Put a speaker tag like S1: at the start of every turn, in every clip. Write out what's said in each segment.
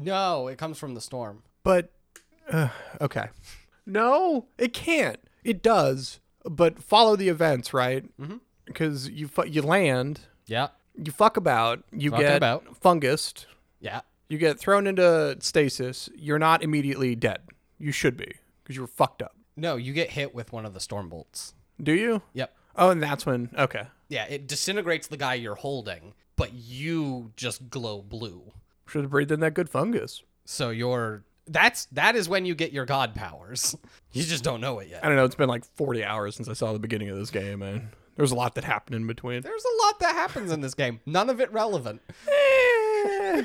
S1: No, it comes from the storm.
S2: But uh, okay, no, it can't. It does, but follow the events, right?
S1: Mhm.
S2: Because you fu- you land,
S1: Yeah.
S2: you fuck about, you
S1: Fucking
S2: get
S1: about.
S2: fungused,
S1: Yeah.
S2: you get thrown into stasis. You're not immediately dead. You should be because you were fucked up.
S1: No, you get hit with one of the storm bolts.
S2: Do you?
S1: Yep.
S2: Oh, and that's when. Okay.
S1: Yeah, it disintegrates the guy you're holding, but you just glow blue.
S2: Should have breathed in that good fungus.
S1: So you're that's that is when you get your god powers. You just don't know it yet.
S2: I don't know. It's been like 40 hours since I saw the beginning of this game, and there's a lot that happened in between.
S1: There's a lot that happens in this game. None of it relevant.
S2: Eh.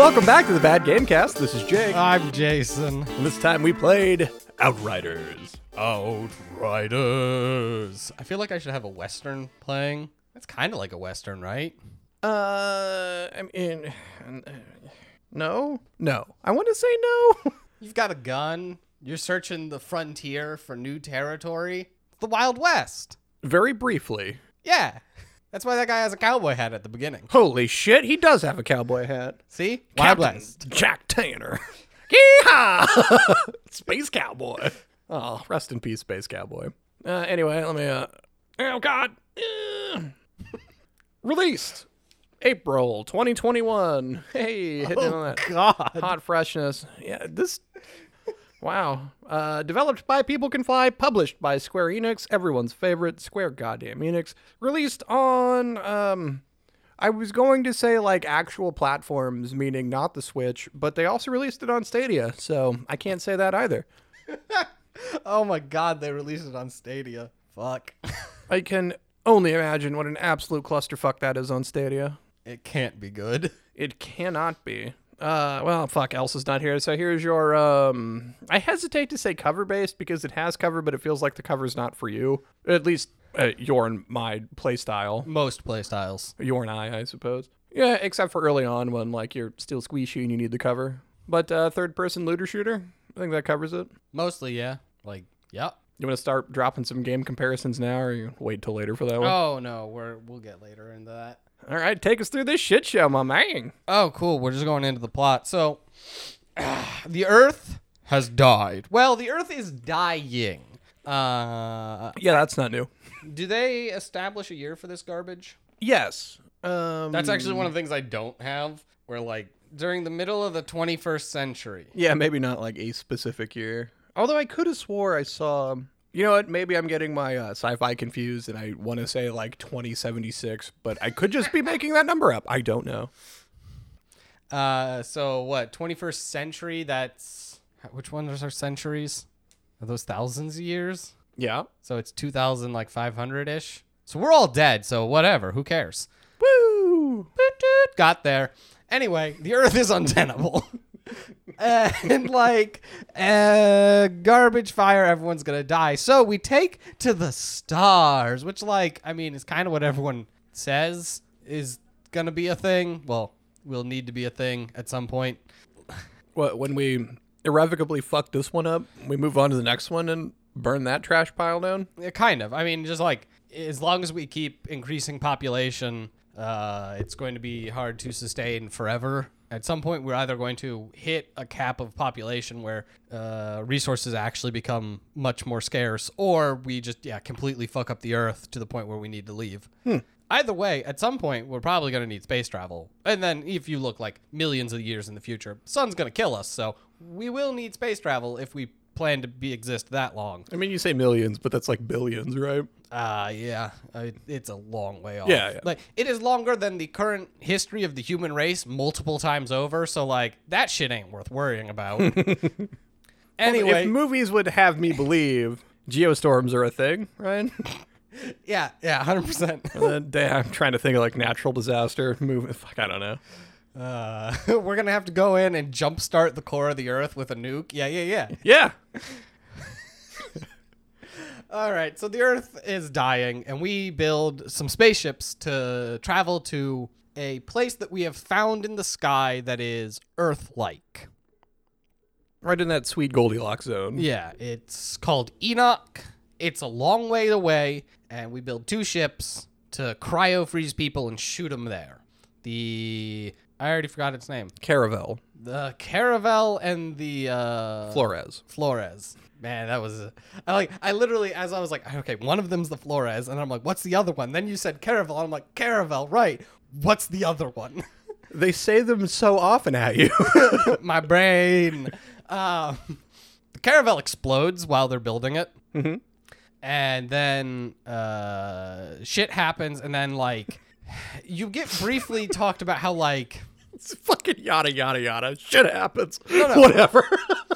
S2: Welcome back to the Bad Gamecast. This is Jake.
S1: I'm Jason.
S2: And this time we played Outriders.
S1: Outriders. I feel like I should have a western playing. That's kind of like a western, right?
S2: Uh, I mean, no, no. I want to say no.
S1: You've got a gun. You're searching the frontier for new territory. The Wild West.
S2: Very briefly.
S1: Yeah. That's why that guy has a cowboy hat at the beginning.
S2: Holy shit, he does have a cowboy hat.
S1: See? Wild
S2: Captain
S1: West.
S2: Jack Tanner. Yeehaw! Space Cowboy. Oh, rest in peace, Space Cowboy. Uh, anyway, let me. Uh, oh God. Uh, released April 2021. Hey, hitting in on that
S1: God.
S2: hot freshness. Yeah, this. Wow. Uh, developed by People Can Fly, published by Square Enix, everyone's favorite Square Goddamn Enix. Released on um I was going to say like actual platforms, meaning not the Switch, but they also released it on Stadia, so I can't say that either.
S1: Oh my god, they released it on Stadia. Fuck.
S2: I can only imagine what an absolute clusterfuck that is on Stadia.
S1: It can't be good.
S2: It cannot be. Uh, well, fuck, Elsa's not here. So here's your, um, I hesitate to say cover based because it has cover, but it feels like the cover's not for you. At least uh, your and my play style.
S1: Most playstyles.
S2: Your and I, I suppose. Yeah, except for early on when, like, you're still squishy and you need the cover. But, uh, third person looter shooter, I think that covers it.
S1: Mostly, yeah. Like, yep.
S2: You want to start dropping some game comparisons now, or you wait till later for that one?
S1: Oh no, we're we'll get later into that.
S2: All right, take us through this shit show, my man.
S1: Oh, cool. We're just going into the plot. So, the Earth has died. Well, the Earth is dying. Uh,
S2: Yeah, that's not new.
S1: do they establish a year for this garbage?
S2: Yes. Um,
S1: That's actually one of the things I don't have. Where like during the middle of the 21st century.
S2: Yeah, maybe not like a specific year. Although I could have swore I saw. You know what? Maybe I'm getting my uh, sci-fi confused, and I want to say like 2076, but I could just be making that number up. I don't know.
S1: Uh, so what? 21st century. That's which ones are centuries? Are those thousands of years?
S2: Yeah.
S1: So it's 2000 like 500 ish. So we're all dead. So whatever. Who cares?
S2: Woo!
S1: Got there. Anyway, the Earth is untenable. and like uh, garbage fire, everyone's gonna die. So we take to the stars, which like I mean is kind of what everyone says is gonna be a thing. Well, will need to be a thing at some point.
S2: What when we irrevocably fuck this one up, we move on to the next one and burn that trash pile down?
S1: Yeah, kind of. I mean, just like as long as we keep increasing population, uh, it's going to be hard to sustain forever. At some point, we're either going to hit a cap of population where uh, resources actually become much more scarce, or we just yeah completely fuck up the Earth to the point where we need to leave. Either way, at some point, we're probably going to need space travel. And then, if you look like millions of years in the future, sun's going to kill us. So we will need space travel if we plan to be exist that long.
S2: I mean, you say millions, but that's like billions, right?
S1: Uh, yeah, uh, it's a long way off.
S2: Yeah, yeah.
S1: Like, it is longer than the current history of the human race multiple times over. So, like, that shit ain't worth worrying about. anyway,
S2: If movies would have me believe geostorms are a thing, right?
S1: yeah, yeah, 100%.
S2: Damn, I'm trying to think of like natural disaster movie. Fuck, I don't know.
S1: Uh, we're going to have to go in and jumpstart the core of the earth with a nuke. Yeah, yeah, yeah.
S2: Yeah.
S1: All right, so the Earth is dying, and we build some spaceships to travel to a place that we have found in the sky that is Earth-like.
S2: Right in that sweet Goldilocks zone.
S1: Yeah, it's called Enoch. It's a long way away, and we build two ships to cryo freeze people and shoot them there. The I already forgot its name.
S2: Caravel.
S1: The Caravel and the uh,
S2: Flores.
S1: Flores. Man, that was I like I literally as I was like, okay, one of them's the Flores, and I'm like, what's the other one? Then you said Caravel, and I'm like, Caravel, right? What's the other one?
S2: They say them so often at you.
S1: My brain. Um, the Caravel explodes while they're building it,
S2: mm-hmm.
S1: and then uh, shit happens, and then like you get briefly talked about how like
S2: It's fucking yada yada yada. Shit happens.
S1: no.
S2: Whatever.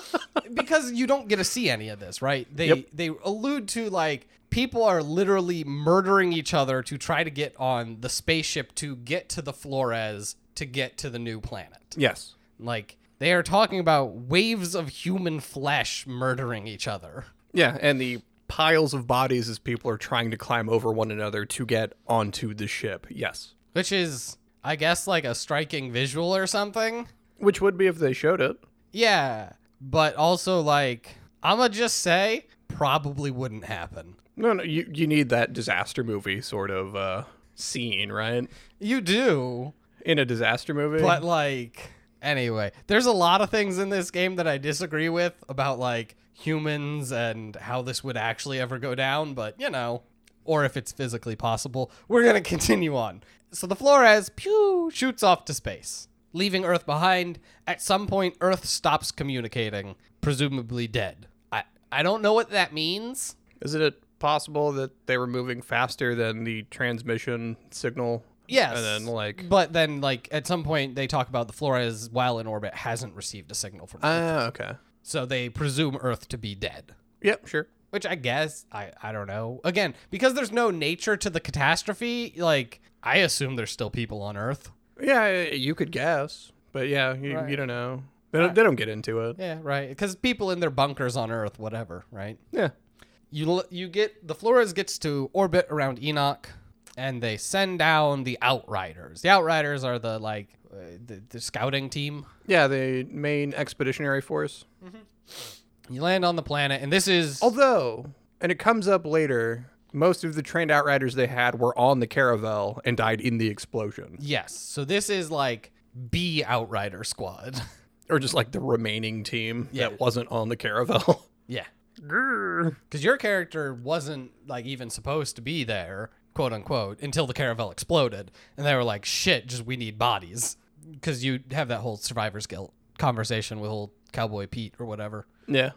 S1: because you don't get to see any of this, right? They
S2: Yep.
S1: they allude to like people are literally murdering each other to try to get on the spaceship to get to the Flores to get to the new planet.
S2: yes.
S1: Like they are talking about waves of human flesh murdering each other.
S2: Yeah, and the piles of bodies as people are trying to climb over one another to get onto the ship. Yes.
S1: Which is I guess like a striking visual or something.
S2: Which would be if they showed it.
S1: Yeah, but also like I'ma just say probably wouldn't happen.
S2: No, no, you you need that disaster movie sort of uh scene, right?
S1: You do.
S2: In a disaster movie.
S1: But like anyway, there's a lot of things in this game that I disagree with about like humans and how this would actually ever go down, but you know, or if it's physically possible. We're going to continue on. So the Flores pew shoots off to space, leaving Earth behind. At some point Earth stops communicating, presumably dead. I I don't know what that means.
S2: Is it possible that they were moving faster than the transmission signal?
S1: Yes.
S2: And then like
S1: but then like at some point they talk about the Flores while in orbit hasn't received a signal from Earth.
S2: Ah, okay.
S1: So they presume Earth to be dead.
S2: Yep, sure.
S1: Which I guess I I don't know. Again, because there's no nature to the catastrophe, like I assume there's still people on Earth.
S2: Yeah, you could guess. But yeah, you,
S1: Right.
S2: you don't know. They don't, they don't get into it.
S1: Yeah, right. Because people in their bunkers on Earth, whatever, right?
S2: Yeah.
S1: You you get the Flores gets to orbit around Enoch, and they send down the Outriders. The Outriders are the like uh, the, the scouting team.
S2: Yeah, the main expeditionary force.
S1: You land on the planet, and this is
S2: Although, and it comes up later, most of the trained outriders they had were on the caravel and died in the explosion.
S1: yes. So this is like B Outrider squad.
S2: Or just like the remaining team
S1: Yeah.
S2: that wasn't on the caravel.
S1: yeah. Because your character wasn't like even supposed to be there, quote unquote, until the caravel exploded, and they were like, "Shit, just we need bodies." Because you have that whole survivor's guilt conversation with old Cowboy Pete or whatever,
S2: yeah.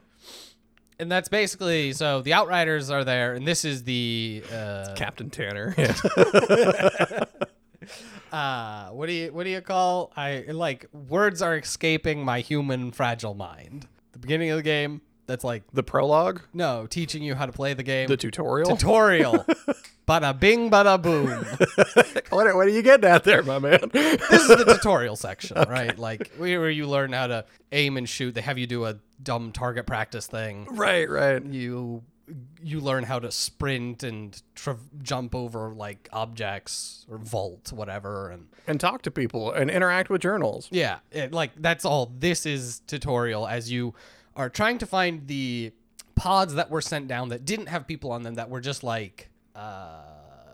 S1: and that's basically so the Outriders are there, and this is the uh,
S2: Captain Tanner. Yeah.
S1: uh what do you what do you call I like words are escaping my human fragile mind. The beginning of the game, that's like
S2: the prologue,
S1: no teaching you how to play the game.
S2: the tutorial.
S1: tutorial. bada bing, bada boom.
S2: what, what are you getting at there, my man?
S1: this is the tutorial section, right? Like where you learn how to aim and shoot. They have you do a dumb target practice thing.
S2: right, right.
S1: You you learn how to sprint and tra- jump over like objects or vault, whatever, and
S2: And talk to people and interact with journals.
S1: yeah, it, like that's all. This is tutorial as you are trying to find the pods that were sent down that didn't have people on them that were just like uh,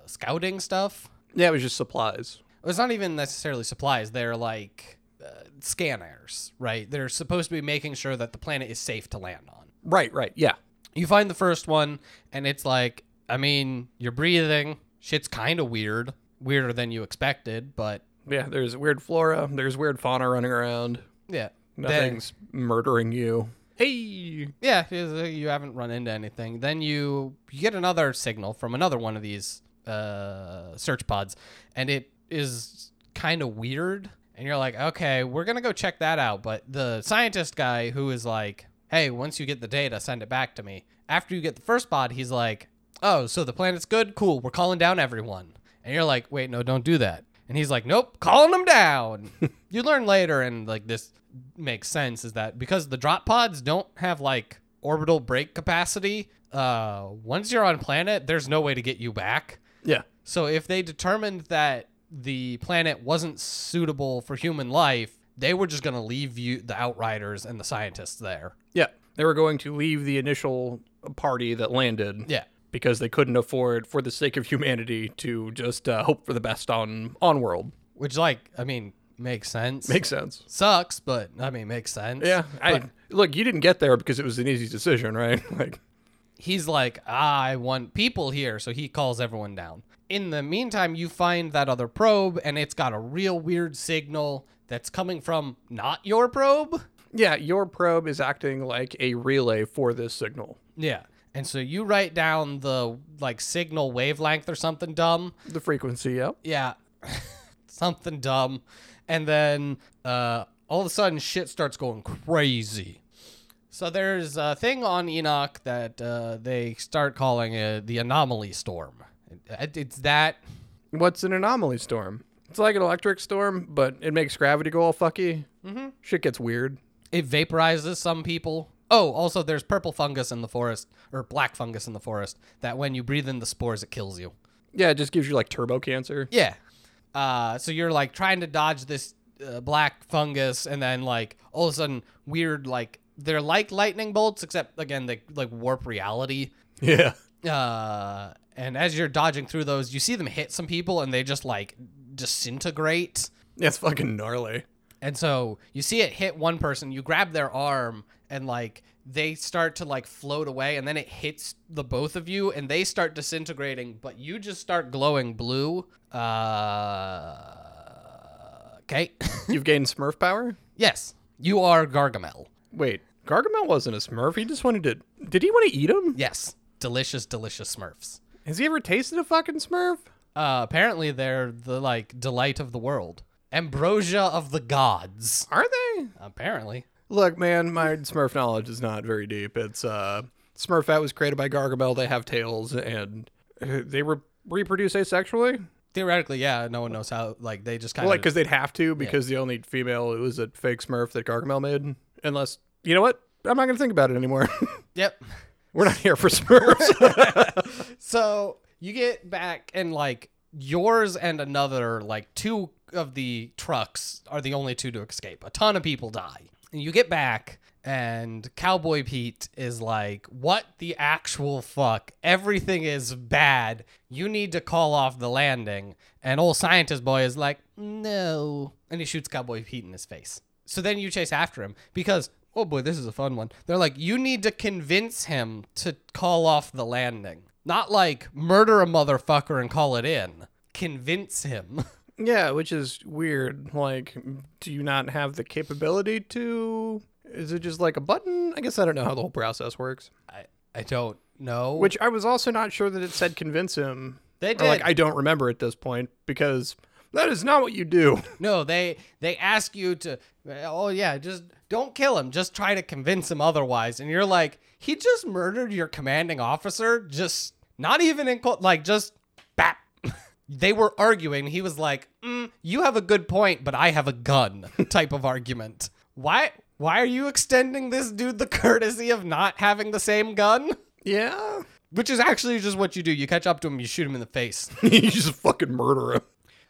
S1: scouting stuff.
S2: Yeah, it was just supplies.
S1: it's not even necessarily supplies. They're like uh, scanners, right? They're supposed to be making sure that the planet is safe to land on.
S2: Right, right. Yeah.
S1: You find the first one, and it's like, I mean, you're breathing. Shit's kind of weird, weirder than you expected, but
S2: Yeah, there's weird flora, there's weird fauna running around.
S1: yeah, Then-
S2: Nothing's murdering you. Hey.
S1: yeah, you you haven't run into anything. Then you you get another signal from another one of these uh, search pods, and it is kind of weird. And you're like, okay, we're gonna go check that out. But the scientist guy who is like, hey, once you get the data, send it back to me. After you get the first pod, he's like, oh, so the planet's good, cool. We're calling down everyone. And you're like, wait, no, don't do that. And he's like, nope, calling them down. you learn later, and like this makes sense, is that because the drop pods don't have like orbital brake capacity, uh, once you're on planet, there's no way to get you back.
S2: Yeah.
S1: So if they determined that the planet wasn't suitable for human life, they were just going to leave you the outriders and the scientists there.
S2: Yeah. They were going to leave the initial party that landed.
S1: Yeah.
S2: Because they couldn't afford, for the sake of humanity, to just uh, hope for the best on on world.
S1: Which like, I mean, makes sense.
S2: Makes sense.
S1: Sucks, but I mean, makes sense.
S2: Yeah. I look. You didn't get there because it was an easy decision, right? Like.
S1: he's like, ah, I want people here, so he calls everyone down. In the meantime, you find that other probe, and it's got a real weird signal that's coming from not your probe.
S2: Yeah, your probe is acting like a relay for this signal.
S1: Yeah. And so you write down the like signal wavelength or something dumb.
S2: The frequency, yep.
S1: Yeah. something dumb. And then uh, all of a sudden shit starts going crazy. So there's a thing on Enoch that uh, they start calling uh, the anomaly storm. It's that
S2: What's an anomaly storm? It's like an electric storm, but it makes gravity go all fucky. Mm-hmm. Shit gets weird.
S1: it vaporizes some people. Oh, also there's purple fungus in the forest or black fungus in the forest that when you breathe in the spores it kills you.
S2: Yeah, it just gives you like turbo cancer.
S1: Yeah. Uh, so you're like trying to dodge this uh, black fungus, and then like all of a sudden, weird like they're like lightning bolts, except again they like warp reality.
S2: Yeah.
S1: Uh, and as you're dodging through those, you see them hit some people, and they just like disintegrate.
S2: That's fucking gnarly.
S1: And so you see it hit one person, you grab their arm, and like they start to like float away, and then it hits the both of you, and they start disintegrating, but you just start glowing blue. Uh, okay.
S2: You've gained Smurf power?
S1: yes, you are Gargamel.
S2: Wait, Gargamel wasn't a Smurf. He just wanted to. Did he want to eat him?
S1: Yes, delicious, delicious Smurfs.
S2: Has he ever tasted a fucking Smurf?
S1: Uh, apparently they're the like delight of the world, ambrosia of the gods.
S2: Are they?
S1: Apparently.
S2: Look, man, my Smurf knowledge is not very deep. It's uh, Smurfette was created by Gargamel. They have tails and they re- reproduce asexually.
S1: Theoretically, yeah. No one knows how. Like they just kind
S2: Well,
S1: of
S2: like, because they'd have to, because the only female it was a fake Smurf that Gargamel made. Unless, you know what? I'm not going to think about it anymore.
S1: Yep.
S2: We're not here for Smurfs.
S1: So you get back and like yours and another like two of the trucks are the only two to escape. A ton of people die. And you get back and Cowboy Pete is like, "What the actual fuck? Everything is bad. You need to call off the landing." And old scientist boy is like, "No." And he shoots Cowboy Pete in his face. So then you chase after him because oh boy, this is a fun one. They're like, you need to convince him to call off the landing. Not like murder a motherfucker and call it in. Convince him.
S2: yeah, which is weird. Like, do you not have the capability to? Is it just like a button? I guess I don't know how the whole process works.
S1: I, I don't know.
S2: Which I was also not sure that it said convince him.
S1: They
S2: Or, like. I don't remember at this point because that is not what you do.
S1: no, they they ask you to oh yeah, just don't kill him. Just try to convince him otherwise. And you're like, he just murdered your commanding officer. Just not even in. Like just bap. They were arguing. He was like, mm, "You have a good point, but I have a gun." type of argument. Why? Why are you extending this dude the courtesy of not having the same gun?
S2: Yeah.
S1: Which is actually just what you do. You catch up to him, you shoot him in the face.
S2: you just fucking murder him.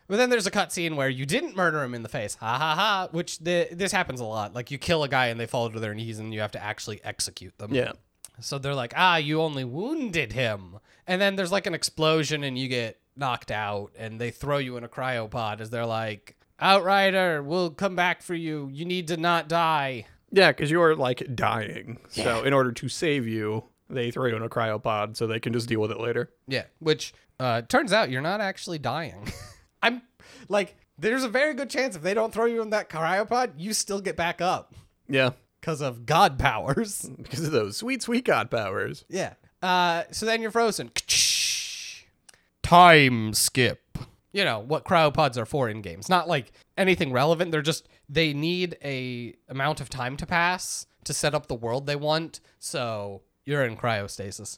S1: But then there's a cutscene where you didn't murder him in the face. Ha ha ha. Which the, this happens a lot. Like you kill a guy and they fall to their knees and you have to actually execute them.
S2: Yeah.
S1: So they're like, ah, you only wounded him. And then there's like an explosion and you get knocked out and they throw you in a cryopod as they're like, Outrider, we'll come back for you. You need to not die.
S2: Yeah, because you're like dying. So in order to save you, they throw you in a cryopod so they can just deal with it later.
S1: Yeah. Which uh, turns out you're not actually dying. I'm like, there's a very good chance if they don't throw you in that cryopod, you still get back up.
S2: Yeah.
S1: because of god powers.
S2: Because of those sweet, sweet god powers.
S1: Yeah. Uh, so then you're frozen. Time skip. You know what cryopods are for in games. Not like anything relevant. They're just they need a amount of time to pass to set up the world they want. So you're in cryostasis.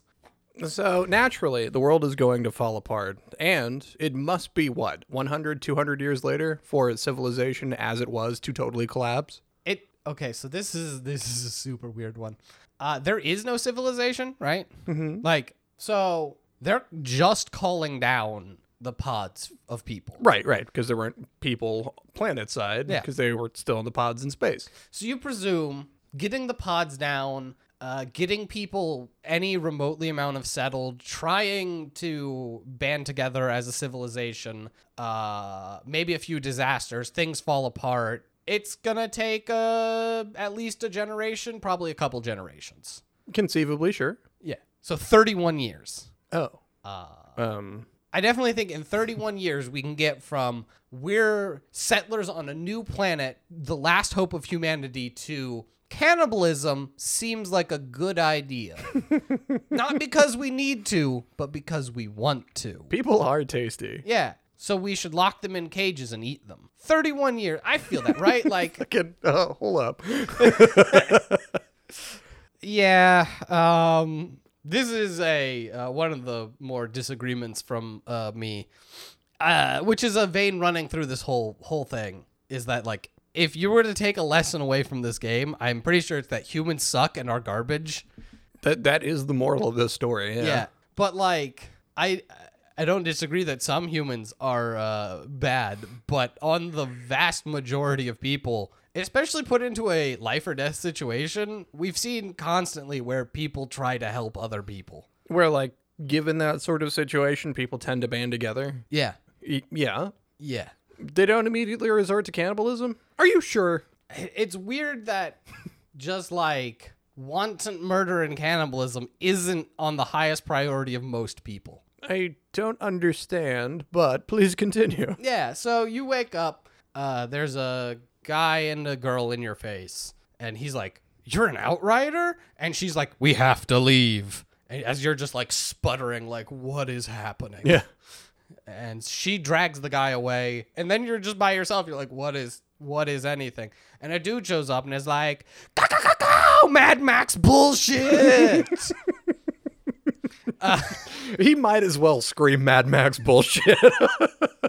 S2: So naturally, the world is going to fall apart. And it must be what, 100, 200 years later for civilization as it was to totally collapse?
S1: It okay. So this is this is a super weird one. Uh, there is no civilization, right? Mm-hmm. Like so, they're just calling down the pods of people.
S2: Right, right, because there weren't people planet side
S1: Yeah.
S2: because they were still in the pods in space.
S1: So you presume getting the pods down, uh, getting people any remotely amount of settled, trying to band together as a civilization, uh, maybe a few disasters, things fall apart. It's gonna take uh, at least a generation, probably a couple generations.
S2: Conceivably, sure.
S1: Yeah. So 31 years.
S2: Oh.
S1: Uh,
S2: Um.
S1: I definitely think in 31 years we can get from we're settlers on a new planet, the last hope of humanity, to cannibalism seems like a good idea. Not because we need to, but because we want to.
S2: People are tasty.
S1: Yeah. So we should lock them in cages and eat them. 31 years. I feel that, right? Like,
S2: uh, hold up.
S1: yeah. Um, this is a uh, one of the more disagreements from uh, me, uh, which is a vein running through this whole whole thing. Is that like if you were to take a lesson away from this game, I'm pretty sure it's that humans suck and are garbage.
S2: That that is the moral of this story. Yeah.
S1: Yeah, but like I I don't disagree that some humans are uh, bad, but on the vast majority of people, especially put into a life or death situation, we've seen constantly where people try to help other people.
S2: Where like given that sort of situation, people tend to band together.
S1: Yeah,
S2: Y- yeah.
S1: yeah.
S2: They don't immediately resort to cannibalism. Are you sure?
S1: It's weird that just like wanton murder and cannibalism isn't on the highest priority of most people.
S2: I don't understand, but please continue.
S1: Yeah, so you wake up, uh, there's a guy and a girl in your face, and he's like, You're an outrider? And she's like, We have to leave. And as you're just like sputtering, like, what is happening?
S2: Yeah.
S1: And she drags the guy away, and then you're just by yourself. You're like, What is what is anything? And a dude shows up and is like, "Go, go, go! Mad Max bullshit.
S2: Uh, he might as well scream Mad Max bullshit.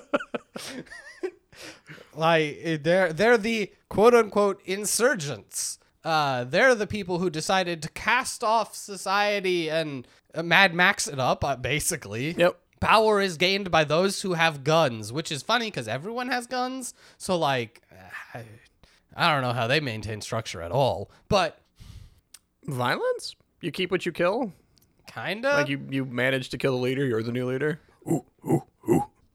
S1: like eh, they're they're the quote unquote insurgents. Uh, they're the people who decided to cast off society and uh, Mad Max it up, uh, basically.
S2: Yep.
S1: Power is gained by those who have guns, which is funny because everyone has guns. So like, I, I don't know how they maintain structure at all, but
S2: Violence? You keep what you kill?
S1: kinda.
S2: Like you you manage to kill the leader, you're the new leader?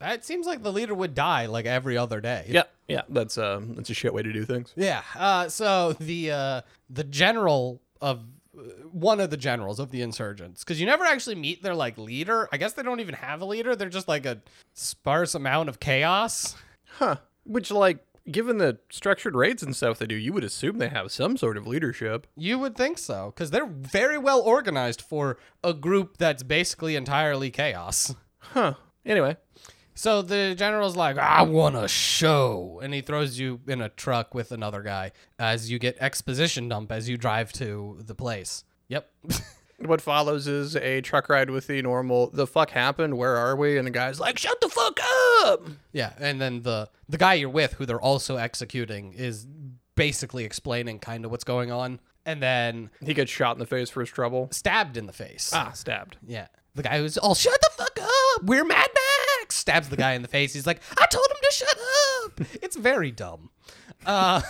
S1: That seems like the leader would die like every other day.
S2: Yeah. Yeah, that's uh that's a shit way to do things.
S1: Yeah. Uh, so the uh, the general of uh, one of the generals of the insurgents, because you never actually meet their like leader. I guess they don't even have a leader. They're just like a sparse amount of chaos.
S2: Huh. Which like given the structured raids and stuff they do, you would assume they have some sort of leadership.
S1: You would think so, because they're very well organized for a group that's basically entirely chaos.
S2: Huh. Anyway,
S1: So the general's like, I want a show. And he throws you in a truck with another guy as you get exposition dump as you drive to the place. Yep.
S2: what follows is a truck ride with the normal the fuck happened, where are we? And the guy's like, Shut the fuck up
S1: Yeah, and then the the guy you're with, who they're also executing, is basically explaining kind of what's going on, and then
S2: He gets shot in the face for his trouble.
S1: stabbed in the face.
S2: Ah, stabbed.
S1: Yeah, the guy who's all shut the fuck up. We're Mad. Stabs the guy in the face. He's like, I told him to shut up. It's very dumb. Uh,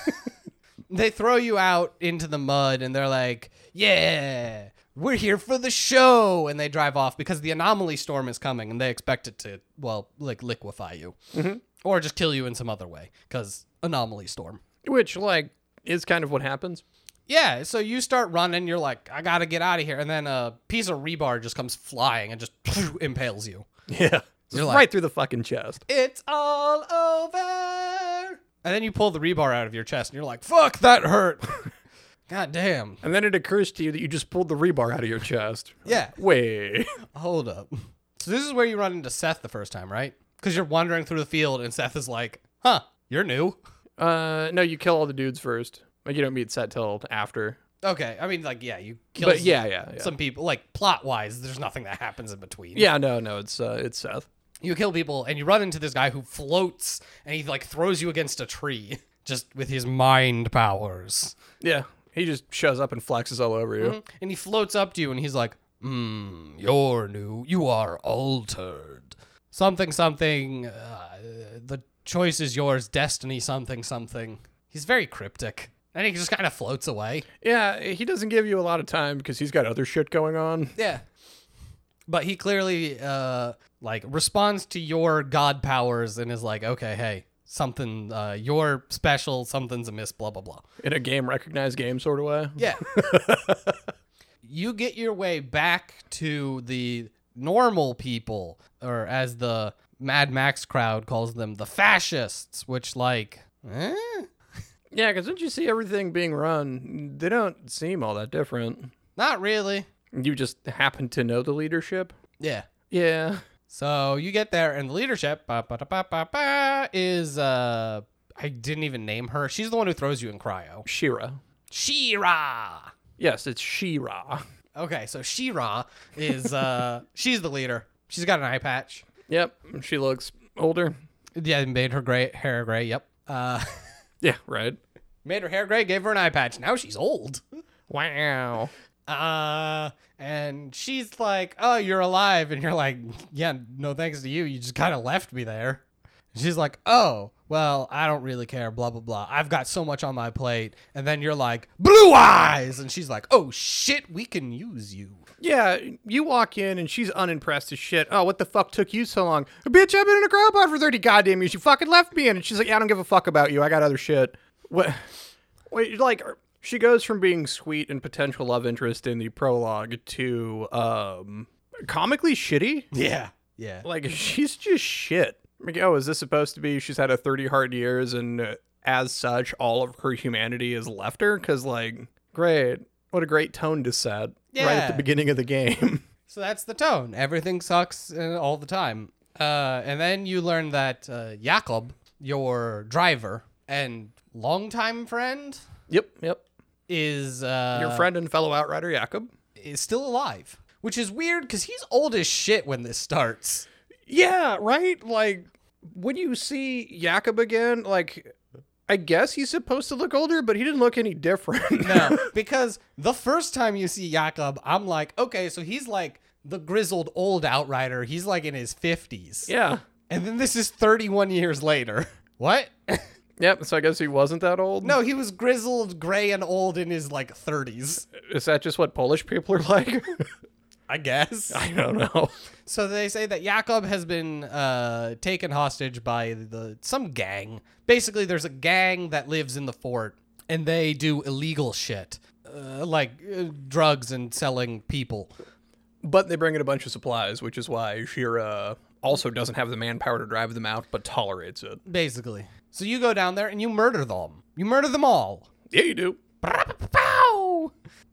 S1: they throw you out into the mud, and they're like, Yeah. We're here for the show, and they drive off because the anomaly storm is coming, and they expect it to, well, like liquefy you, or just kill you in some other way, because anomaly storm.
S2: Which, like, is kind of what happens.
S1: Yeah, so you start running, you're like, I gotta get out of here, and then a piece of rebar just comes flying and just impales you.
S2: Yeah.
S1: Like-
S2: right through the fucking chest.
S1: It's all over. And then you pull the rebar out of your chest, and you're like, fuck, that hurt. God damn.
S2: And then it occurs to you that you just pulled the rebar out of your chest.
S1: Yeah,
S2: Wait.
S1: hold up. So this is where you run into Seth the first time, right? Because you're wandering through the field, and Seth is like, huh, you're new.
S2: Uh, no, you kill all the dudes first. Like, you don't meet Seth till after.
S1: Okay, I mean, like, yeah, you kill
S2: But yeah, yeah, yeah.
S1: some people. Like, plot wise, there's nothing that happens in between.
S2: Yeah, no, no, it's uh, it's Seth.
S1: You kill people and you run into this guy who floats and he like throws you against a tree just with his mind powers
S2: Yeah, he just shows up and flexes all over you.
S1: and he floats up to you and he's like mm, you're new you are altered something something. Uh, the choice is yours. Destiny something something. He's very cryptic, and he just kind of floats away.
S2: Yeah, he doesn't give you a lot of time because he's got other shit going on.
S1: Yeah. But he clearly uh like responds to your god powers and is like, okay, hey, something uh you're special, something's amiss, blah blah blah.
S2: In a game recognized game sort of way.
S1: Yeah. you get your way back to the normal people, or as the Mad Max crowd calls them, the fascists, which like eh?
S2: Yeah, because once you see everything being run, they don't seem all that different.
S1: not really.
S2: You just happen to know the leadership.
S1: Yeah.
S2: Yeah.
S1: So you get there, and the leadership is uh, I didn't even name her. She's the one who throws you in cryo.
S2: Shira.
S1: Shira.
S2: Yes, it's Shira.
S1: Okay, so Shira is uh, she's the leader. She's got an eye patch.
S2: Yep. She looks older.
S1: Yeah, made her gray hair gray. Yep. Uh,
S2: Yeah, right.
S1: made her hair gray. Gave her an eye patch. Now she's old.
S2: Wow.
S1: Uh, and she's like, "Oh, you're alive," and you're like, "Yeah, no thanks to you. You just kind of left me there." She's like, "Oh, well, I don't really care." Blah blah blah. I've got so much on my plate, and then you're like, "Blue eyes," and she's like, "Oh shit, we can use you."
S2: Yeah, you walk in and she's unimpressed as shit. Oh, what the fuck took you so long? Bitch, I've been in a cryopod for 30 goddamn years. You fucking left me in. And she's like, yeah, I don't give a fuck about you. I got other shit. What? Wait, like, she goes from being sweet and potential love interest in the prologue to, um, comically shitty.
S1: Yeah, yeah.
S2: Like, she's just shit. Like, oh, is this supposed to be she's had a 30 hard years and uh, as such, all of her humanity is left her? Because, like, great. What a great tone to set right at the beginning of the game.
S1: So that's the tone. Everything sucks uh, all the time. Uh, and then you learn that uh, Jakob, your driver and longtime friend,
S2: yep, yep.
S1: Is uh,
S2: Your friend and fellow outrider Jakob.
S1: is still alive, which is weird because he's old as shit when this starts.
S2: Yeah, right? Like when you see Jakob again, like I guess he's supposed to look older, but he didn't look any different.
S1: No, because the first time you see Jakob, I'm like, okay, so he's like the grizzled old outrider. He's like in his 50s.
S2: yeah.
S1: And then this is 31 years later. What?
S2: Yep, so I guess he wasn't that old.
S1: no, he was grizzled, gray, and old in his like 30s.
S2: Is that just what Polish people are like?
S1: I guess.
S2: I don't know.
S1: So they say that Jakob has been uh, taken hostage by the some gang. Basically, there's a gang that lives in the fort, and they do illegal shit, uh, like uh, drugs and selling people.
S2: But they bring in a bunch of supplies, which is why Shira also doesn't have the manpower to drive them out, but tolerates it.
S1: Basically, so you go down there and you murder them. You murder them all.
S2: Yeah, you do.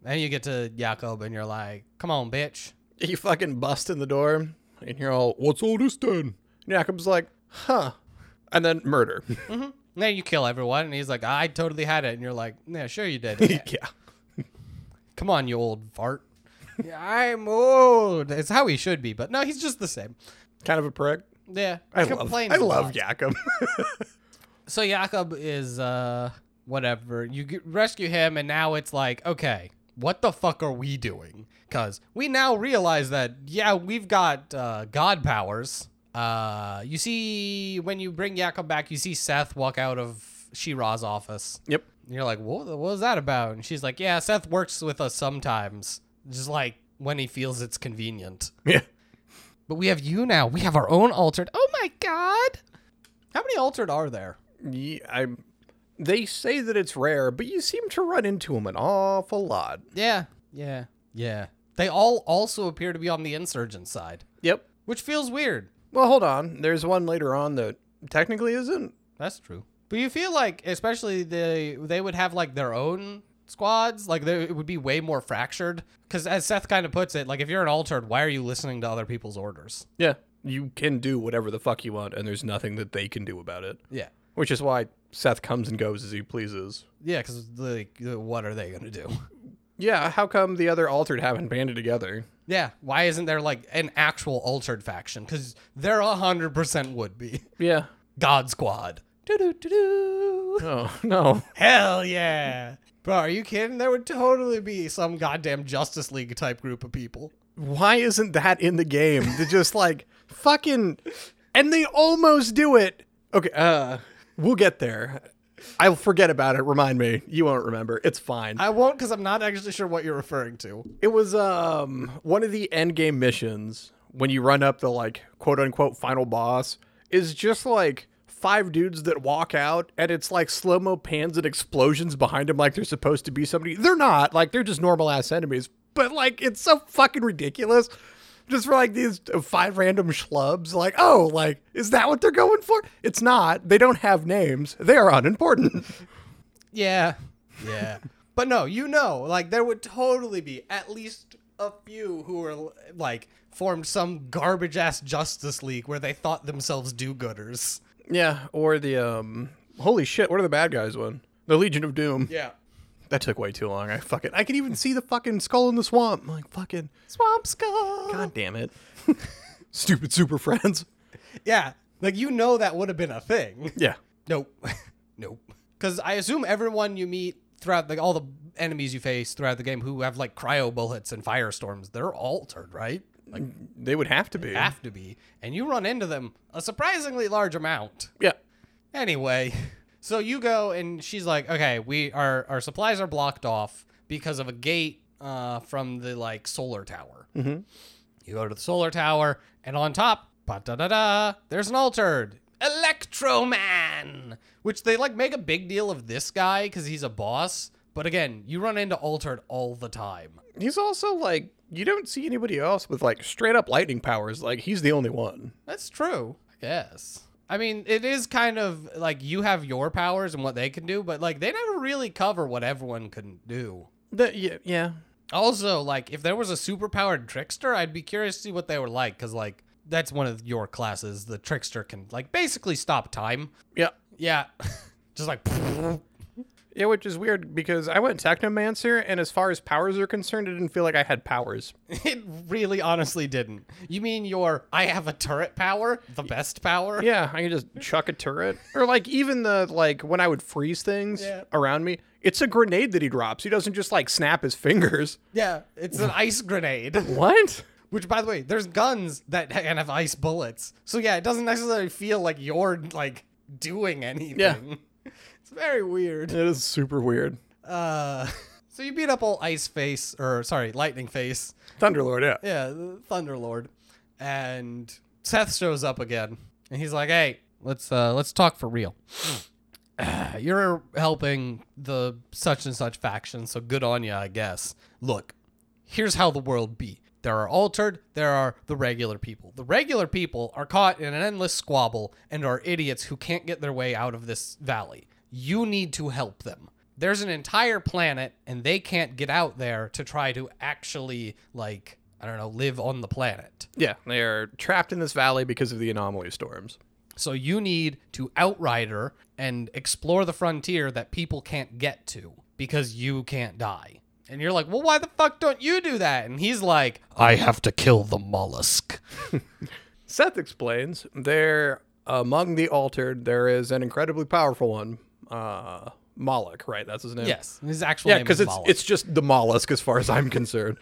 S1: And you get to Jakob, and you're like, "Come on, bitch."
S2: You fucking bust in the door, and you're all, "What's all this then?" And Jakob's like, "Huh," and then murder. Mm-hmm.
S1: And then you kill everyone, and he's like, "I totally had it," and you're like, "Yeah, sure you did."
S2: yeah.
S1: Come on, you old fart. yeah, I'm old. It's how he should be, but no, he's just the same.
S2: Kind of a prick.
S1: Yeah,
S2: I love, I love. Jakob.
S1: So Jakob is uh whatever. You get, rescue him, and now it's like, okay, what the fuck are we doing? Because we now realize that yeah, we've got uh, god powers. Uh, you see when you bring Jakob back, you see Seth walk out of Shira's office.
S2: yep.
S1: And you're like, what, what was that about? And she's like, yeah, Seth works with us sometimes, just like when he feels it's convenient.
S2: Yeah.
S1: But we have you now. We have our own altered. Oh my god! How many altered are there?
S2: Yeah, I. They say that it's rare, but you seem to run into them an awful lot.
S1: Yeah, yeah, yeah. They all also appear to be on the insurgent side,
S2: Yep.
S1: which feels weird.
S2: Well, hold on. There's one later on that technically isn't.
S1: That's true. But you feel like, especially they they would have like their own squads. Like they, it would be way more fractured. Because as Seth kind of puts it, like if you're an altered, why are you listening to other people's orders?
S2: Yeah. You can do whatever the fuck you want, and there's nothing that they can do about it.
S1: Yeah.
S2: Which is why Seth comes and goes as he pleases.
S1: Yeah, because like, what are they gonna do?
S2: Yeah, how come the other altered haven't banded together?
S1: Yeah, why isn't there like an actual altered faction? Because there a hundred percent would be.
S2: Yeah.
S1: God Squad. Do-do-do-do.
S2: Oh, no.
S1: Hell yeah. Bro, are you kidding? There would totally be some goddamn Justice League type group of people.
S2: why isn't that in the game? To just like fucking and they almost do it. Okay, uh we'll get there. I'll forget about it. Remind me. You won't remember. It's fine.
S1: I won't because I'm not actually sure what you're referring to.
S2: It was um one of the end game missions when you run up the like quote unquote final boss is just like five dudes that walk out and it's like slow mo pans and explosions behind them like they're supposed to be somebody. They're not. Like they're just normal ass enemies. But like it's so fucking ridiculous. Just for like these five random schlubs, like, oh, like, is that what they're going for? It's not. They don't have names. They are unimportant.
S1: Yeah. Yeah. but no, you know, like there would totally be at least a few who were like formed some garbage ass Justice League where they thought themselves do gooders.
S2: yeah, or the um holy shit, what are the bad guys one? The Legion of Doom.
S1: Yeah.
S2: That took way too long. I fucking I could even see the fucking skull in the swamp. I'm like fucking
S1: Swamp Skull.
S2: god damn it. Stupid super friends.
S1: Yeah. Like you know that would have been a thing.
S2: Yeah.
S1: Nope. nope. Because I assume everyone you meet throughout like all the enemies you face throughout the game who have like cryo bullets and firestorms, they're altered, right? Like
S2: They would have to be.
S1: have to be. And you run into them a surprisingly large amount.
S2: Yeah.
S1: Anyway, so you go and she's like, okay, we our our supplies are blocked off because of a gate uh, from the like solar tower. Mm-hmm. You go to the solar tower, and on top, da da da, there's an altered Electro Man, which they like make a big deal of this guy because he's a boss. But again, you run into altered all the time.
S2: He's also like you don't see anybody else with like straight up lightning powers. Like he's the only one.
S1: That's true, I guess. I mean, it is kind of like you have your powers and what they can do, but like they never really cover what everyone can do.
S2: The, yeah, yeah.
S1: Also, like if there was a superpowered trickster, I'd be curious to see what they were like because like that's one of your classes. The trickster can like basically stop time.
S2: Yeah.
S1: Yeah, just like
S2: Yeah, which is weird because I went Technomancer, and as far as powers are concerned, it didn't feel like I had powers.
S1: it really honestly didn't. You mean your I have a turret power, the best power?
S2: Yeah, I can just chuck a turret, or like even the like when I would freeze things
S1: Yeah.
S2: around me. It's a grenade that he drops. He doesn't just like snap his fingers.
S1: Yeah, it's an ice grenade.
S2: What?
S1: Which, by the way, there's guns that can have ice bullets. So yeah, it doesn't necessarily feel like you're like doing anything. It's very weird.
S2: It is super weird.
S1: Uh, so you beat up old Ice Face, or sorry, Lightning Face.
S2: Thunderlord, yeah.
S1: Yeah, Thunderlord, and Seth shows up again, and he's like, "Hey, let's uh let's talk for real. You're helping the such and such faction, so good on you, I guess. Look, here's how the world be." There are altered, there are the regular people. The regular people are caught in an endless squabble and are idiots who can't get their way out of this valley. You need to help them. There's an entire planet and they can't get out there to try to actually, like, I don't know, live on the planet.
S2: Yeah, they are trapped in this valley because of the anomaly storms.
S1: So you need to outrider and explore the frontier that people can't get to because you can't die. And you're like, well, why the fuck don't you do that? And he's like, I have to kill the mollusk.
S2: Seth explains there among the altered there is an incredibly powerful one, uh, Moloch, right? That's his name.
S1: Yes, his actual
S2: Yeah, because it's
S1: Moloch.
S2: it's just the mollusk as far as I'm concerned.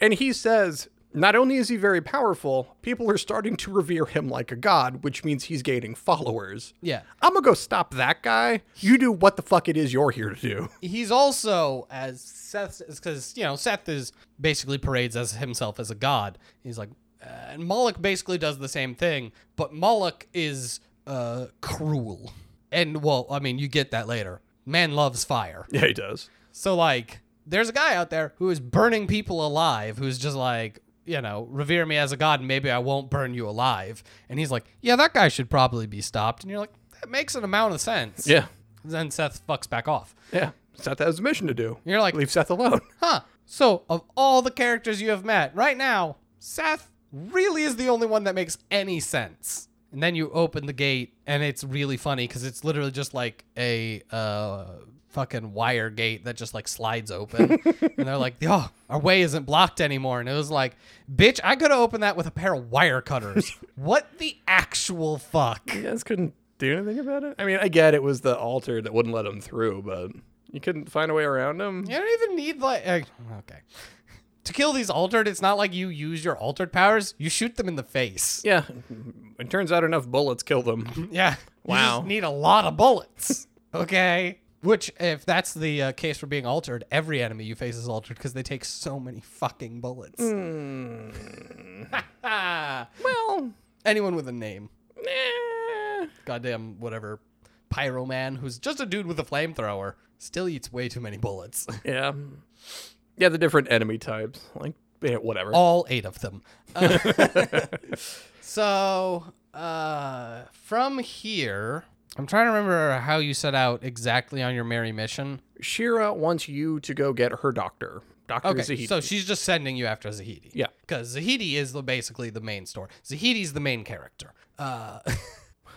S2: and he says not only is he very powerful, people are starting to revere him like a god, which means he's gaining followers.
S1: yeah.
S2: I'm gonna go stop that guy. You do what the fuck it is you're here to do.
S1: He's also as Seth because you know Seth is basically parades as himself as a god. He's like, uh, and Moloch basically does the same thing, but Moloch is uh, cruel. And well, I mean, you get that later. Man loves fire.
S2: Yeah, he does.
S1: So like, there's a guy out there who is burning people alive, who's just like, you know, revere me as a god, and maybe I won't burn you alive. And he's like, yeah, that guy should probably be stopped. And you're like, that makes an amount of sense.
S2: Yeah.
S1: Then Seth fucks back off.
S2: Yeah. Seth has a mission to do.
S1: You're like,
S2: Leave Seth alone.
S1: huh? So of all the characters you have met right now, Seth really is the only one that makes any sense. And then you open the gate, and it's really funny because it's literally just like a uh, fucking wire gate that just like slides open. and they're like, "Oh, our way isn't blocked anymore." And it was like, "Bitch, I could have opened that with a pair of wire cutters." what the actual fuck?
S2: You guys couldn't do anything about it? I mean, I get it was the altar that wouldn't let them through, but you couldn't find a way around them
S1: You don't even need like uh, okay. To kill these altered, it's not like you use your altered powers. You shoot them in the face.
S2: Yeah. It turns out enough bullets kill them.
S1: Yeah. You
S2: Wow.
S1: just need a lot of bullets. okay. Which, if that's the uh, case for being altered, every enemy you face is altered because they take so many fucking bullets.
S2: well,
S1: Anyone with a name.
S2: eh,
S1: Goddamn, whatever. Pyro Man, who's just a dude with a flamethrower, still eats way too many bullets.
S2: yeah. Yeah, the different enemy types. Like, yeah, whatever.
S1: All eight of them. Uh, so, uh, from here, I'm trying to remember how you set out exactly on your merry mission.
S2: Shira wants you to go get her doctor. Dr.
S1: Okay,
S2: Zahedi.
S1: so she's just sending you after Zahedi.
S2: Yeah.
S1: Because Zahedi is the, basically the main story. Zahedi's the main character. Uh,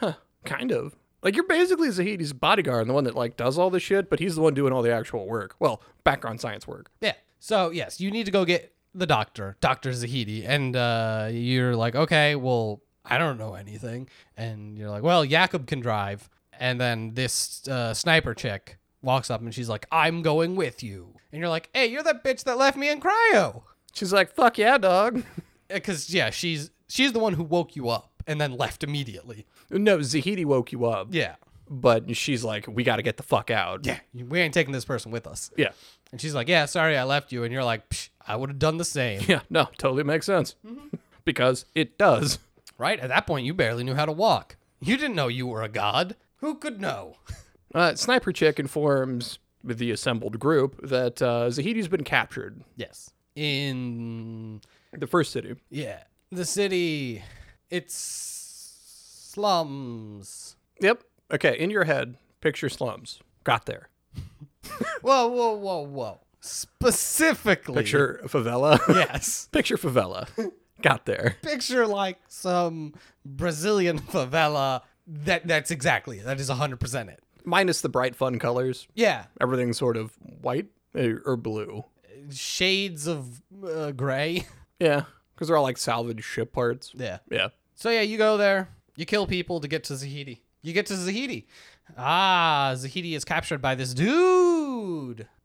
S2: kind of. Like, you're basically Zahedi's bodyguard and the one that, like, does all the shit, but he's the one doing all the actual work. Well, background science work.
S1: yeah. So, yes, you need to go get the doctor, Dr. Zahedi. And uh, you're like, okay, well, I don't know anything. And you're like, well, Jakob can drive. And then this uh, sniper chick walks up and she's like, I'm going with you. And you're like, hey, you're the bitch that left me in cryo.
S2: She's like, fuck yeah, dog.
S1: Because, yeah, she's she's the one who woke you up and then left immediately.
S2: No, Zahedi woke you up.
S1: Yeah.
S2: But she's like, we got to get the fuck out.
S1: Yeah. We ain't taking this person with us.
S2: Yeah.
S1: And she's like, "Yeah, sorry, I left you." And you're like, Psh, "I would have done the same."
S2: Yeah. No, totally makes sense. because it does.
S1: right at that point, you barely knew how to walk. You didn't know you were a god. Who could know?
S2: Uh, Sniper Chick informs the assembled group that uh, Zahedi's been captured.
S1: Yes. In
S2: The first city.
S1: yeah, the city, it's slums.
S2: Yep. Okay, in your head, picture slums. Got there.
S1: Whoa, whoa, whoa, whoa! Specifically,
S2: Picture favela.
S1: yes.
S2: picture favela. Got there.
S1: Picture like some Brazilian favela. That that's exactly it. That is hundred percent it.
S2: Minus the bright fun colors.
S1: Yeah,
S2: Everything's sort of white eh, or blue.
S1: shades of uh, gray.
S2: Yeah, because they're all like salvaged ship parts.
S1: Yeah.
S2: Yeah.
S1: So yeah, you go there, you kill people to get to Zahedi. You get to Zahedi. Ah, Zahedi is captured by this dude.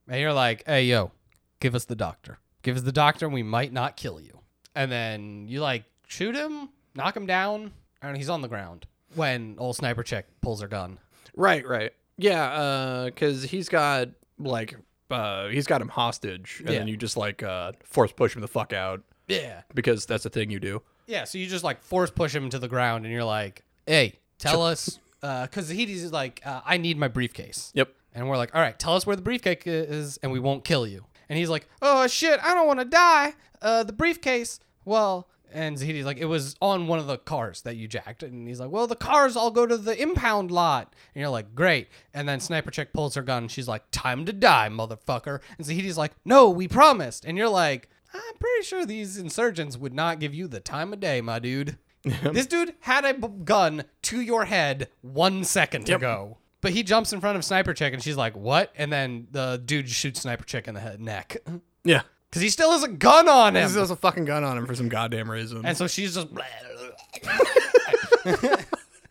S1: And you're like, hey yo, give us the doctor. Give us the doctor and we might not kill you. And then you like shoot him, knock him down, and he's on the ground. When old sniper chick pulls her gun.
S2: Right, right. Yeah, uh, because he's got like uh he's got him hostage and
S1: Yeah.
S2: then you just like uh force push him the fuck out
S1: Yeah.
S2: because that's the thing you do.
S1: Yeah, so you just like force push him to the ground and you're like, hey, tell us. uh, Because Zahedi's like, uh, I need my briefcase.
S2: Yep.
S1: And we're like, all right, tell us where the briefcase is, and we won't kill you. And he's like, oh shit, I don't want to die. Uh, the briefcase. Well, and Zahedi's like, it was on one of the cars that you jacked. And he's like, well, the cars all go to the impound lot. And you're like, great. And then Sniper Chick pulls her gun. And she's like, time to die, motherfucker. And Zahedi's like, no, we promised. And you're like, I'm pretty sure these insurgents would not give you the time of day, my dude. this dude had a b- gun to your head one second ago. But he jumps in front of Sniper Chick and she's like, what? And then the dude shoots Sniper Chick in the head, neck.
S2: Yeah.
S1: Because he still has a gun on him.
S2: He has a fucking gun on him for some goddamn reason.
S1: And so she's just.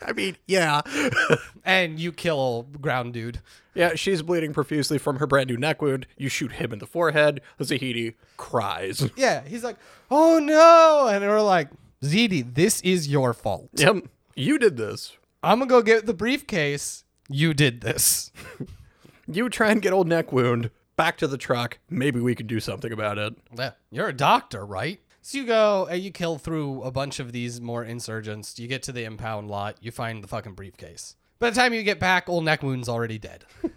S2: I mean, yeah.
S1: and you kill ground dude.
S2: yeah, she's bleeding profusely from her brand new neck wound. You shoot him in the forehead. Zahedi cries.
S1: Yeah, he's like, oh no. And we're like, Zedi, this is your fault.
S2: yep. You did this.
S1: I'm going to go get the briefcase. You did this.
S2: You try and get old neck wound back to the truck. Maybe we can do something about it.
S1: Yeah, you're a doctor, right? So you go and you kill through a bunch of these more insurgents. You get to the impound lot. You find the fucking briefcase. By the time you get back, old neck wound's already dead.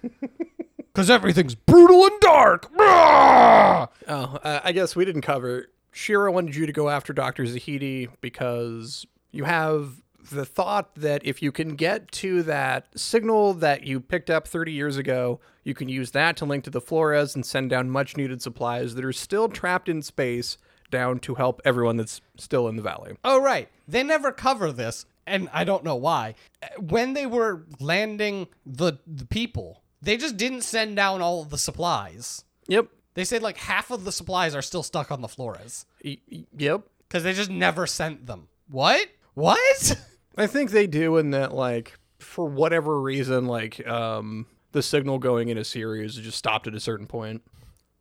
S1: Because everything's brutal and dark.
S2: Oh, uh, I guess we didn't cover. Shira wanted you to go after Dr. Zahedi because you have the thought that if you can get to that signal that you picked up 30 years ago, you can use that to link to the Flores and send down much needed supplies that are still trapped in space down to help everyone that's still in the valley.
S1: Oh, right. They never cover this, and I don't know why. When they were landing the, the people, they just didn't send down all of the supplies.
S2: Yep.
S1: They said like half of the supplies are still stuck on the Flores
S2: y- yep.
S1: because they just never sent them. What? What?
S2: I think they do in that like for whatever reason like um the signal going in a series just stopped at a certain point.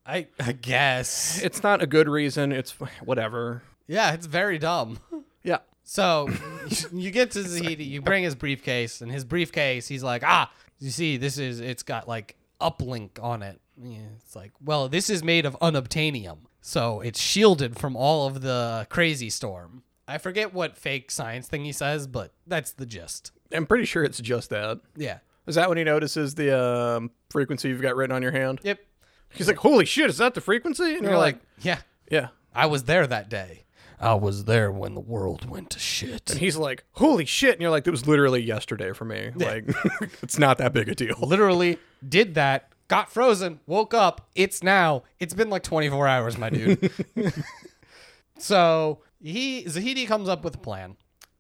S1: I I guess.
S2: It's not a good reason. It's whatever.
S1: Yeah, it's very dumb.
S2: Yeah.
S1: So you get to Zahedi, you bring his briefcase, and his briefcase, he's like, ah, you see, this is, it's got like uplink on it. Yeah, it's like, well, this is made of unobtainium, so it's shielded from all of the crazy storm. I forget what fake science thing he says, but that's the gist.
S2: I'm pretty sure it's just that.
S1: Yeah.
S2: Is that when he notices the um, frequency you've got written on your hand?
S1: Yep.
S2: He's like, "Holy shit, is that the frequency?" And
S1: You're like, yeah,
S2: "Yeah."
S1: I was there that day. I was there when the world went to shit.
S2: And he's like, "Holy shit!" And you're like, "That was literally yesterday for me. Like, it's not that big a deal."
S1: literally did that, got frozen, woke up. It's now. It's been like 24 hours, my dude. so he Zahedi comes up with a plan.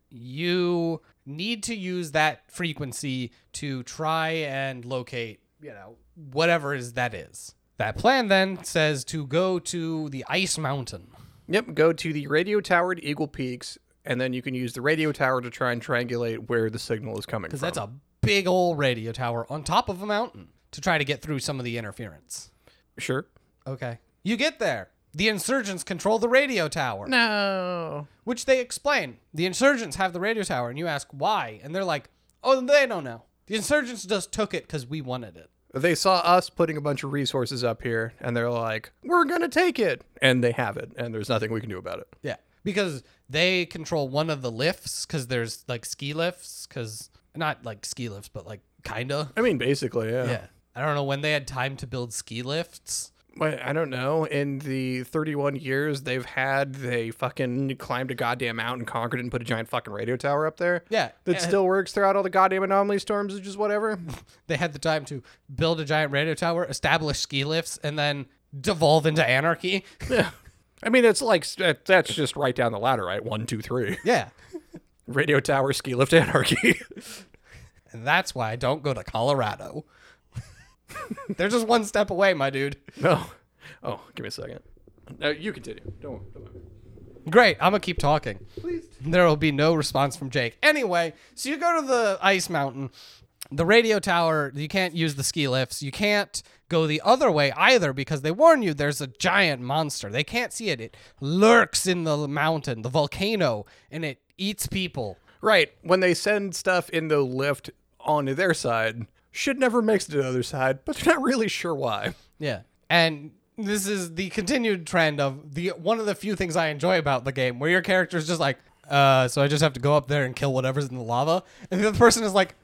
S1: You need to use that frequency to try and locate, you know, whatever is that is. That plan then says to go to the ice mountain.
S2: Yep. Go to the radio tower at Eagle Peaks, and then you can use the radio tower to try and triangulate where the signal is coming from.
S1: Because that's a big old radio tower on top of a mountain to try to get through some of the interference.
S2: sure.
S1: Okay. You get there. The insurgents control the radio tower.
S2: No.
S1: Which they explain. The insurgents have the radio tower, and you ask why, and they're like, "Oh, they don't know. The insurgents just took it because we wanted it."
S2: They saw us putting a bunch of resources up here, and they're like, "We're gonna take it," and they have it, and there's nothing we can do about it.
S1: Yeah, because they control one of the lifts. Because there's like ski lifts. Because not like ski lifts, but like kinda.
S2: I mean, basically, yeah.
S1: Yeah. I don't know when they had time to build ski lifts.
S2: I don't know. In the 31 years they've had, they fucking climbed a goddamn mountain, conquered it, and put a giant fucking radio tower up there.
S1: Yeah,
S2: That still works throughout all the goddamn anomaly storms, or just whatever.
S1: they had the time to build a giant radio tower, establish ski lifts, and then devolve into anarchy.
S2: yeah. I mean, it's like that- that's just right down the ladder, right? One, two, three.
S1: yeah.
S2: Radio tower, ski lift, anarchy.
S1: And that's why I don't go to Colorado. They're just one step away, my dude.
S2: no. Oh, give me a second. No, you continue. Don't. don't worry.
S1: Great. I'm going to keep talking.
S2: Please.
S1: There will be no response from Jake. Anyway, so you go to the ice mountain, the radio tower, you can't use the ski lifts. You can't go the other way either because they warn you there's a giant monster. They can't see it. It lurks in the mountain, the volcano, and it eats people.
S2: Right. When they send stuff in the lift onto their side, shit never makes it to the other side, but they're not really sure why.
S1: Yeah. And this is the continued trend of the one of the few things I enjoy about the game where your character is just like, uh, so I just have to go up there and kill whatever's in the lava. And the other person is like,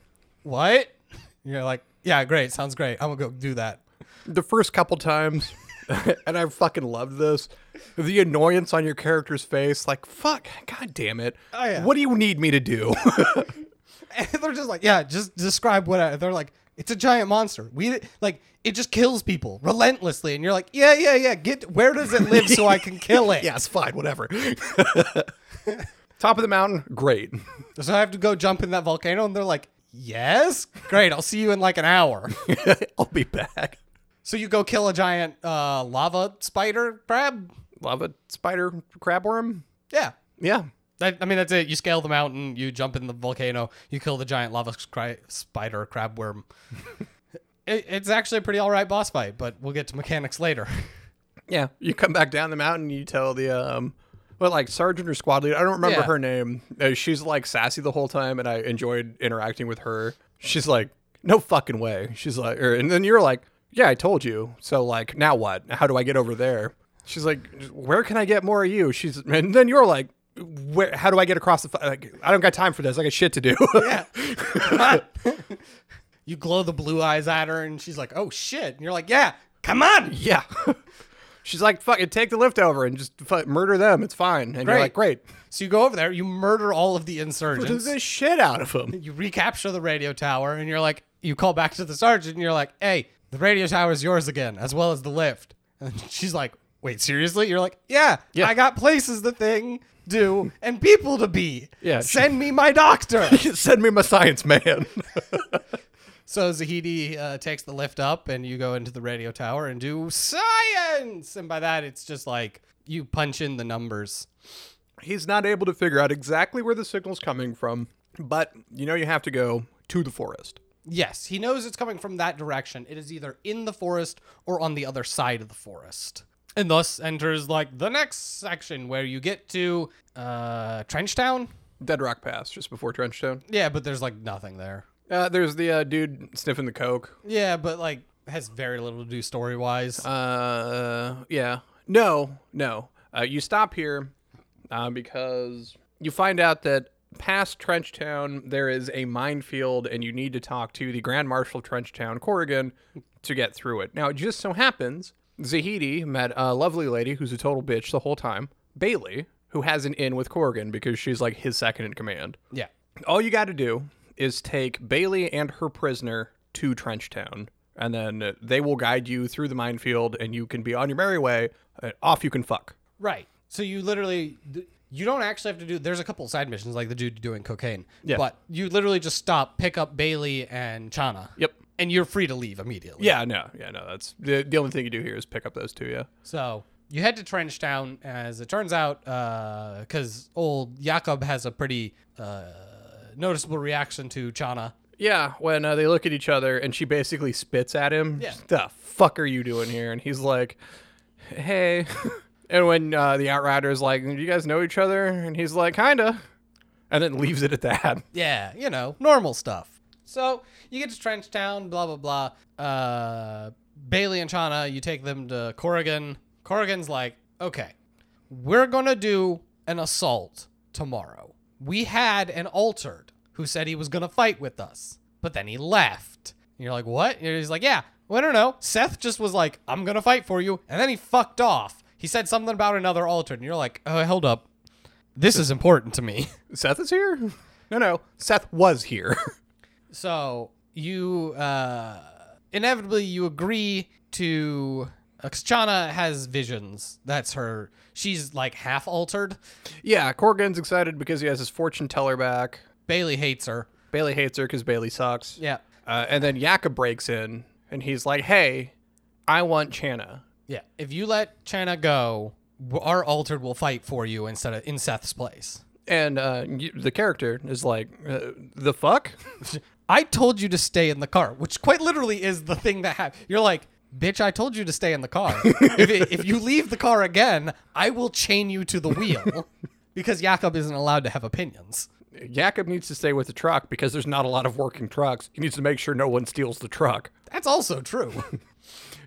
S1: What? And you're like, Yeah, great, sounds great. I'm gonna go do that.
S2: the first couple times, and I fucking loved this. The annoyance on your character's face, like, fuck, god damn it.
S1: Oh, yeah.
S2: What do you need me to do?
S1: And they're just like, Yeah, just describe what I, they're like, it's a giant monster. We like it just kills people relentlessly, and you're like, yeah, yeah, yeah. Get where does it live so I can kill it?
S2: yeah, it's fine, whatever. Top of the mountain, great.
S1: So I have to go jump in that volcano, and they're like, yes, great. I'll see you in like an hour.
S2: I'll be back.
S1: So you go kill a giant uh, lava spider crab.
S2: Lava spider crab worm?
S1: Yeah,
S2: Yeah.
S1: I mean that's it. You scale the mountain, you jump in the volcano, you kill the giant lava spider crab worm. it, it's actually a pretty all right boss fight, but we'll get to mechanics later.
S2: Yeah. You come back down the mountain, you tell the um well, like sergeant or squad leader, I don't remember
S1: Yeah.
S2: her name. Uh, she's like sassy the whole time, and I enjoyed interacting with her. She's like, "No fucking way." She's like, or, and then you're like, "Yeah, I told you." So like, now what? How do I get over there? She's like, "Where can I get more of you?" She's, and then you're like, "Where? How do I get across the? Like, I don't got time for this. I got shit to do."
S1: yeah. you glow the blue eyes at her, and she's like, "Oh shit!" And you're like, "Yeah, come on."
S2: yeah. She's like, "Fucking take the lift over and just fu- murder them. It's fine." And
S1: Great.
S2: you're like, "Great."
S1: So you go over there, you murder all of the insurgents.
S2: the shit out of them.
S1: you recapture the radio tower and you're like you call back to the sergeant and you're like hey the radio tower is yours again as well as the lift and she's like wait seriously you're like yeah,
S2: Yeah.
S1: i got places the thing do and people to be
S2: Yeah.
S1: send me my doctor
S2: Send me my science man.
S1: so zahedi uh, takes the lift up and you go into the radio tower and do science and by that it's just like you punch in the numbers
S2: He's not able to figure out exactly where the signal's coming from, but you know you have to go to the forest.
S1: Yes, he knows it's coming from that direction. It is either in the forest or on the other side of the forest. And thus enters like the next section where you get to uh Trenchtown.
S2: Dead Rock Pass, just before Trenchtown.
S1: Yeah, but there's like nothing there.
S2: Uh, there's the uh, dude sniffing the coke.
S1: Yeah, but like has very little to do story wise.
S2: Uh, yeah. No, no. Uh, you stop here uh, because you find out that past Trenchtown there is a minefield, and you need to talk to the Grand Marshal of Trenchtown, Corrigan, to get through it. Now, it just so happens Zahedi met a lovely lady who's a total bitch the whole time, Bailey, who has an in with Corrigan because she's like his second in command.
S1: yeah.
S2: All you got to do is take Bailey and her prisoner to Trenchtown, and then they will guide you through the minefield, and you can be on your merry way. Off you can fuck.
S1: Right. So you literally you don't actually have to do there's a couple side missions like the dude doing cocaine.
S2: Yeah.
S1: But you literally just stop, pick up Bailey and Channa.
S2: Yep.
S1: And you're free to leave immediately.
S2: Yeah, no, yeah, no. That's the the only thing you do here is pick up those two. Yeah.
S1: So you head to Trenchtown, as it turns out, because old Jakob has a pretty uh, noticeable reaction to Channa.
S2: Yeah, when uh, they look at each other and she basically spits at him.
S1: Yeah.
S2: The fuck are you doing here? And he's like, hey. and when uh, the Outrider's like, do you guys know each other? And he's like, kinda. And then leaves it at that.
S1: Yeah, you know, normal stuff. So you get to Trenchtown, blah blah blah. Uh, Bailey and Channa, you take them to Corrigan. Corrigan's like, okay, we're gonna do an assault tomorrow. We had an altered who said he was gonna fight with us, but then he left. And you're like, what? And he's like, yeah. Well, I don't know. Seth just was like, I'm gonna fight for you, and then he fucked off. He said something about another altered, and you're like, oh, hold up. This is important to me.
S2: Seth is here? No, no. Seth was here.
S1: So you uh, inevitably you agree to. Uh, 'cause Channa has visions. That's her. She's like half altered.
S2: yeah, Corrigan's excited because he has his fortune teller back.
S1: Bailey hates her.
S2: Bailey hates her because Bailey sucks.
S1: Yeah,
S2: Uh, and then Yaka breaks in and he's like, hey, I want Channa.
S1: yeah. If you let Channa go, our altered will fight for you instead of in Seth's place.
S2: And uh, the character is like, uh, the fuck?
S1: I told you to stay in the car, which quite literally is the thing that happened. You're like, bitch, I told you to stay in the car. if, it, if you leave the car again, I will chain you to the wheel because Jakob isn't allowed to have opinions.
S2: Jakob needs to stay with the truck because there's not a lot of working trucks. He needs to make sure no one steals the truck.
S1: That's also true.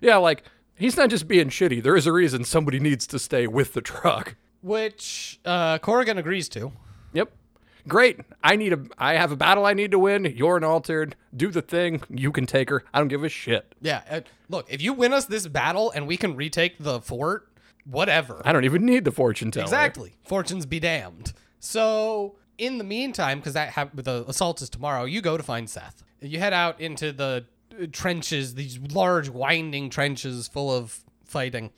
S2: Yeah, like, he's not just being shitty. There is a reason somebody needs to stay with the truck.
S1: which uh, Corrigan agrees to.
S2: Yep. Great. I need a I have a battle I need to win. You're an altered. Do the thing. You can take her. I don't give a shit.
S1: Yeah, uh, look, if you win us this battle and we can retake the fort, whatever.
S2: I don't even need the fortune teller.
S1: Exactly. Fortunes be damned. So, in the meantime, because that hap- the assault is tomorrow, you go to find Seth. You head out into the uh, trenches, these large, winding trenches full of fighting,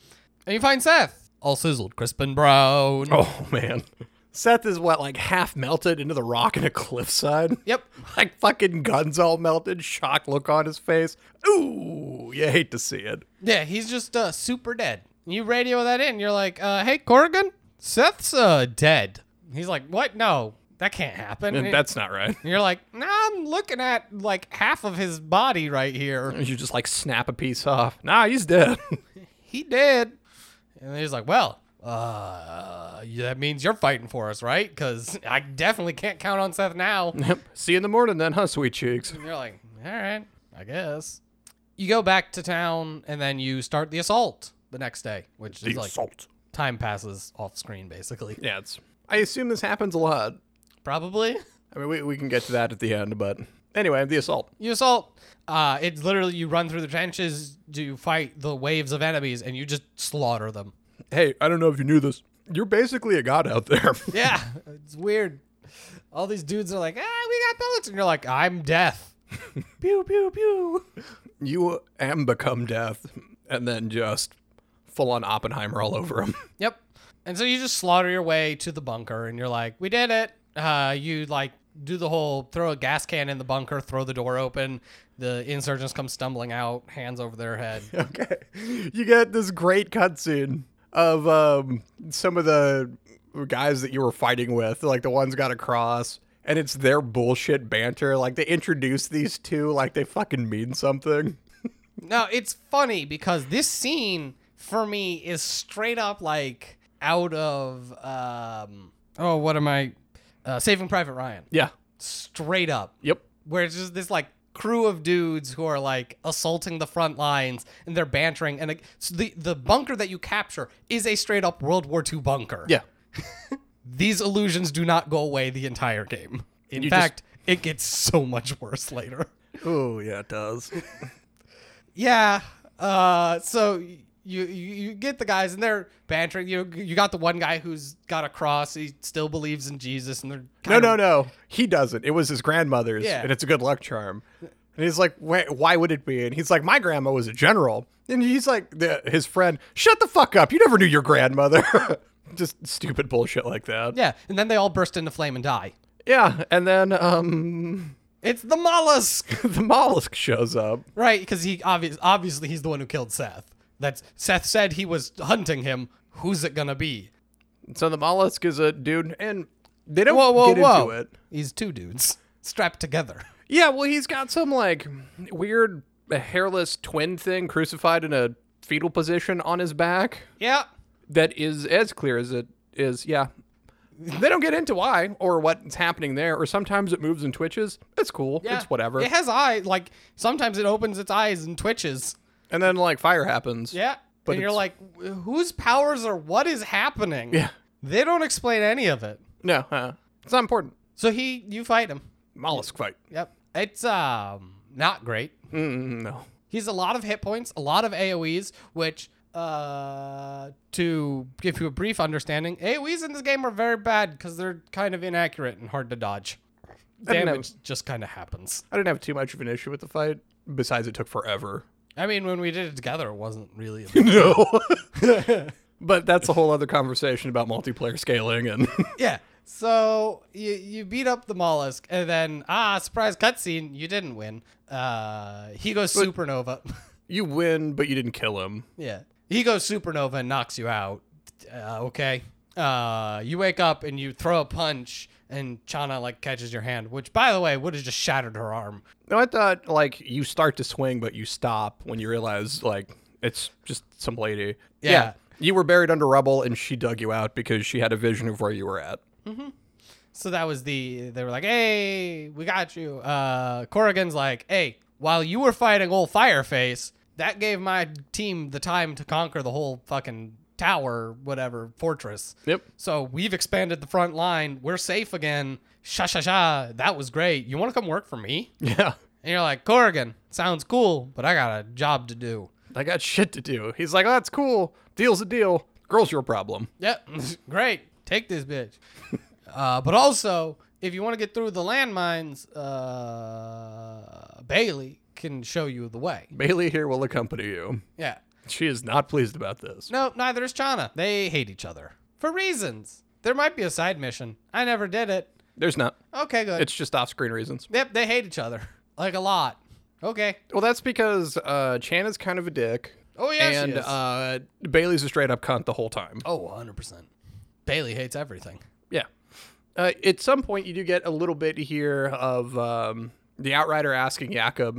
S1: and you find Seth, all sizzled, crisp and brown.
S2: Oh man. Seth is what, like half melted into the rock in a cliffside?
S1: Yep.
S2: Like fucking guns all melted, shock look on his face. Ooh, you hate to see it.
S1: Yeah, he's just uh, super dead. You radio that in. You're like, uh, hey, Corrigan, Seth's uh, dead. He's like, what? No, that can't happen.
S2: And that's not right.
S1: And you're like, nah, I'm looking at like half of his body right here.
S2: And You just like snap a piece off. Nah, he's dead.
S1: He did. And he's like, well, uh, yeah, that means you're fighting for us, right? Because I definitely can't count on Seth now.
S2: yep. See you in the morning then, huh, sweet cheeks?
S1: And you're like, all right, I guess. You go back to town and then you start the assault the next day, which is like
S2: assault.
S1: time passes off screen basically.
S2: Yeah, it's. I assume this happens a lot.
S1: Probably.
S2: I mean, we, we can get to that at the end, but anyway, the assault.
S1: You assault. Uh, it's literally you run through the trenches to fight the waves of enemies and you just slaughter them.
S2: Hey, I don't know if you knew this. You're basically a god out there.
S1: Yeah, it's weird. All these dudes are like, ah, we got bullets, and you're like, I'm death. pew pew pew.
S2: you am become death, and then just full on Oppenheimer all over him.
S1: Yep. And so you just slaughter your way to the bunker, and you're like, we did it. Uh, you like do the whole throw a gas can in the bunker, throw the door open. The insurgents come stumbling out, hands over their head.
S2: okay. You get this great cutscene of um, some of the guys that you were fighting with, like the ones got across, and it's their bullshit banter. Like they introduce these two like they fucking mean something.
S1: No, it's funny because this scene for me is straight up like out of um oh what am I uh, Saving Private Ryan.
S2: Yeah.
S1: Straight up.
S2: Yep.
S1: Where it's just this like crew of dudes who are like assaulting the front lines and they're bantering and like, so the the bunker that you capture is a straight up World War II bunker.
S2: Yeah.
S1: These illusions do not go away the entire game. In
S2: You just-
S1: fact, it gets so much worse later.
S2: Oh yeah, it does.
S1: Yeah. Uh. So you you, you get the guys and they're bantering. You you got the one guy who's got a cross. He still believes in Jesus, and they're
S2: no, no, no. He doesn't. It was his grandmother's,
S1: Yeah.
S2: and it's a good luck charm. And he's like, why would it be? And he's like, my grandma was a general. And he's like, the, his friend, shut the fuck up. You never knew your grandmother. Just stupid bullshit like that.
S1: Yeah. And then they all burst into flame and die.
S2: Yeah. And then um,
S1: It's the mollusk,
S2: the mollusk shows up.
S1: right? Because he obvious obviously he's the one who killed Seth. That's Seth said he was hunting him. Who's it gonna be?
S2: So the mollusk is a dude, and they don't
S1: Whoa, whoa,
S2: get
S1: whoa!
S2: into it.
S1: He's two dudes strapped together.
S2: Yeah, well, he's got some like weird hairless twin thing crucified in a fetal position on his back.
S1: Yeah.
S2: that is as clear as it is. Yeah. They don't get into why or what's happening there, or sometimes it moves and twitches. It's cool.
S1: Yeah.
S2: It's whatever.
S1: It has eyes. Like sometimes it opens its eyes and twitches.
S2: And then like fire happens.
S1: Yeah.
S2: But
S1: and you're
S2: it's-
S1: like, whose powers are what is happening?
S2: Yeah.
S1: They don't explain any of it.
S2: No, uh, it's not important.
S1: So he, you fight him.
S2: Mollusk fight.
S1: Yep. It's um not great.
S2: Mm, no.
S1: He's a lot of hit points, a lot of AoEs, which uh to give you a brief understanding, AoEs in this game are very bad because they're kind of inaccurate and hard to dodge.
S2: I don't know.
S1: Damage just kind of happens.
S2: I didn't have too much of an issue with the fight. Besides, it took forever.
S1: I mean, when we did it together, it wasn't really. A
S2: No. but that's a whole other conversation about multiplayer scaling and
S1: Yeah. So you you beat up the mollusk, and then ah, surprise cutscene, you didn't win. Uh, he goes supernova.
S2: you win, but you didn't kill him.
S1: yeah, he goes supernova and knocks you out. Uh, okay. Uh, you wake up and you throw a punch, and Channa like catches your hand, which by the way would have just shattered her arm.
S2: No, I thought like you start to swing, but you stop when you realize like it's just some lady.
S1: Yeah.
S2: You were buried under rubble, and she dug you out because she had a vision of where you were at.
S1: So that was the they were like, "Hey, we got you." Uh Corrigan's like, "Hey, while you were fighting old Fireface, that gave my team the time to conquer the whole fucking tower, whatever, fortress.
S2: Yep.
S1: So we've expanded the front line. We're safe again. Sha sha sha. That was great. You want to come work for me?"
S2: Yeah.
S1: And you're like, "Corrigan, sounds cool, but I got a job to do."
S2: I got shit to do. He's like, oh, that's cool. Deal's a deal. Girl's your problem.
S1: Yep, great. Take this bitch. uh, but also, if you want to get through the landmines, uh, Bailey can show you the way.
S2: Bailey here will accompany you.
S1: Yeah.
S2: She is not pleased about this.
S1: No, neither is Channa. They hate each other for reasons. There might be a side mission. I never did it.
S2: There's not.
S1: Okay, good.
S2: It's just off screen reasons.
S1: yep, they hate each other like a lot. Okay.
S2: Well, that's because uh, Chan is kind of a dick.
S1: Oh yeah,
S2: and
S1: she is.
S2: Uh, Bailey's a straight up cunt the whole time.
S1: oh, 100 percent. Bailey hates everything.
S2: Yeah. Uh, at some point, you do get a little bit here of um, the Outrider asking Jakob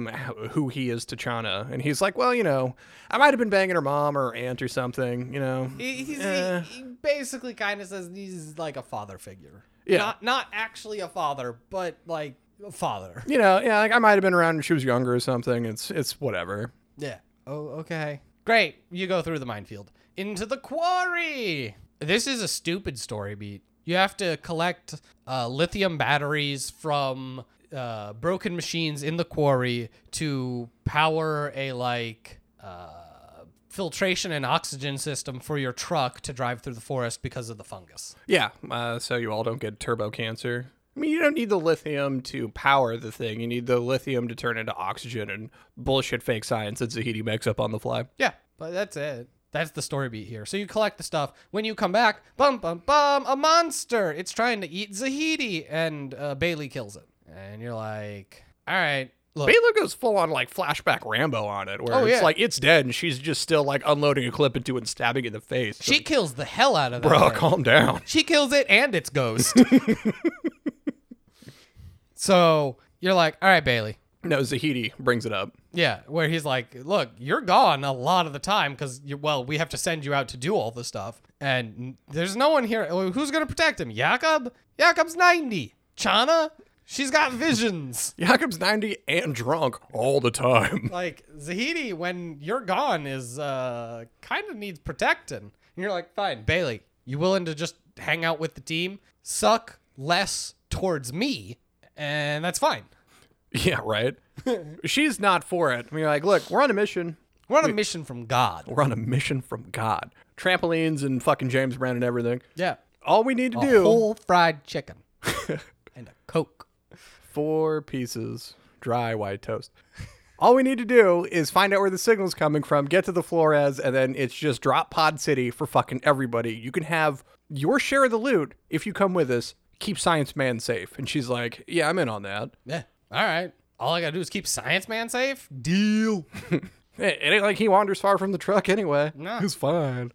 S2: who he is to Channa. And he's like, well, you know, I might have been banging her mom or aunt or something, you know.
S1: He, he's,
S2: Eh.
S1: he, he basically kind of says he's like a father figure.
S2: Yeah.
S1: Not not actually a father, but like a father.
S2: You know, yeah, like I might have been around when she was younger or something. It's it's whatever.
S1: Yeah. Oh, okay. Great. You go through the minefield into the quarry. This is a stupid story beat. You have to collect uh, lithium batteries from uh, broken machines in the quarry to power a like uh, filtration and oxygen system for your truck to drive through the forest because of the fungus.
S2: Yeah, uh, so you all don't get turbo cancer. I mean, you don't need the lithium to power the thing. You need the lithium to turn into oxygen and bullshit fake science that Zahedi makes up on the fly.
S1: Yeah, but that's it. That's the story beat here. So you collect the stuff. When you come back, bum bum bum, a monster. It's trying to eat Zahedi, and uh, Bailey kills it. And you're like, all right, look.
S2: Baylor goes full on like flashback Rambo on it, where
S1: Oh,
S2: it's
S1: yeah.
S2: like it's dead and she's just still like unloading a clip into it and stabbing it in the face.
S1: she kills the hell out of that.
S2: bro,
S1: thing.
S2: calm down.
S1: She kills it and its ghost. So you're like, all right, Bailey.
S2: No, Zahedi brings it up.
S1: Yeah, where he's like, look, you're gone a lot of the time because, well, we have to send you out to do all the stuff. And there's no one here. Who's going to protect him? Jakob? Jakob's 90. Channa? She's got visions.
S2: Jakob's 90 and drunk all the time.
S1: like, Zahedi, when you're gone, is uh, kind of needs protecting. And you're like, fine, Bailey, you willing to just hang out with the team? Suck less towards me, and that's fine.
S2: Yeah, right. She's not for it. I mean, like, look, we're on a mission.
S1: We're on a mission from God.
S2: We're on a mission from God. Trampolines and fucking James Brown and everything.
S1: Yeah.
S2: All we need to
S1: A
S2: do
S1: whole fried chicken and a Coke.
S2: Four pieces dry white toast. All we need to do is find out where the signal's coming from, get to the Flores, and then it's just drop Pod City for fucking everybody. You can have your share of the loot if you come with us. Keep Science Man safe. And she's like, Yeah, I'm in on that.
S1: Yeah. All right. All I gotta do is keep Science Man safe. Deal.
S2: It ain't like he wanders far from the truck anyway.
S1: No.
S2: He's fine.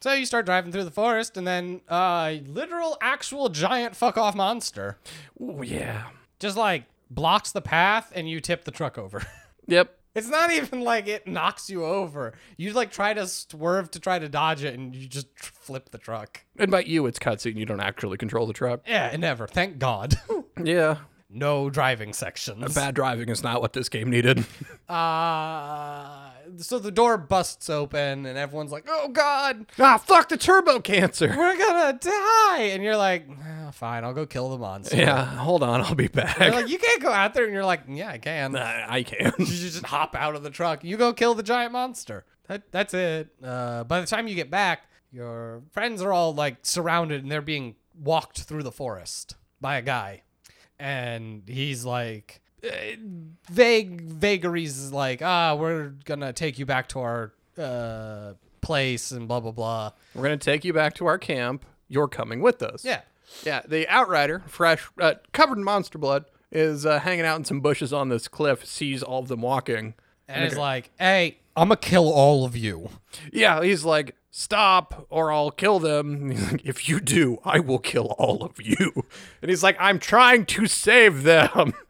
S1: So you start driving through the forest, and then uh, literal, actual giant fuck off monster
S2: Oh, yeah.
S1: Just like blocks the path, and you tip the truck over.
S2: Yep.
S1: it's not even like it knocks you over. You like try to swerve to try to dodge it, and you just tr- flip the truck.
S2: And by you, it's cutscene. You don't actually control the truck.
S1: Yeah, never. Thank God.
S2: Yeah.
S1: No driving sections.
S2: Bad driving is not what this game needed.
S1: Uh, so the door busts open, and everyone's like, "Oh God,
S2: ah, fuck the turbo cancer.
S1: we're gonna die!" And you're like, "Ah, "Fine, I'll go kill the monster."
S2: Yeah, hold on. I'll be
S1: They're
S2: back.
S1: like, "You can't go out there," and you're like, "Yeah, I can."
S2: I, I can.
S1: You just hop out of the truck. You go kill the giant monster. That, that's it. Uh, by the time you get back, your friends are all like surrounded, and they're being walked through the forest by a guy, and he's like. uh, Vague vagaries like ah we're gonna take you back to our uh place and blah blah blah
S2: We're gonna take you back to our camp. You're coming with us.
S1: yeah
S2: Yeah. The outrider, fresh, uh, covered in monster blood, is uh, hanging out in some bushes on this cliff. Sees all of them walking.
S1: and it's like hey i'm gonna kill all of you
S2: Yeah, he's like, stop or I'll kill them. Like, if you do, I will kill all of you. And he's like, I'm trying to save them.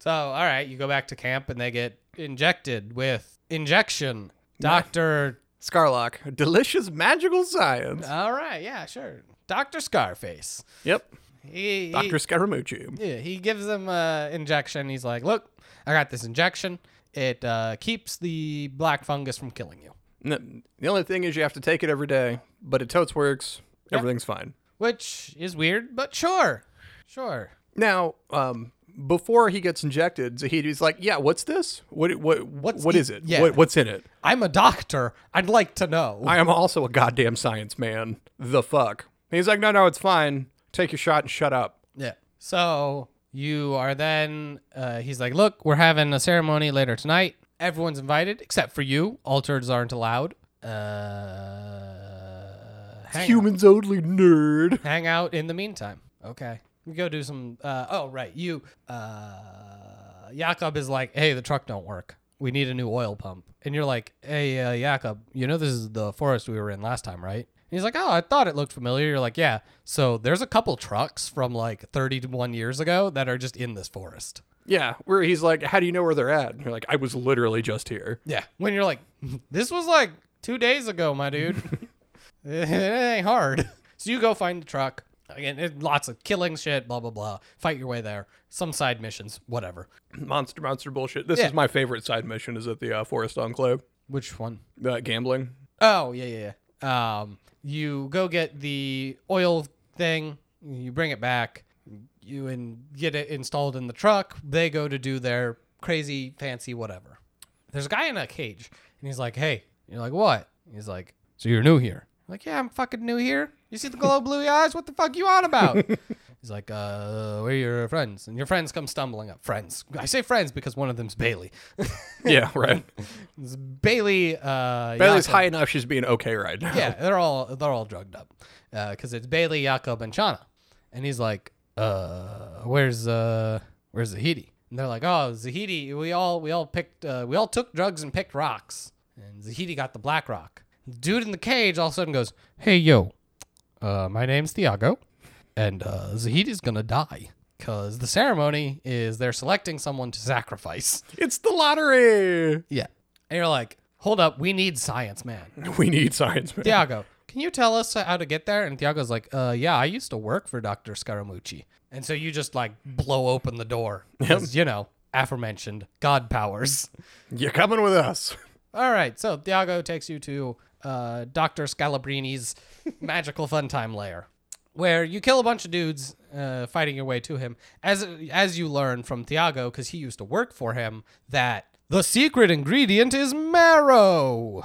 S1: So, all right, you go back to camp and they get injected with injection. Doctor.
S2: Scarlock, delicious magical science.
S1: All right, yeah, sure. Doctor Scarface.
S2: Yep.
S1: He, he-
S2: Dr. Scaramucci.
S1: yeah, he gives them a injection. He's like, "Look, I got this injection. It uh, keeps the black fungus from killing you."
S2: N- The only thing is you have to take it every day, but it totes works. Everything's fine.
S1: Which is weird, but sure, sure.
S2: Now, um, before he gets injected, Zahedi's like, "Yeah, what's this? What what
S1: What's
S2: what
S1: e-
S2: is it?
S1: yeah.
S2: What, what's in it?
S1: I'm a doctor. I'd like to know.
S2: I am also a goddamn science man. The fuck?" He's like, "No, no, it's fine. Take your shot and shut up."
S1: Yeah. So you are then. Uh, he's like, "Look, we're having a ceremony later tonight. Everyone's invited except for you. Altars aren't allowed. Uh, hang,
S2: Humans only, nerd.
S1: hang out in the meantime. Okay. We go do some. Uh, oh right, you. Uh, Jakob is like, "Hey, the truck don't work. We need a new oil pump." And you're like, "Hey, uh, Jakob, you know this is the forest we were in last time, right?" He's like, "Oh, I thought it looked familiar." You're like, "Yeah." So there's a couple trucks from like 31 years ago that are just in this forest.
S2: Yeah, where he's like, "How do you know where they're at?" And you're like, "I was literally just here."
S1: Yeah. When you're like, "This was like two days ago, my dude." it ain't hard. So you go find the truck. Again, it, lots of killing shit, blah blah blah. Fight your way there. Some side missions, whatever.
S2: Monster, monster bullshit. This
S1: Yeah.
S2: is my favorite side mission. Is at the uh, Forest Enclave,
S1: Which one?
S2: uh, gambling.
S1: Oh yeah, yeah, yeah. Um, you go get the oil thing. You bring it back. You and get it installed in the truck. They go to do their crazy fancy whatever. There's a guy in a cage, and he's like, "Hey," you're like, "What?" He's like, "So you're new here?" I'm like, "Yeah, I'm fucking new here. You see the glow blue eyes? What the fuck you on about?" He's like, uh, where are your friends? And your friends come stumbling up. Friends. I say friends because one of them's Bailey.
S2: yeah, right.
S1: It's Bailey. Uh,
S2: Bailey's
S1: Jakob.
S2: high enough. She's being okay right now.
S1: Yeah, they're all they're all drugged up because it's Bailey, Jakob, and Channa, and he's like, uh, where's uh, where's Zahedi? And they're like, oh, Zahedi, we all we all picked uh, we all took drugs and picked rocks, and Zahedi got the black rock. Dude in the cage all of a sudden goes, hey yo, uh, my name's Tiago, and uh, Zahedi's gonna die because the ceremony is they're selecting someone to sacrifice.
S2: It's the lottery.
S1: Yeah. And you're like, hold up, we need science, man.
S2: We need science, man.
S1: Tiago, can you tell us how to get there? And Tiago's like, uh, yeah, I used to work for Dr. Scaramucci. And so you just like blow open the door. Because, you know, aforementioned God powers.
S2: You're coming with us.
S1: All right. So Tiago takes you to uh, Dr. Scalabrini's magical fun time lair. Where you kill a bunch of dudes uh, fighting your way to him, as as you learn from Tiago, because he used to work for him, that the secret ingredient is marrow.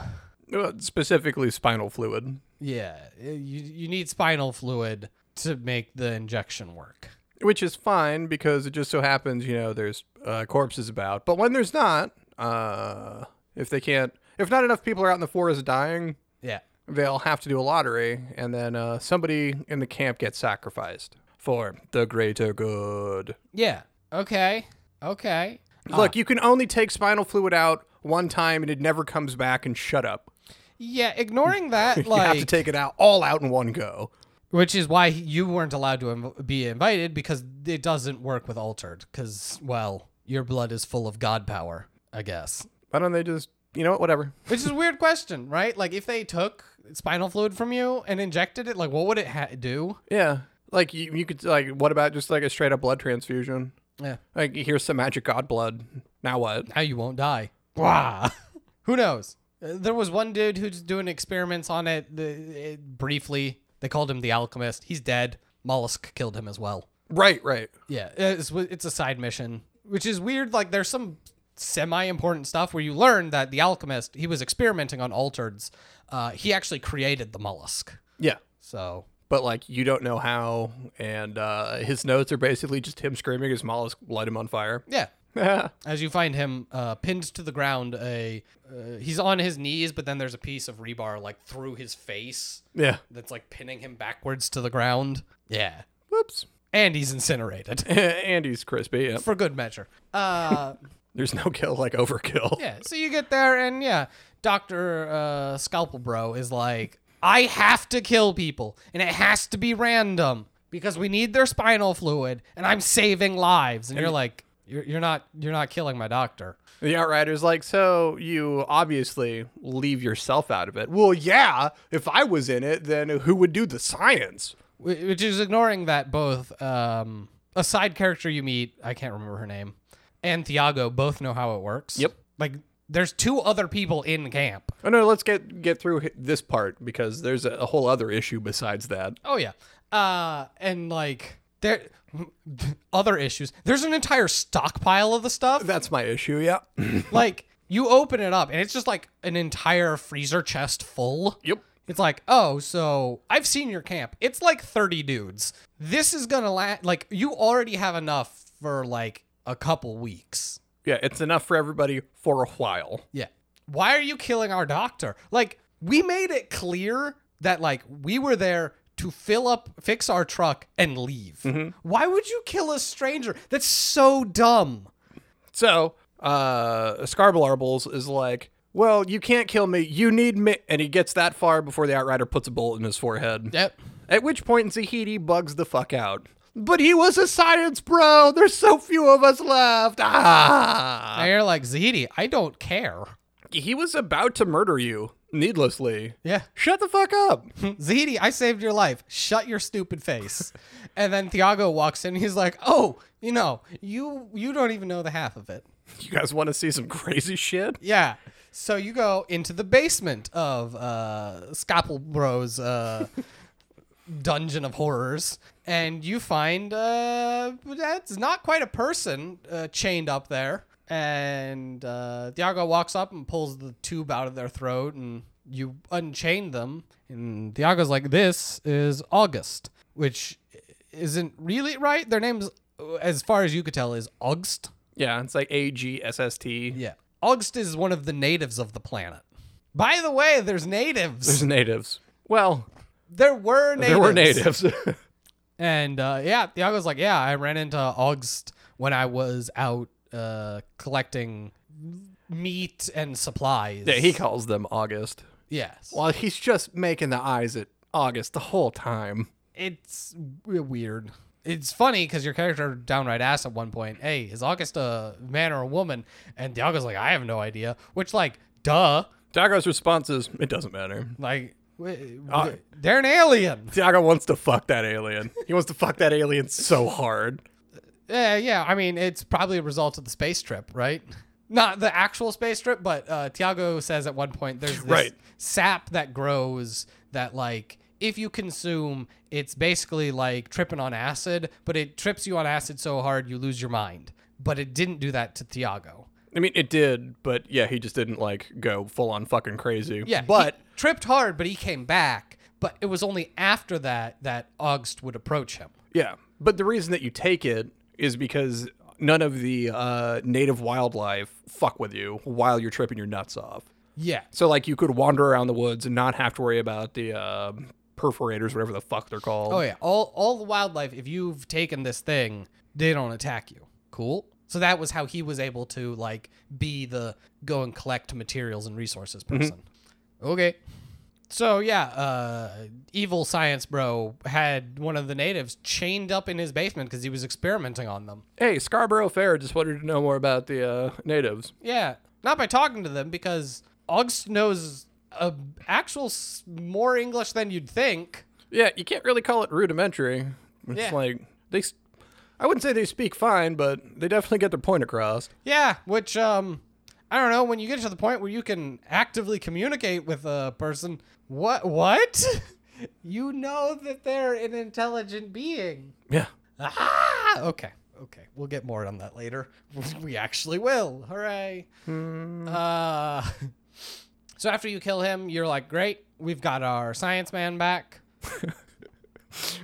S2: Uh, Specifically, spinal fluid,
S1: Yeah, you you need spinal fluid to make the injection work.
S2: which is fine because it just so happens, you know, there's uh, corpses about. But when there's not, uh, if they can't, if not enough people are out in the forest dying,
S1: Yeah.
S2: They'll have to do a lottery, and then uh, somebody in the camp gets sacrificed for the greater good.
S1: Yeah. Okay. Okay.
S2: Look, you can only take spinal fluid out one time, and it never comes back. And shut up.
S1: Yeah, ignoring that,
S2: you have to take it out all out in one go.
S1: which is why you weren't allowed to inv- be invited because it doesn't work with altered. Because, well, your blood is full of god power, I guess.
S2: Why don't they just, you know what, whatever.
S1: Which is a weird question, right? Like, if they took spinal fluid from you and injected it, like, what would it ha- do?
S2: Yeah, like you, you could like, what about just like a straight up blood transfusion?
S1: Yeah.
S2: Like here's some magic god blood. Now what?
S1: Now you won't die. Who knows? Uh, There was one dude who's doing experiments on it, the, it briefly. They called him the alchemist. He's dead. Mollusk killed him as well.
S2: Right, right.
S1: Yeah, it's, it's a side mission, which is weird. Like, there's some semi-important stuff where you learn that the alchemist he was experimenting on altereds. Uh, he actually created the mollusk.
S2: Yeah,
S1: So
S2: but like you don't know how, and uh, his notes are basically just him screaming his mollusk light him on fire.
S1: yeah, as you find him uh, pinned to the ground, a uh, he's on his knees, but then there's a piece of rebar like through his face
S2: yeah.
S1: that's like pinning him backwards to the ground. Yeah,
S2: Whoops.
S1: and he's incinerated
S2: and he's crispy. Yeah.
S1: for good measure. Uh.
S2: There's no kill like overkill.
S1: Yeah, so you get there, and yeah, Doctor uh, Scalpel Bro is like, I have to kill people, and it has to be random because we need their spinal fluid, and I'm saving lives. And you're like, you're, you're not you're not killing my doctor.
S2: The Outrider's like, so you obviously leave yourself out of it. Well, yeah. If I was in it, then who would do the science?
S1: Which is ignoring that both um, a side character you meet, I can't remember her name, and Tiago both know how it works.
S2: Yep.
S1: Like, there's two other people in camp.
S2: Oh no, let's get get through this part because there's a, a whole other issue besides that.
S1: Oh yeah. Uh and like there other issues. There's an entire stockpile of the stuff.
S2: That's my issue. Yeah.
S1: like you open it up and it's just like an entire freezer chest full.
S2: yep.
S1: It's like, "Oh, so I've seen your camp. It's like 30 dudes. This is going to last like you already have enough for like a couple weeks."
S2: Yeah, it's enough for everybody for a while.
S1: Yeah. Why are you killing our doctor? Like, we made it clear that, like, we were there to fill up, fix our truck, and leave. Why would you kill a stranger? That's so dumb.
S2: So, uh, Scarbalarbles is like, well, you can't kill me. You need me. And he gets that far before the Outrider puts a bullet in his forehead.
S1: Yep.
S2: At which point, Zahedi bugs the fuck out. But he was a science bro. There's so few of us left. Ah.
S1: And you're like, Zahedi, I don't care.
S2: He was about to murder you needlessly.
S1: Yeah.
S2: Shut the fuck up.
S1: Zahedi, I saved your life. Shut your stupid face. and then Tiago walks in. He's like, oh, you know, you you don't even know the half of it.
S2: you guys want to see some crazy shit?
S1: Yeah. So you go into the basement of uh, Scalpel Bros' uh, dungeon of horrors, and you find uh, that's not quite a person uh, chained up there. And uh, Diago walks up and pulls the tube out of their throat, and you unchain them. And Diago's like, "This is August," which isn't really right. Their names, as far as you could tell, is August.
S2: Yeah, it's like A G S S T.
S1: Yeah. August is one of the natives of the planet. By the way, there's natives.
S2: There's natives. Well,
S1: there were natives.
S2: there were natives.
S1: And uh, yeah, Tiago's like, yeah, I ran into August when I was out uh, collecting meat and supplies.
S2: yeah, he calls them August.
S1: Yes.
S2: Well, he's just making the eyes at August the whole time.
S1: It's weird. it's funny because your character downright asks at one point, "Hey, is August a man or a woman?" And Diago's like, "I have no idea." Which, like, duh,
S2: Dago's response is, "It doesn't matter."
S1: like, w-
S2: Uh,
S1: they're an alien.
S2: Dago wants to fuck that alien. He wants to fuck that alien so hard.
S1: Yeah, yeah. I mean, it's probably a result of the space trip, right? Not the actual space trip, but uh, Tiago says at one point there's this
S2: Right.
S1: sap that grows that, like, if you consume, it's basically like tripping on acid, but it trips you on acid so hard you lose your mind. But it didn't do that to Tiago.
S2: I mean, it did, but yeah, he just didn't like go full on fucking crazy.
S1: Yeah,
S2: but
S1: tripped hard, but he came back. But it was only after that that August would approach him.
S2: yeah, but the reason that you take it is because none of the uh, native wildlife fuck with you while you're tripping your nuts off.
S1: Yeah,
S2: So like you could wander around the woods and not have to worry about the uh, perforators, whatever the fuck they're called.
S1: Oh yeah, all all the wildlife. If you've taken this thing, they don't attack you. Cool. So that was how he was able to like be the go and collect materials and resources person. Okay. So yeah, uh, evil science bro had one of the natives chained up in his basement because he was experimenting on them.
S2: Hey, Scarborough Fair just wanted to know more about the uh, natives.
S1: Yeah, not by talking to them because August knows uh, actual s- more English than you'd think.
S2: Yeah, you can't really call it rudimentary. It's
S1: Yeah.
S2: like they. I wouldn't say they speak fine, but they definitely get their point across.
S1: Yeah, which um I don't know, when you get to the point where you can actively communicate with a person, what what? you know that they're an intelligent being.
S2: Yeah.
S1: Ah, okay. Okay. We'll get more on that later. We actually will. Hooray. Uh So after you kill him, you're like, "Great. We've got our science man back.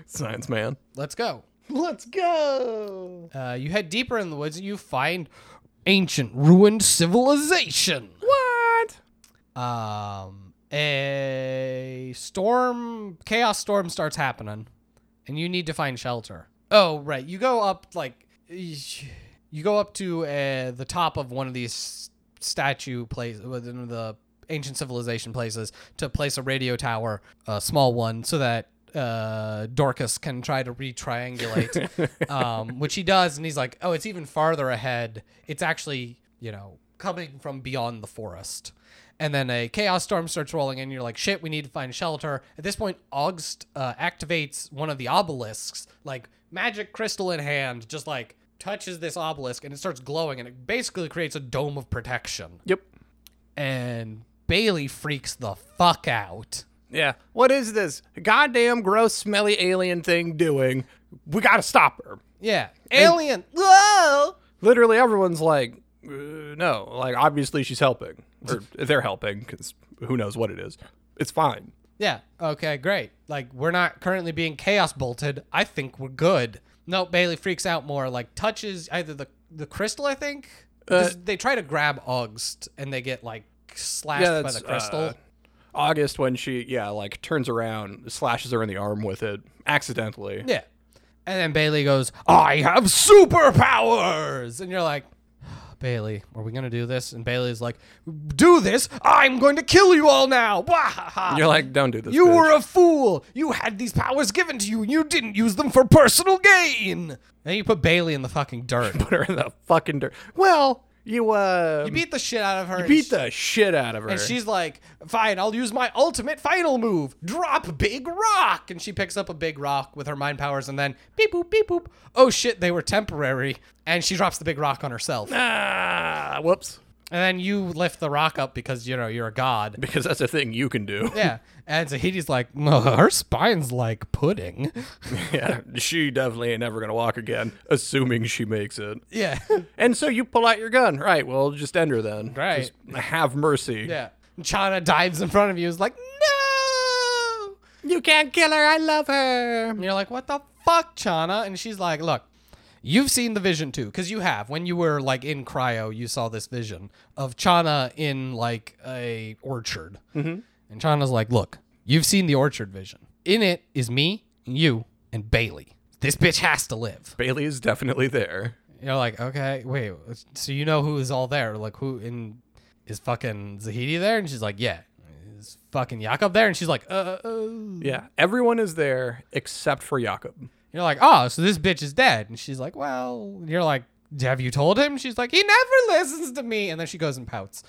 S2: Science man.
S1: Let's go."
S2: Let's go.
S1: Uh, you head deeper in the woods and you find ancient ruined civilization.
S2: What?
S1: um a storm chaos storm starts happening and you need to find shelter oh right you go up like you go up to uh, the top of one of these statue places within the ancient civilization places to place a radio tower a small one so that uh, Dorcas can try to re-triangulate, um, which he does, and he's like, "Oh, it's even farther ahead. It's actually, you know, coming from beyond the forest." And then a chaos storm starts rolling in. You're like, shit, we need to find shelter. At this point, August uh, activates one of the obelisks, like magic crystal in hand, just like touches this obelisk and it starts glowing and it basically creates a dome of protection.
S2: Yep.
S1: And Bailey freaks the fuck out.
S2: Yeah. What is this goddamn gross, smelly alien thing doing? We gotta stop her.
S1: Yeah. Alien. Whoa.
S2: Literally, everyone's like, uh, no. Like, obviously, she's helping, or they're helping, because who knows what it is. It's fine.
S1: Yeah. Okay, great. Like, we're not currently being chaos bolted. I think we're good. No, Bailey freaks out more, like, touches either the, the crystal, I think. 'Cause they try to grab Augst and they get, like, slashed
S2: Yeah,
S1: by the crystal.
S2: uh, August when she, yeah, like turns around, slashes her in the arm with it accidentally.
S1: Yeah. And then Bailey goes, I have superpowers. And you're like, ah, Bailey, are we to do this? And Bailey's like, Do this. I'm going to kill you all now.
S2: And you're like, don't do this.
S1: You
S2: bitch.
S1: were a fool. You had these powers given to you and you didn't use them for personal gain. And you put Bailey in the fucking dirt.
S2: put her in the fucking dirt. Well, you uh,
S1: You beat the shit out of her. and
S2: beat
S1: she-
S2: the shit out of her.
S1: And she's like, fine, I'll use my ultimate final move. Drop big rock. And she picks up a big rock with her mind powers and then beep boop, beep boop. Oh shit, they were temporary. And she drops the big rock on herself.
S2: Ah, whoops,
S1: then you lift the rock up because, you know, you're a god.
S2: because that's a thing you can do.
S1: Yeah. And Zahedi's like, her spine's like pudding.
S2: yeah, she definitely ain't never gonna walk again, assuming she makes it.
S1: Yeah.
S2: And so you pull out your gun, right? Well, just end her then.
S1: Right.
S2: Just have mercy.
S1: yeah. Channa dives in front of you, is like, no.
S2: You can't kill her. I love her.
S1: And you're like, what the fuck, Channa? And she's like, look, you've seen the vision too, because you have. When you were like in cryo, you saw this vision of Channa in like a orchard. Mm-hmm. And Channa's like, look, you've seen the orchard vision. In it is me, you, and Bailey. This bitch has to live.
S2: Bailey is definitely there.
S1: You're like, okay, wait, so you know who is all there? Like, who in is fucking Zahedi there? And she's like, yeah. Is fucking Jakub there? And she's like, uh, uh, uh.
S2: Yeah, everyone is there except for Jakub.
S1: You're like, oh, so this bitch is dead. And she's like, well, you're like, have you told him? She's like, he never listens to me. And then she goes and pouts.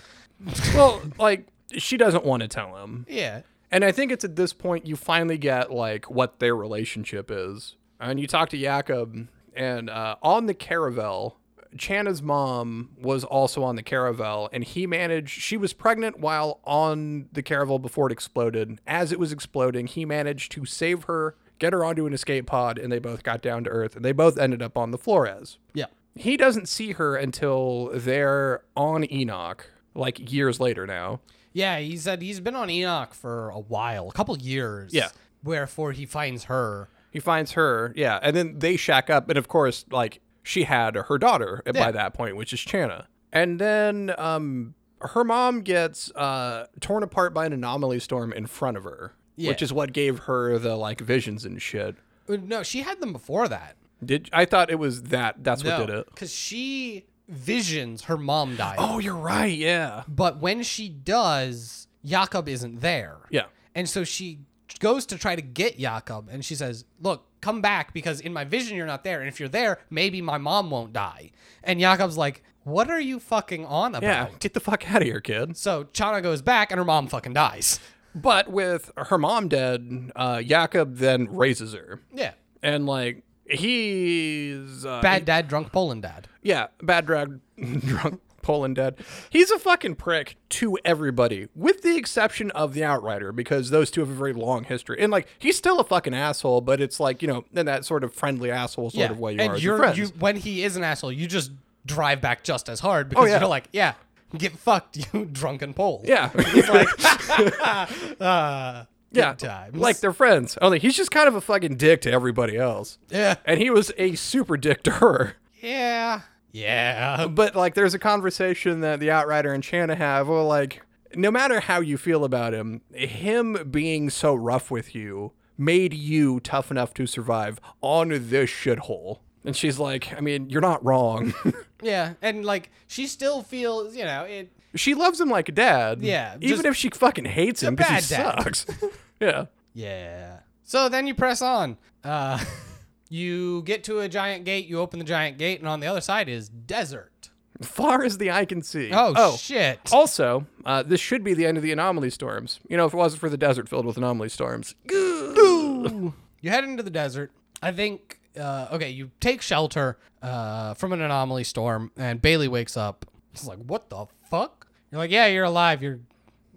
S2: well, like she doesn't want to tell him.
S1: Yeah.
S2: And I think it's at this point you finally get like what their relationship is. And you talk to Jakub, and uh, on the caravel, Channa's mom was also on the caravel, and he managed. She was pregnant while on the caravel before it exploded. As it was exploding, he managed to save her, get her onto an escape pod, and they both got down to Earth, and they both ended up on the Flores.
S1: Yeah.
S2: He doesn't see her until they're on Enoch, like years later now.
S1: Yeah, he said he's been on Enoch for a while, a couple years.
S2: Yeah.
S1: Wherefore he finds her.
S2: He finds her, yeah, and then they shack up, and of course, like she had her daughter
S1: Yeah.
S2: by that point, which is Channa, and then um, her mom gets uh, torn apart by an anomaly storm in front of her,
S1: Yeah.
S2: which is what gave her the like visions and shit.
S1: Uh, No, she had them before that.
S2: Did I thought it was that? That's what did it.
S1: because she visions her mom died.
S2: Oh, you're right. Yeah,
S1: But when she does, Jakub isn't there.
S2: yeah.
S1: And so she goes to try to get Jakub, and she says, "Look, come back because in my vision you're not there, and if you're there, maybe my mom won't die." And Jakub's like, "What are you fucking on about?"
S2: Yeah, get the fuck out of here, kid.
S1: So Channa goes back, and her mom fucking dies.
S2: But with her mom dead, uh, Jakub then raises her,
S1: Yeah,
S2: and like he's uh,
S1: bad dad, drunk Poland dad.
S2: Yeah, bad drag, drunk, Poland dad. He's a fucking prick to everybody, with the exception of the Outrider, because those two have a very long history. And like, he's still a fucking asshole, but it's like you know, in that sort of friendly asshole sort of way you
S1: and
S2: are. as
S1: you're
S2: friends.
S1: you when he is an asshole, you just drive back just as hard because
S2: Oh, yeah.
S1: you're like, yeah, get fucked, you drunken Pole.
S2: yeah,
S1: It's like, uh,
S2: yeah,
S1: times.
S2: like they're friends. Only he's just kind of a fucking dick to everybody else,
S1: yeah,
S2: and he was a super dick to her.
S1: yeah, yeah.
S2: But like, there's a conversation that the Outrider and Channa have. Well, like, no matter how you feel about him, him being so rough with you made you tough enough to survive on this shithole. And she's like, I mean, you're not wrong.
S1: Yeah, and like she still feels, you know, it.
S2: she loves him like a dad.
S1: Yeah,
S2: Even if she fucking hates him because he
S1: dad.
S2: sucks. yeah.
S1: Yeah. So then you press on. Uh, you get to a giant gate. You open the giant gate, and on the other side is desert.
S2: Far as the eye can see.
S1: Oh, shit!
S2: Also, uh, this should be the end of the anomaly storms. You know, if it wasn't for the desert filled with anomaly storms.
S1: You head into the desert. I think. Uh, okay, you take shelter uh, from an anomaly storm, and Bailey wakes up. He's like, "What the fuck?" You're like, "Yeah, you're alive. You're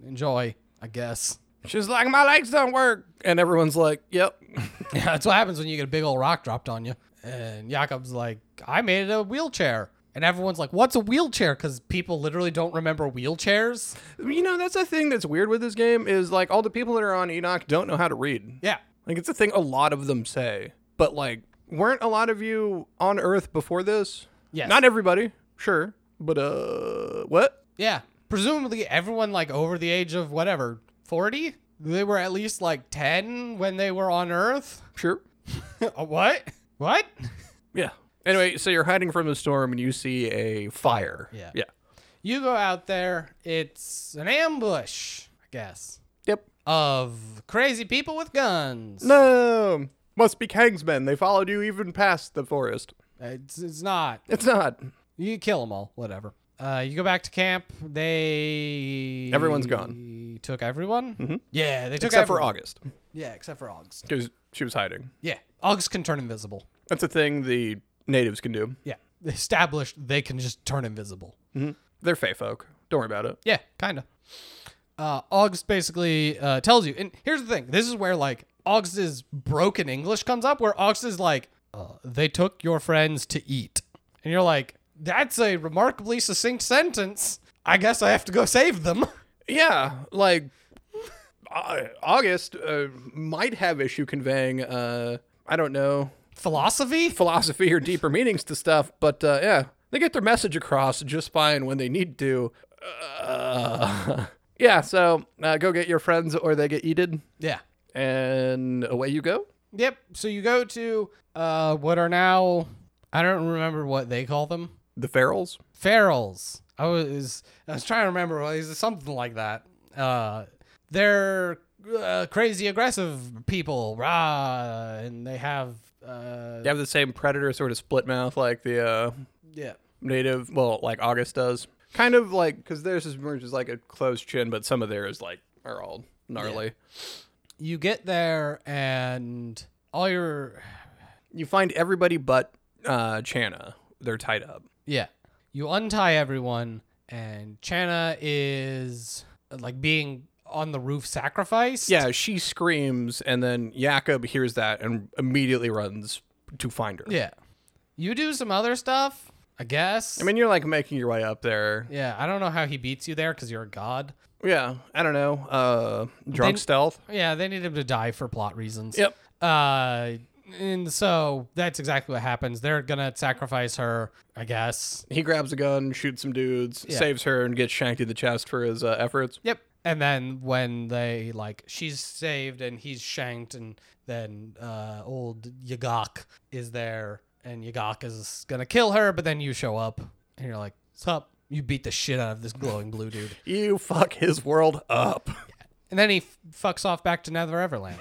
S1: enjoy, I guess."
S2: She's like, my legs don't work. And everyone's like, yep.
S1: Yeah, that's what happens when you get a big old rock dropped on you. And Jakub's like, I made it a wheelchair. And everyone's like, what's a wheelchair? Because people literally don't remember wheelchairs.
S2: You know, that's a thing that's weird with this game is like all the people that are on Enoch don't know how to read.
S1: Yeah.
S2: Like it's a thing a lot of them say. But like, weren't a lot of you on Earth before this?
S1: Yes.
S2: Not everybody, sure. But uh what?
S1: Yeah. Presumably everyone like over the age of whatever, 40? They were at least like 10 when they were on Earth?
S2: Sure.
S1: What? What?
S2: Yeah. Anyway, so you're hiding from the storm and you see a fire.
S1: Yeah.
S2: Yeah.
S1: You go out there, it's an ambush, I guess,
S2: Yep.
S1: of crazy people with guns.
S2: No. Must be Kang's men. They followed you even past the forest.
S1: It's, it's not.
S2: It's not.
S1: You kill them all, whatever. Uh, you go back to camp. They
S2: Everyone's gone.
S1: Took everyone. Mm-hmm. Yeah, they took everyone.
S2: Except for. August.
S1: Yeah, except for August.
S2: Because she was hiding.
S1: Yeah, August can turn invisible.
S2: That's a thing the natives can do.
S1: Yeah, established they can just turn invisible.
S2: They're Fey folk. Don't worry about it.
S1: Yeah, kind of. Uh, August basically uh, tells you, and here's the thing: this is where like August's broken English comes up, where August is like, uh, "They took your friends to eat," and you're like, "That's a remarkably succinct sentence." I guess I have to go save them.
S2: Yeah, like uh, August uh, might have issue conveying, uh, I don't know,
S1: Philosophy?
S2: philosophy or deeper meanings to stuff, but uh, yeah, they get their message across just fine when they need to. Uh, yeah, so uh, go get your friends or they get eaten,
S1: Yeah.
S2: And away you go.
S1: Yep. So you go to uh, what are now I don't remember what they call them.
S2: The ferals.
S1: Ferals. I was I was trying to remember. Well, it's something like that. Uh, they're uh, crazy aggressive people, rah, and they have Uh,
S2: You have the same predator sort of split mouth like the uh,
S1: yeah.
S2: native, well, like August does. Kind of like because theirs is more like a closed chin, but some of theirs like are all gnarly.
S1: You get there and all your
S2: You find everybody but uh, Channa. They're tied up.
S1: yeah. You untie everyone and Channa is like being on the roof sacrificed.
S2: Yeah, she screams, and then Jakub hears that and immediately runs to find her.
S1: Yeah. You do some other stuff, I guess.
S2: I mean, you're like making your way up there.
S1: yeah, I don't know how he beats you there because you're a god.
S2: Yeah, I don't know. Uh, drunk
S1: Then-
S2: stealth.
S1: Yeah, they need him to die for plot reasons.
S2: Yep.
S1: Uh, and so that's exactly what happens. They're gonna sacrifice her, I guess.
S2: He grabs a gun, shoots some dudes, saves her, and gets shanked in the chest for his uh, efforts.
S1: Yep. And then when they like she's saved and he's shanked and then uh old Yagak is there and Yagak is gonna kill her, but then you show up and you're like, Sup? You beat the shit out of this glowing blue dude.
S2: You fuck his world up.
S1: And then he f- fucks off back to Nether Everland.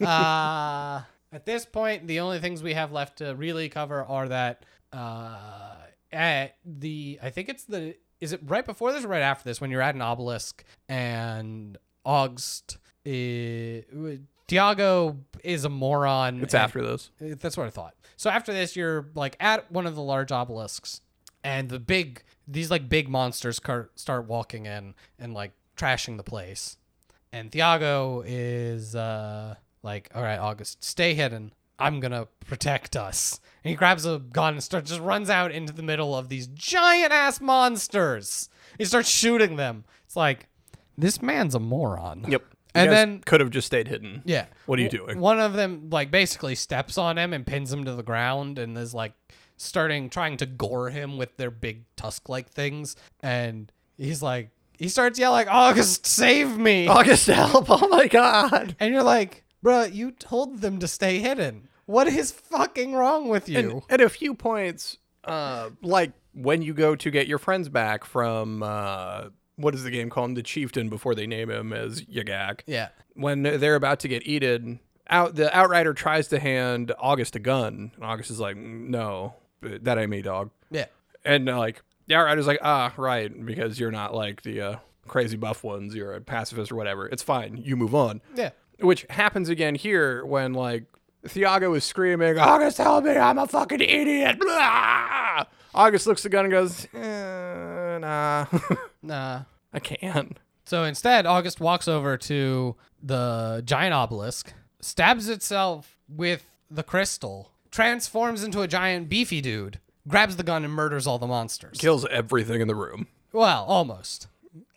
S1: uh, at this point, the only things we have left to really cover are that uh, at the I think it's the is it right before this or right after this when you're at an obelisk and August is, Tiago is a moron.
S2: It's
S1: and-
S2: after this.
S1: that's what I thought. So after this, you're like at one of the large obelisks, and the big these like big monsters car- start walking in and like trashing the place. And Tiago is uh like, all right, August, stay hidden. I'm gonna protect us. And he grabs a gun and starts just runs out into the middle of these giant ass monsters. He starts shooting them. It's like this man's a moron.
S2: Yep.
S1: And
S2: You guys
S1: then-
S2: could have just stayed hidden.
S1: Yeah.
S2: What are you doing?
S1: One of them like basically steps on him and pins him to the ground and is like starting trying to gore him with their big tusk like things and he's like he starts yelling, August, save me.
S2: August, help! Oh my god!
S1: And you're like, bruh, you told them to stay hidden. What is fucking wrong with you?
S2: And at a few points, uh, like when you go to get your friends back from uh, what is the game called? The Chieftain before they name him as Yagak.
S1: yeah.
S2: When they're about to get eaten, out the outrider tries to hand August a gun, and August is like, "No, that ain't me, dog."
S1: Yeah.
S2: And uh, like the outrider's like, "Ah, right, because you're not like the uh, crazy buff ones. You're a pacifist or whatever. It's fine. You move on."
S1: Yeah.
S2: Which happens again here when like Tiago is screaming, August, help me, I'm a fucking idiot. Blah! August looks at the gun and goes, eh, nah,
S1: Nah.
S2: I can't.
S1: So instead, August walks over to the giant obelisk, stabs itself with the crystal, transforms into a giant beefy dude, grabs the gun and murders all the monsters.
S2: Kills everything in the room.
S1: well, almost.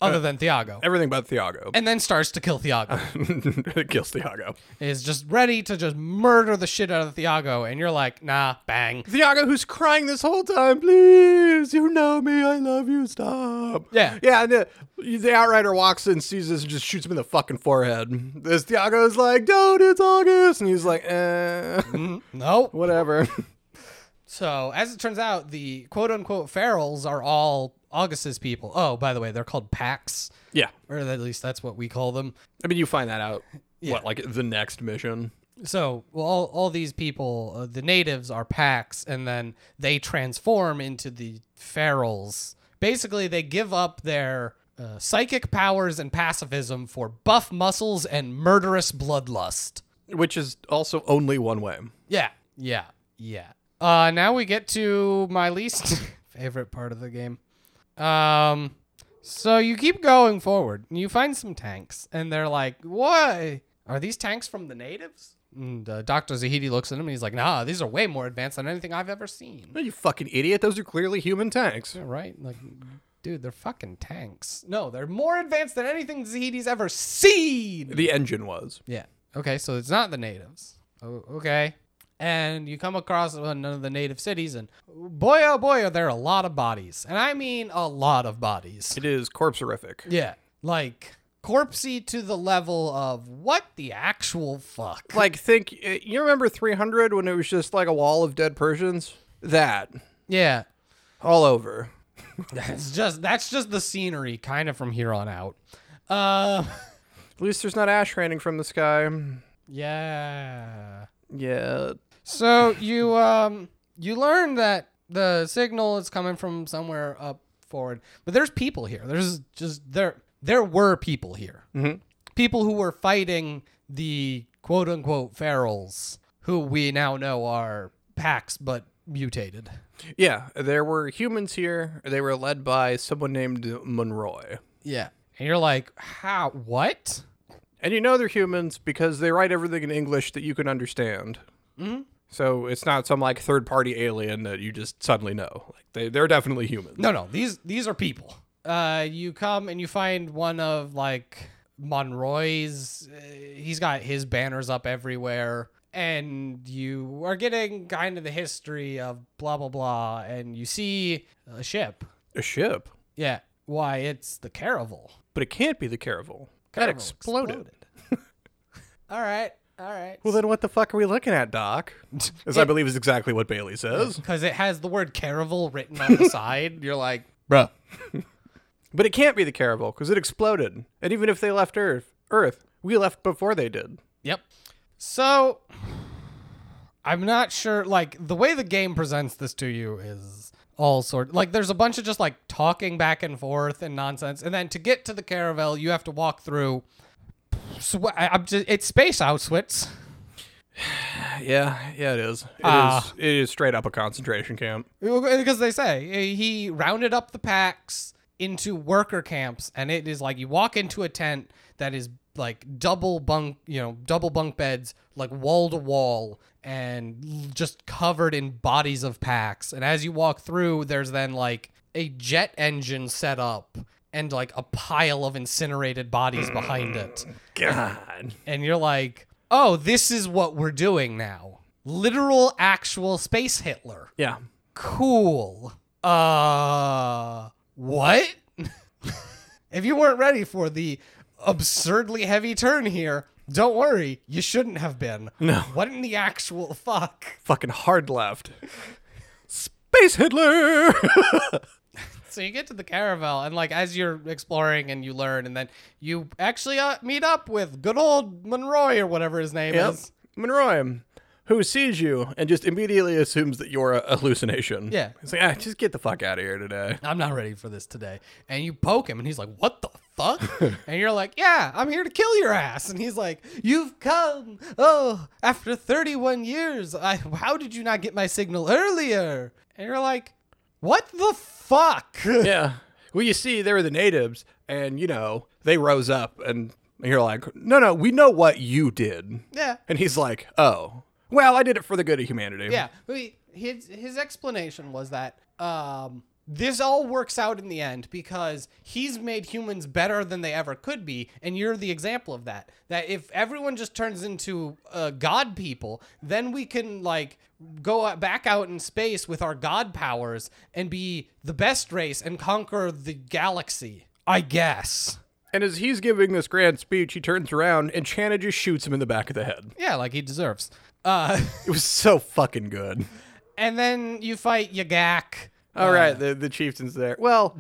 S1: Other than Tiago.
S2: Everything but Tiago.
S1: And then starts to kill Tiago.
S2: Kills Tiago.
S1: is just ready to just murder the shit out of Tiago. And you're like, nah, bang.
S2: Tiago, who's crying this whole time, please, you know me, I love you, stop.
S1: Yeah.
S2: Yeah, and the, the outrider walks in, sees this, and just shoots him in the fucking forehead. This Tiago's like, dude, it's August. And he's like, eh,
S1: Nope.
S2: whatever.
S1: So, as it turns out, the quote unquote ferals are all August's people. Oh, by the way, they're called Pax,
S2: yeah.
S1: or at least that's what we call them.
S2: I mean, you find that out.
S1: Yeah.
S2: What, like the next mission?
S1: So, well, all, all these people, uh, the natives are Pax, and then they transform into the ferals. Basically, they give up their uh, psychic powers and pacifism for buff muscles and murderous bloodlust.
S2: Which is also only one way.
S1: Yeah, yeah, yeah. Uh, now we get to my least favorite part of the game. Um, so you keep going forward, and you find some tanks, and they're like, "What are these tanks from the natives?" And uh, Doctor Zahedi looks at him, and he's like, "Nah, these are way more advanced than anything I've ever seen."
S2: No, you fucking idiot. Those are clearly human tanks.
S1: Yeah, right? Like, dude, they're fucking tanks. No, they're more advanced than anything Zahedi's ever seen.
S2: The engine was.
S1: Yeah. Okay, so it's not the natives. Oh, okay. And you come across one of the native cities, and boy, oh boy, are there a lot of bodies. And I mean a lot of bodies.
S2: It is corpserific.
S1: Yeah. Like, corpsey to the level of what the actual fuck?
S2: Like, think, uh, you remember 300 when it was just like a wall of dead Persians? That.
S1: Yeah.
S2: All over.
S1: That's just that's just the scenery kind of from here on out. Uh
S2: At least there's not ash raining from the sky.
S1: yeah.
S2: Yeah.
S1: So you um you learn that the signal is coming from somewhere up forward, but there's people here. There's just there there were people here. Mm-hmm. People who were fighting the quote unquote ferals, who we now know are Pax but mutated.
S2: Yeah, there were humans here. They were led by someone named Monroy.
S1: Yeah, and you're like, how? What?
S2: And you know they're humans because they write everything in English that you can understand. Mm-hmm. So it's not some like third party alien that you just suddenly know. Like they, they're definitely human.
S1: No, no, these these are people. Uh, you come and you find one of like Monroy's. Uh, he's got his banners up everywhere, and you are getting kind of the history of blah blah blah, and you see a ship.
S2: A ship?
S1: Yeah, why it's the Caravel.
S2: But it can't be the Caravel. That
S1: Caravel
S2: exploded.
S1: All right, all right.
S2: Well, then what the fuck are we looking at, Doc? As I believe is exactly what Bailey says.
S1: because it has the word Caravel written on the side. You're like, bruh.
S2: But it can't be the Caravel because it exploded. And even if they left Earth, Earth, we left before they did.
S1: Yep. So I'm not sure like the way the game presents this to you is all sort like there's a bunch of just like talking back and forth and nonsense and then to get to the caravel you have to walk through sw- I'm just it's space Auschwitz.
S2: Yeah, yeah, it is. It is.
S1: Ah.
S2: It is straight up a concentration camp.
S1: because they say eh, he rounded up the Pax into worker camps and it is like you walk into a tent that is like double bunk you know double bunk beds like wall to wall and l- just covered in bodies of Pax and as you walk through there's then like a jet engine set up and like a pile of incinerated bodies behind it
S2: God.
S1: and you're like oh this is what we're doing now literal actual space hitler
S2: Yeah.
S1: Cool. Uh, what? if you weren't ready for the absurdly heavy turn here, don't worry. You shouldn't have been.
S2: No.
S1: What in the actual fuck?
S2: Fucking hard left. Space Hitler.
S1: So you get to the caravel, and like as you're exploring and you learn, and then you actually uh, meet up with good old Monroy or whatever his name
S2: yep.
S1: is.
S2: Monroy, who sees you and just immediately assumes that you're a hallucination.
S1: Yeah.
S2: He's like, ah, just get the fuck out of here today.
S1: I'm not ready for this today. And you poke him, and he's like, What the fuck? and you're like, Yeah, I'm here to kill your ass. And he's like, You've come. Oh, after 31 years. I, how did you not get my signal earlier? And you're like, What the fuck?
S2: yeah. Well, you see, they were the natives, and, you know, they rose up, and you're like, no, no, we know what you did.
S1: yeah.
S2: And he's like, oh, well, I did it for the good of humanity.
S1: Yeah. He- His, his explanation was that um, this all works out in the end because he's made humans better than they ever could be. And you're the example of that. That if everyone just turns into uh, god people, then we can, like, go back out in space with our god powers and be the best race and conquer the galaxy. I guess.
S2: And as he's giving this grand speech, he turns around and Channa just shoots him in the back of the head.
S1: Yeah, like he deserves. Uh,
S2: It was so fucking good.
S1: and then you fight Yagak.
S2: All right, the the chieftain's there. Well,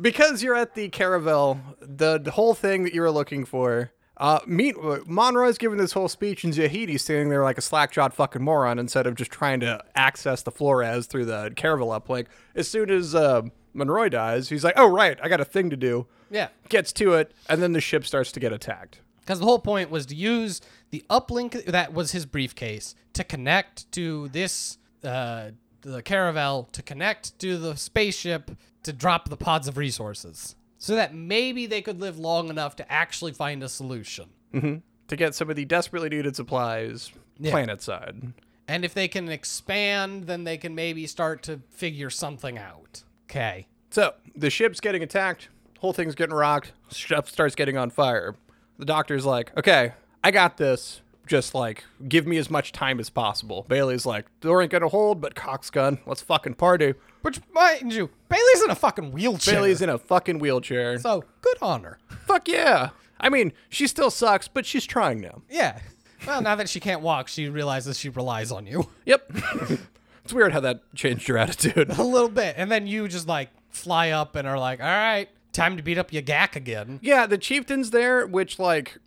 S2: because you're at the caravel, the, the whole thing that you were looking for. Uh, meet Monroy's giving this whole speech, and Zahedi standing there like a slackjawed fucking moron instead of just trying to access the Flores through the caravel uplink. As soon as uh, Monroy dies, he's like, "Oh right, I got a thing to do."
S1: Yeah.
S2: Gets to it, and then the ship starts to get attacked.
S1: Because the whole point was to use the uplink that was his briefcase to connect to this uh, the caravel to connect to the spaceship to drop the pods of resources, so that maybe they could live long enough to actually find a solution. Mm-hmm.
S2: to get some of the desperately needed supplies planet side.
S1: And if they can expand, then they can maybe start to figure something out. Okay.
S2: So the ship's getting attacked, whole thing's getting rocked, ship starts getting on fire. The doctor's like, "Okay, I got this. Just like give me as much time as possible." Bailey's like, "Door ain't gonna hold, but cock's gun. Let's fucking party."
S1: Which, mind you, Bailey's in a fucking wheelchair.
S2: Bailey's in a fucking wheelchair.
S1: so good on her.
S2: Fuck yeah. I mean, she still sucks, but she's trying now.
S1: Yeah. Well, now that she can't walk, she realizes she relies on you.
S2: Yep. it's weird how that changed your attitude.
S1: a little bit, and then you just like fly up and are like, "All right, time to beat up Yagak again."
S2: Yeah, the chieftain's there, which like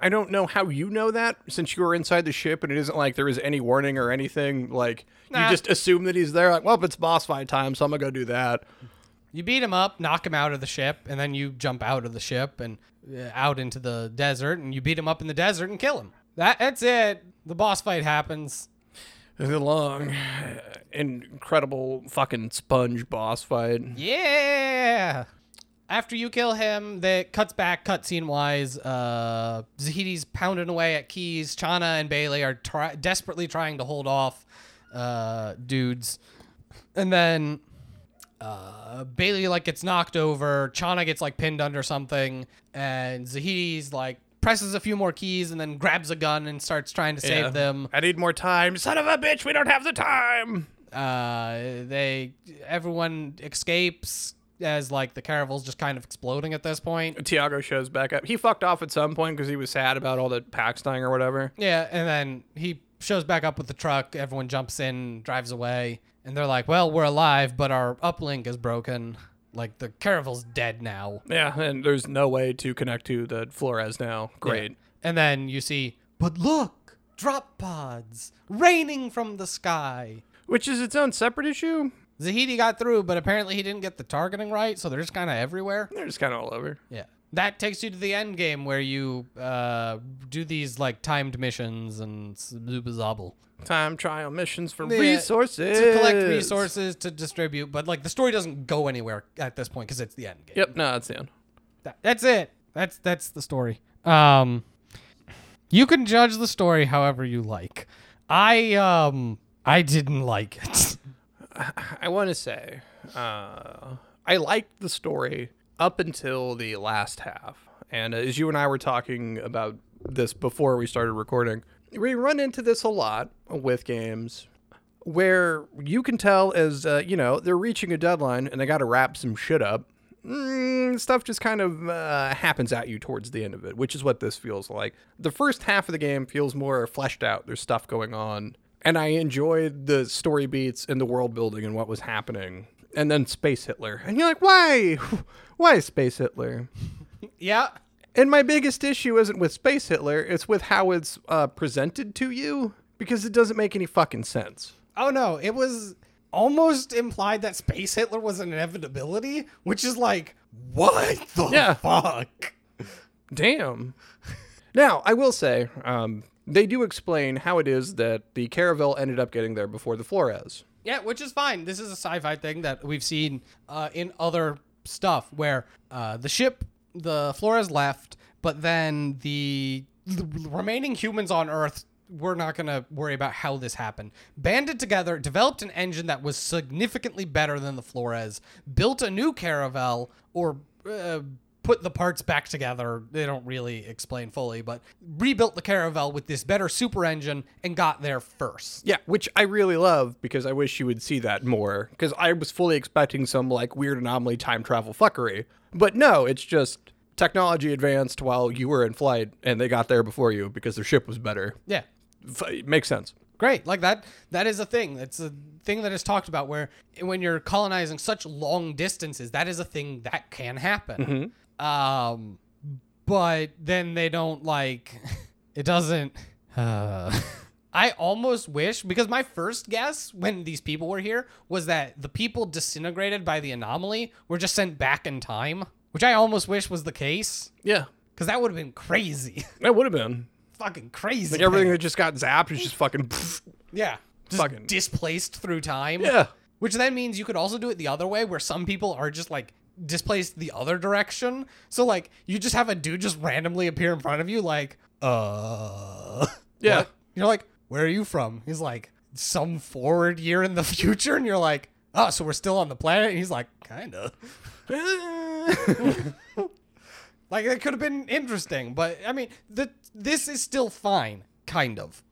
S2: I don't know how you know that since you were inside the ship and it isn't like there is any warning or anything. Like
S1: Nah.
S2: you just assume that he's there. Like, well, if it's boss fight time, so I'm gonna go do that.
S1: You beat him up, knock him out of the ship, and then you jump out of the ship and uh, out into the desert, and you beat him up in the desert and kill him. That that's it. The boss fight happens.
S2: The long, incredible fucking sponge boss fight.
S1: Yeah. After you kill him, that cuts back cutscene wise. Uh, Zahedi's pounding away at keys. Channa and Bailey are try- desperately trying to hold off uh, dudes, and then uh, Bailey like gets knocked over. Channa gets like pinned under something, and Zahedi's like presses a few more keys and then grabs a gun and starts trying to save
S2: Yeah.
S1: them.
S2: I need more time. Son of a bitch, we don't have the time.
S1: uh, they everyone escapes as like the caravel's just kind of exploding at this point.
S2: Tiago shows back up. He fucked off at some point because he was sad about all the Pax dying or whatever.
S1: Yeah, and then he shows back up with the truck. Everyone jumps in, drives away, and they're like, "Well, we're alive, but our uplink is broken. Like the caravel's dead now."
S2: Yeah, and there's no way to connect to the Flores now. Great.
S1: Yeah. And then you see, but look, drop pods raining from the sky.
S2: Which is its own separate issue.
S1: Zahedi got through, but apparently he didn't get the targeting right, so they're just kind of everywhere.
S2: They're just kind of all over.
S1: Yeah. That takes you to the end game where you uh, do these like timed missions and zobble
S2: Time trial missions for
S1: Yeah,
S2: resources.
S1: to collect resources to distribute. But like the story doesn't go anywhere at this point because it's the end game.
S2: Yep, no, that's the end.
S1: That- that's it. That's that's the story. Um, you can judge the story however you like. I um I didn't like it.
S2: I want to say, uh, I liked the story up until the last half. And as you and I were talking about this before we started recording, we run into this a lot with games where you can tell as, uh, you know, they're reaching a deadline and they got to wrap some shit up. Mm, stuff just kind of uh, happens at you towards the end of it, which is what this feels like. The first half of the game feels more fleshed out. There's stuff going on. And I enjoyed the story beats and the world building and what was happening. And then Space Hitler. And you're like, why? Why Space Hitler?
S1: yeah.
S2: And my biggest issue isn't with Space Hitler, it's with how it's uh, presented to you because it doesn't make any fucking sense.
S1: Oh no, it was almost implied that Space Hitler was an inevitability, which is like, what the
S2: Yeah.
S1: fuck?
S2: Damn. now, I will say, um, they do explain how it is that the Caravel ended up getting there before the Flores.
S1: Yeah, which is fine. This is a sci-fi thing that we've seen uh, in other stuff where uh, the ship, the Flores left, but then the, the remaining humans on Earth. We're not going to worry about how this happened. Banded together, developed an engine that was significantly better than the Flores, built a new Caravel, or uh, put the parts back together. They don't really explain fully, but rebuilt the Caravel with this better super engine and got there first.
S2: Yeah, which I really love because I wish you would see that more. Because I was fully expecting some like weird anomaly time travel fuckery. But no, it's just technology advanced while you were in flight and they got there before you because their ship was better.
S1: Yeah.
S2: It makes sense.
S1: Great. Like that that is a thing. It's a thing that is talked about where when you're colonizing such long distances, that is a thing that can happen. Mm-hmm. Um but then they don't like it doesn't uh I almost wish because my first guess when these people were here was that the people disintegrated by the anomaly were just sent back in time, which I almost wish was the case
S2: Yeah,
S1: cuz that would have been crazy.
S2: that would have been.
S1: Fucking crazy.
S2: Like everything that just got zapped is just fucking.
S1: Yeah. Just
S2: Fucking-
S1: displaced through time.
S2: Yeah.
S1: Which then means you could also do it the other way where some people are just like displaced the other direction. So like you just have a dude just randomly appear in front of you like, uh
S2: Yeah.
S1: what? You're like, where are you from? He's like, some forward year in the future, and you're like, oh, so we're still on the planet? And he's like, kinda. Like it could have been interesting, but I mean, the this is still fine, kind of.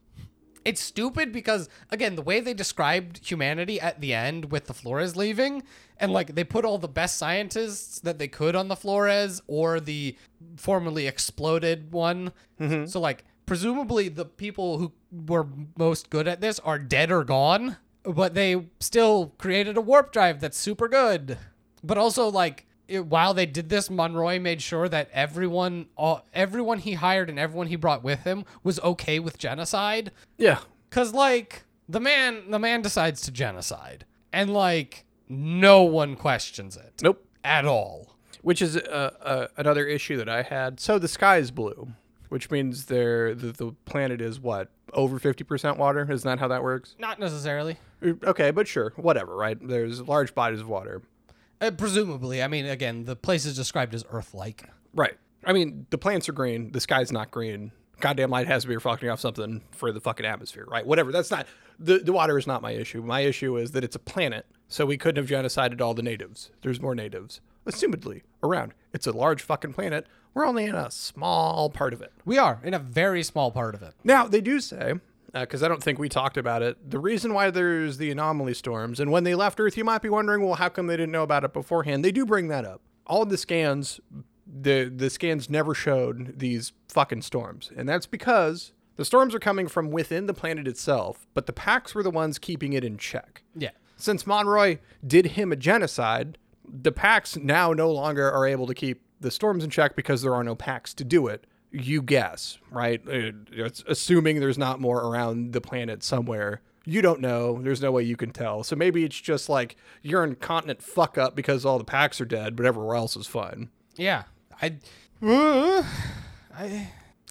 S1: It's stupid because again, the way they described humanity at the end with the Flores leaving, and like they put all the best scientists that they could on the Flores or the formerly exploded one. Mm-hmm. So like presumably the people who were most good at this are dead or gone, but they still created a warp drive that's super good. But also like it, while they did this, Monroy made sure that everyone, all, everyone he hired and everyone he brought with him was okay with genocide.
S2: Yeah.
S1: Cause like the man, the man decides to genocide, and like no one questions it
S2: Nope.
S1: at all.
S2: Which is uh, uh, another issue that I had. So the sky is blue, which means there the, the planet is what over fifty percent water. Isn't that how that works?
S1: Not necessarily.
S2: Okay, but sure, whatever. Right? There's large bodies of water.
S1: Uh, presumably, I mean, again, the place is described as Earth-like.
S2: Right. I mean, the plants are green. The sky's not green. Goddamn light has to be reflecting off something for the fucking atmosphere, right? Whatever. That's not the the water is not my issue. My issue is that it's a planet, so we couldn't have genocided all the natives. There's more natives, assumedly, around. It's a large fucking planet. We're only in a small part of it.
S1: We are in a very small part of it.
S2: Now they do say, Uh, because I don't think we talked about it, the reason why there's the anomaly storms, and when they left Earth, you might be wondering, well, how come they didn't know about it beforehand? They do bring that up. All of the scans, the the scans never showed these fucking storms, and that's because the storms are coming from within the planet itself, but the Pax were the ones keeping it in check.
S1: Yeah.
S2: Since Monroy did him a genocide, the Pax now no longer are able to keep the storms in check because there are no Pax to do it. You guess, right? Uh, It's assuming there's not more around the planet somewhere. You don't know. There's no way you can tell. So maybe it's just like you're in continent fuck up because all the Pax are dead, but everywhere else is fine.
S1: Yeah. I. I.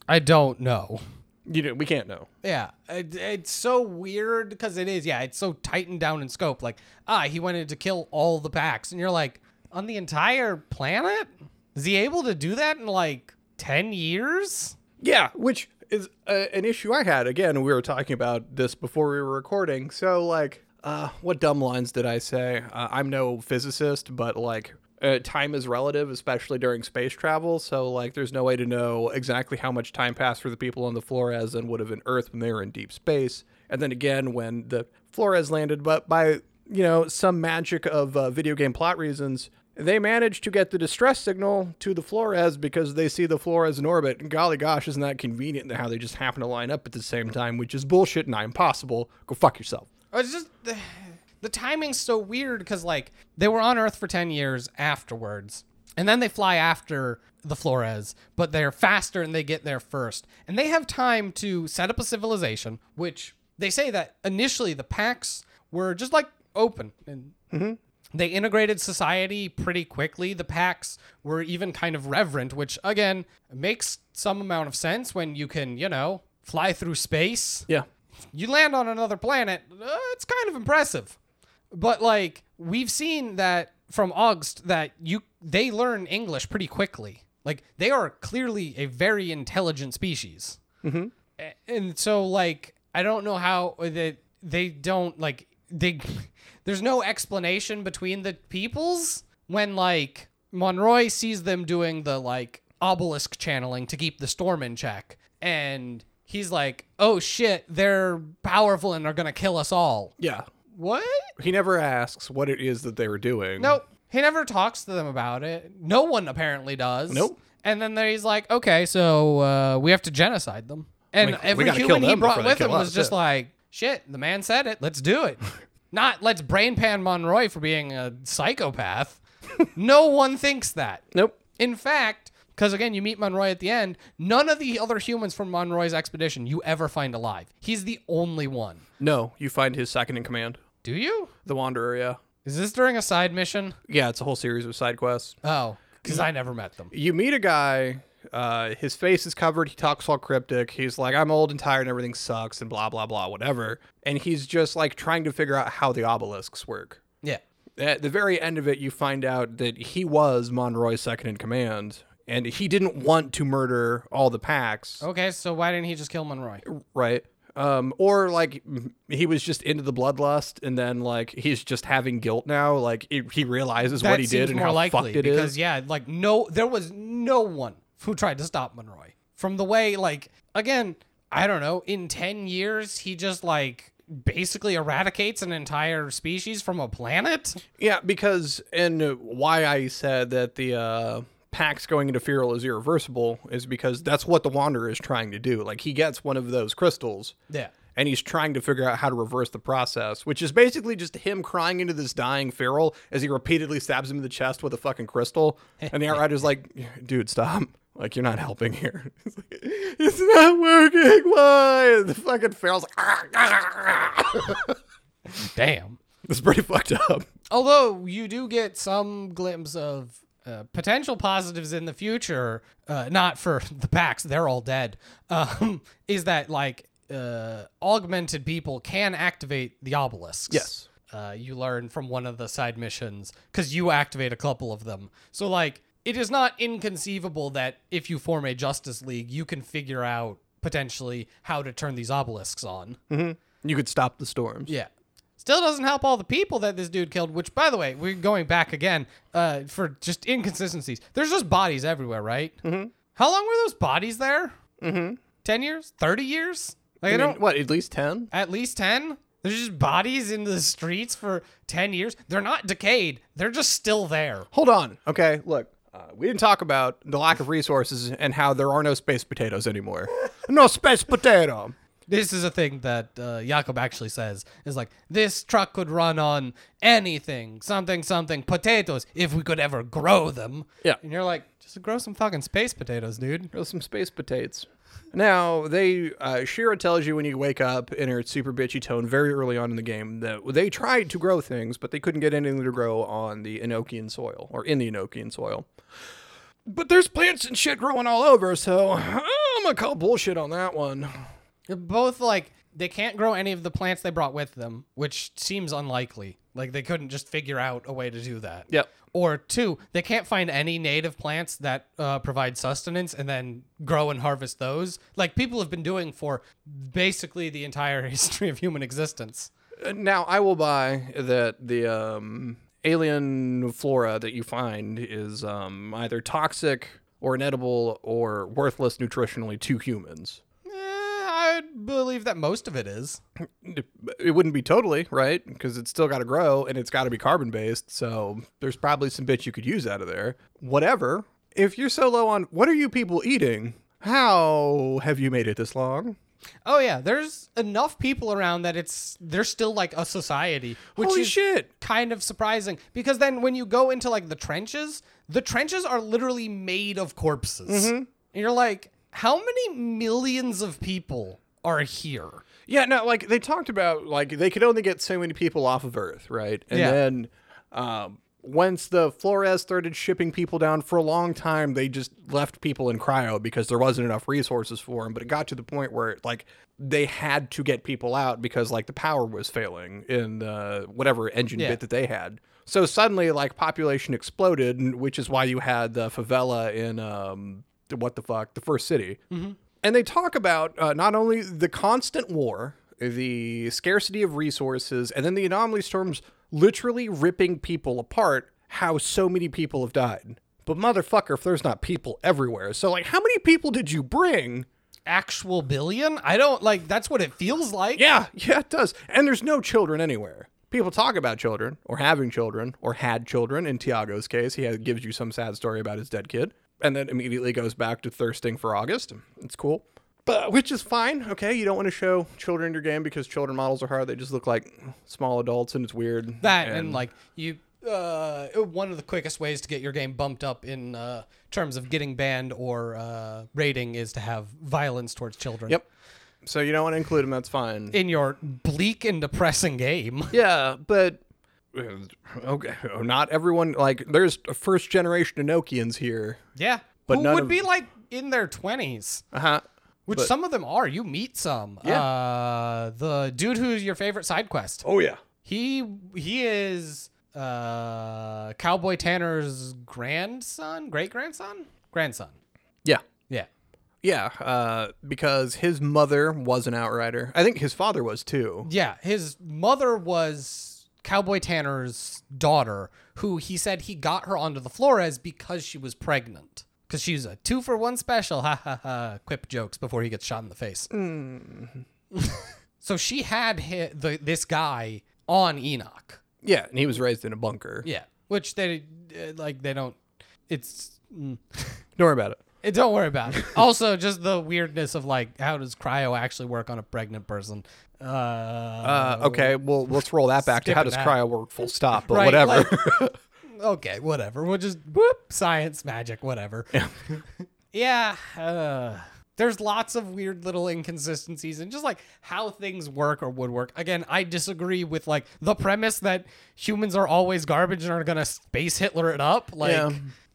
S1: I don't know.
S2: You know, we can't know.
S1: Yeah, it, it's so weird because it is. Yeah, it's so tightened down in scope. Like, ah, he wanted to kill all the Pax, and you're like, on the entire planet, is he able to do that in like ten years?
S2: Yeah, which is uh, an issue I had. Again, we were talking about this before we were recording. So, like, uh, what dumb lines did I say? Uh, I'm no physicist, but like, uh, time is relative, especially during space travel. So, like, there's no way to know exactly how much time passed for the people on the Flores than would have in Earth when they were in deep space. And then again, when the Flores landed, but by you know some magic of uh, video game plot reasons, they manage to get the distress signal to the Flores because they see the Flores in orbit. And golly gosh, isn't that convenient how they just happen to line up at the same time, which is bullshit and not impossible. Go fuck yourself.
S1: Uh, it's just the, the timing's so weird because like they were on Earth for ten years afterwards, and then they fly after the Flores, but they're faster and they get there first, and they have time to set up a civilization. Which they say that initially the Pax were just like open and mm-hmm. They integrated society pretty quickly. The packs were even kind of reverent, which again makes some amount of sense when you can, you know, fly through space
S2: Yeah.
S1: you land on another planet, uh, it's kind of impressive. But like we've seen that from Augst that you they learn English pretty quickly. Like they are clearly a very intelligent species. Mm-hmm. And so like I don't know how that they don't like they there's no explanation between the peoples when like Monroy sees them doing the like obelisk channeling to keep the storm in check and he's like oh shit they're powerful and are gonna kill us all
S2: Yeah.
S1: what
S2: He never asks what it is that they were doing.
S1: nope he never talks to them about it no one apparently does
S2: Nope.
S1: and then there he's like okay so uh, we have to genocide them and every human he brought with him was just
S2: yeah.
S1: like shit the man said it let's do it not let's brain pan monroy for being a psychopath no one thinks that
S2: Nope.
S1: in fact, because again, you meet Monroy at the end, none of the other humans from Monroy's expedition you ever find alive. He's the only one.
S2: No, you find his second in command,
S1: Do you?
S2: the Wanderer. Yeah.
S1: Is this during a side mission?
S2: Yeah, it's a whole series of side quests.
S1: Oh, because I never met them.
S2: you meet a guy uh, his face is covered. He talks all cryptic. He's like i'm old and tired and everything sucks and blah blah blah whatever. And he's just like trying to figure out how the obelisks work.
S1: Yeah.
S2: at the very end of it you find out that he was monroy's second in command and he didn't want to murder all the Pax
S1: Okay, so why didn't he just kill Monroy?
S2: right. Um, or like he was just into the bloodlust and then like he's just having guilt now. Like he, he realizes what he did and how
S1: likely
S2: fucked it is.
S1: because yeah, like no, there was no one who tried to stop Monroy from the way like again. I don't know. In ten years, he just like basically eradicates an entire species from a planet.
S2: Yeah, because and why I said that the uh, Pax going into Feral is irreversible is because that's what the Wanderer is trying to do. Like he gets one of those crystals,
S1: Yeah.
S2: and he's trying to figure out how to reverse the process, which is basically just him crying into this dying feral as he repeatedly stabs him in the chest with a fucking crystal. And the Outrider's like, dude, stop. Like, you're not helping here. It's, like, it's not working. Why? And the fucking feral's like, "Ah, ah, ah."
S1: Damn.
S2: it's pretty fucked up.
S1: Although you do get some glimpse of uh, potential positives in the future, uh, not for the Pax, they're all dead, um, is that like uh, augmented people can activate the obelisks.
S2: Yes.
S1: Uh, you learn from one of the side missions because you activate a couple of them. So, like, it is not inconceivable that if you form a Justice League, you can figure out potentially how to turn these obelisks on.
S2: You could stop the storms.
S1: Yeah. Still doesn't help all the people that this dude killed, which, by the way, we're going back again uh, for just inconsistencies. There's just bodies everywhere, right? Mm-hmm. How long were those bodies there? Mm-hmm. 10 years? 30 years? Like, I,
S2: mean,
S1: don't.
S2: what, at least 10?
S1: At least 10? There's just bodies in the streets for 10 years. They're not decayed, they're just still there.
S2: Hold on. Okay, look. Uh, we didn't talk about the lack of resources and how there are no space potatoes anymore. no space potato.
S1: This is a thing that uh, Jakub actually says is like this truck could run on anything, something, something, potatoes, if we could ever grow them.
S2: Yeah.
S1: And you're like, just grow some fucking space potatoes, dude.
S2: Grow some space potatoes. Now, they uh, Shira tells you when you wake up in her super bitchy tone very early on in the game that they tried to grow things, but they couldn't get anything to grow on the Enochian soil or in the Enochian soil. But there's plants and shit growing all over, so I'm gonna call bullshit on that one.
S1: They're both like they can't grow any of the plants they brought with them, which seems unlikely. Like they couldn't just figure out a way to do that.
S2: Yep.
S1: Or two, they can't find any native plants that uh, provide sustenance and then grow and harvest those. Like people have been doing for basically the entire history of human existence.
S2: Uh, Now, I will buy that the um, alien flora that you find is um, either toxic or inedible or worthless nutritionally to humans.
S1: I believe that most of it is.
S2: It wouldn't be totally, right? Because it's still got to grow and it's got to be carbon based. So there's probably some bits you could use out of there. Whatever. If you're so low on what are you people eating? How have you made it this long?
S1: Oh yeah, there's enough people around that it's they're still like a society, which
S2: Holy
S1: is
S2: shit.
S1: kind of surprising because then when you go into like the trenches, the trenches are literally made of corpses. Mm-hmm. And you're like, how many millions of people are here?
S2: Yeah, no, like they talked about like they could only get so many people off of Earth, right? And
S1: Yeah.
S2: then um once the Flores started shipping people down for a long time, they just left people in cryo because there wasn't enough resources for them. But it got to the point where like they had to get people out because like the power was failing in the whatever engine
S1: Yeah.
S2: bit that they had. So suddenly, like population exploded, which is why you had the favela in um what the fuck the first city. And they talk about uh, not only the constant war, the scarcity of resources, and then the anomaly storms literally ripping people apart, how so many people have died. But motherfucker, if there's not people everywhere. So, like, how many people did you bring?
S1: Actual billion? I don't like that's what it feels like.
S2: Yeah, yeah, it does. And there's no children anywhere. People talk about children, or having children, or had children. In Tiago's case, he gives you some sad story about his dead kid, and then immediately goes back to thirsting for August. It's cool. But which is fine. Okay, you don't want to show children in your game because children models are hard. They just look like small adults, and it's weird.
S1: That and, like you uh one of the quickest ways to get your game bumped up in uh terms of getting banned or uh rating is to have violence towards children.
S2: Yep. So you don't want to include them. That's fine.
S1: In your bleak and depressing game.
S2: Yeah, but okay, not everyone. Like, there's a first generation Enochians here.
S1: Yeah.
S2: But
S1: Who would
S2: of-
S1: be like in their 20s.
S2: Uh huh.
S1: Which
S2: But-
S1: some of them are. You meet some.
S2: Yeah.
S1: Uh, the dude who's your favorite side quest.
S2: Oh yeah.
S1: He he is uh, Cowboy Tanner's grandson, great grandson, grandson.
S2: Yeah.
S1: Yeah.
S2: Yeah, uh, because his mother was an outrider. I think his father was too.
S1: Yeah, his mother was Cowboy Tanner's daughter, who he said he got her onto the Flores because she was pregnant. Because she's a two for one special. Ha ha ha. Quip jokes before he gets shot in the face. so she had the, this guy on Enoch.
S2: Yeah, and he was raised in a bunker.
S1: Yeah. Which they, uh, like, they don't, it's, mm.
S2: Don't worry about it.
S1: Eh, Don't worry about it. also, just the weirdness of like, how does cryo actually work on a pregnant person? Uh,
S2: Uh, okay, well, let's roll that back to how does cryo work? Full stop, but
S1: Right,
S2: whatever.
S1: like- okay, whatever. We'll just whoop science, magic, whatever.
S2: Yeah.
S1: yeah. Uh, there's lots of weird little inconsistencies and just like how things work or would work. Again, I disagree with like the premise that humans are always garbage and are gonna space Hitler it up. Like,
S2: Yeah.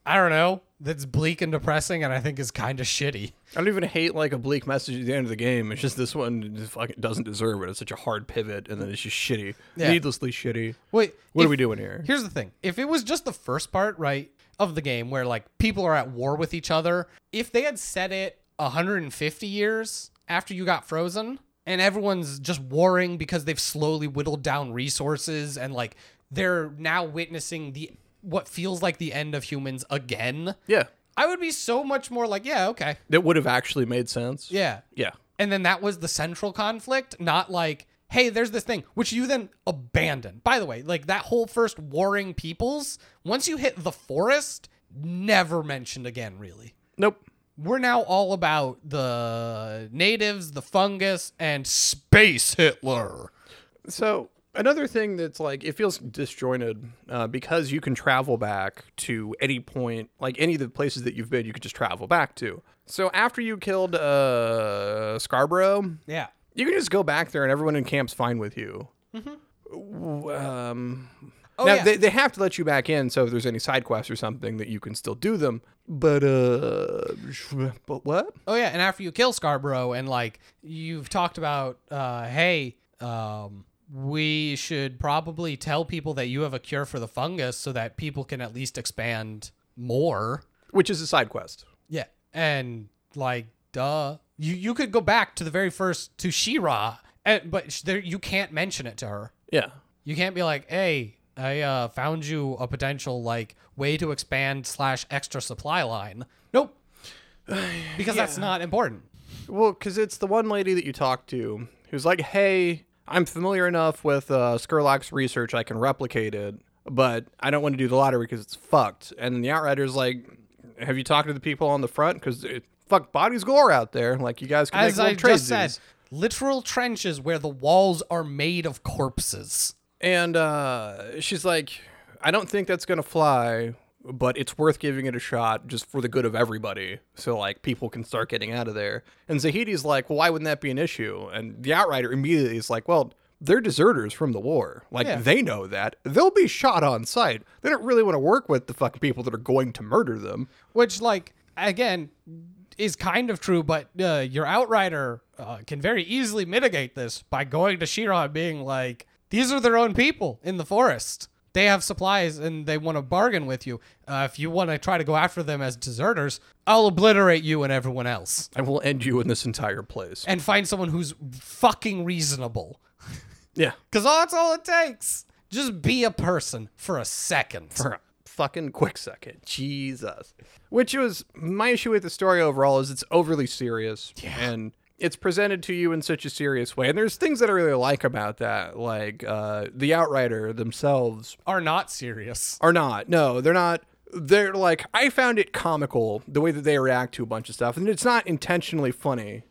S1: I don't know. That's bleak and depressing, and I think is kind of shitty.
S2: I don't even hate like a bleak message at the end of the game. It's just this one just fucking doesn't deserve it. It's such a hard pivot, and then it's just shitty,
S1: Yeah.
S2: needlessly shitty.
S1: Wait,
S2: What
S1: if-
S2: are we doing here?
S1: Here's the thing: if it was just the first part, right, of the game where like people are at war with each other, if they had set it 150 years after you got frozen, and everyone's just warring because they've slowly whittled down resources, and like they're now witnessing the what feels like the end of humans again,
S2: Yeah,
S1: I would be so much more like, yeah, okay,
S2: that would have actually made sense.
S1: yeah,
S2: yeah.
S1: and then that was the central conflict, not like, hey, there's this thing, which you then abandon. By the way, like that whole first warring peoples, once you hit the forest, never mentioned again, really.
S2: Nope.
S1: We're now all about the natives, the fungus, and space Hitler.
S2: So another thing that's like it feels disjointed uh, because you can travel back to any point, like any of the places that you've been, you could just travel back to. So after you killed uh, Scarborough,
S1: Yeah.
S2: you can just go back there and everyone in camp's fine with you. W- Um,
S1: Oh,
S2: now
S1: yeah.
S2: they, they have to let you back in, so if there's any side quests or something that you can still do them. But uh, but what?
S1: Oh yeah, and after you kill Scarborough and like you've talked about uh hey, um we should probably tell people that you have a cure for the fungus so that people can at least expand more.
S2: Which is a side quest.
S1: Yeah. And like duh. You you could go back to the very first to Shira and but there you can't mention it to her.
S2: Yeah.
S1: You can't be like, "Hey, I uh, found you a potential like way to expand slash extra supply line." Nope, because that's not important.
S2: Well, because it's the one lady that you talk to who's like, hey, I'm familiar enough with uh, Skurlock's research, I can replicate it, but I don't want to do the lottery because it's fucked. And the Outrider's like, have you talked to the people on the front? Because fuck, bodies galore out there. Like, you guys can
S1: As
S2: make
S1: I
S2: little
S1: just said, literal trenches where the walls are made of corpses.
S2: And uh, she's like, I don't think that's going to fly, but it's worth giving it a shot just for the good of everybody. So, like, people can start getting out of there. And Zahedi's like, well, why wouldn't that be an issue? And the Outrider immediately is like, well, they're deserters from the war. Like,
S1: Yeah.
S2: they know that. They'll be shot on sight. They don't really want to work with the fucking people that are going to murder them.
S1: Which, like, again, is kind of true, but uh, your outrider uh, can very easily mitigate this by going to Shira and being like, these are their own people in the forest. They have supplies and they want to bargain with you. Uh, if you want to try to go after them as deserters, I'll obliterate you and everyone else
S2: I will end you in this entire place.
S1: and find someone who's fucking reasonable.
S2: Yeah.
S1: Because that's all it takes. Just be a person for a second.
S2: for a fucking quick second. Jesus. Which was my issue with the story overall is it's overly serious Yeah. and it's presented to you in such a serious way. And there's things that I really like about that, like uh, the Outrider themselves
S1: Are not serious.
S2: are not. No, they're not. They're like I found it comical the way that they react to a bunch of stuff, and it's not intentionally funny,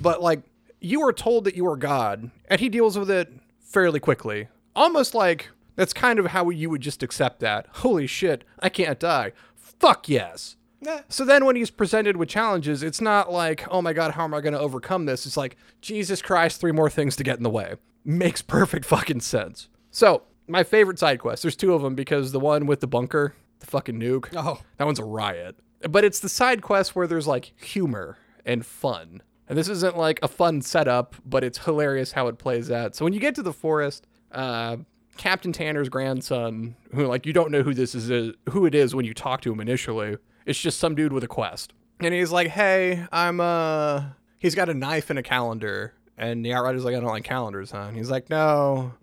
S2: but like you are told that you are God, and he deals with it fairly quickly, almost like that's kind of how you would just accept that. Holy shit, I can't die. Fuck yes.
S1: Nah.
S2: So then when he's presented with challenges, it's not like, oh my God, how am I going to overcome this? It's like, Jesus Christ, three more things to get in the way. Makes perfect fucking sense. So, my favorite side quest, there's two of them because the one with the bunker, the fucking nuke,
S1: Oh.
S2: that one's a riot. But it's the side quest where there's like humor and fun. And this isn't like a fun setup, but it's hilarious how it plays out. So when you get to the forest, uh, Captain Tanner's grandson, who like you don't know who this is, who it is when you talk to him initially, it's just some dude with a quest, and he's like, "Hey, I'm uh," he's got a knife and a calendar, and the Outrider's like, "I don't like calendars, huh?" And he's like, "No,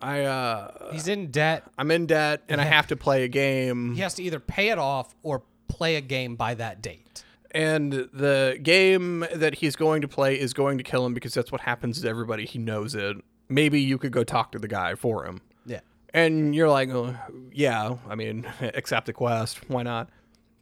S2: I uh,
S1: He's in debt.
S2: I'm in debt and I have to play a game."
S1: He has to either pay it off or play a game by that date.
S2: And the game that he's going to play is going to kill him because that's what happens to everybody. He knows it. Maybe you could go talk to the guy for him.
S1: Yeah.
S2: And you're like, oh, yeah, I mean, accept the quest. Why not?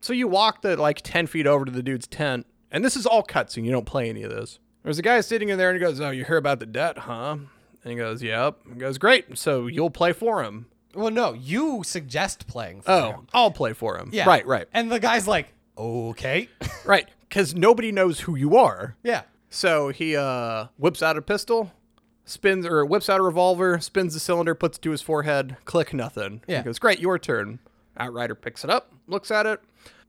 S2: So you walk the like 10 feet over to the dude's tent, and this is all cutscene. You don't play any of this. There's a guy sitting in there and he goes, Oh, you hear about the debt, huh? And he goes, Yep. He goes, Great. So you'll play for him.
S1: Well, no, you suggest playing for
S2: Oh,
S1: him.
S2: I'll play for him.
S1: Yeah.
S2: Right, right.
S1: And the guy's like, okay.
S2: Right. Because nobody knows who you are.
S1: yeah.
S2: So he uh, whips out a pistol, spins or whips out a revolver, spins the cylinder, puts it to his forehead. Click, nothing.
S1: Yeah.
S2: He goes, "Great, your turn." Outrider picks it up, looks at it,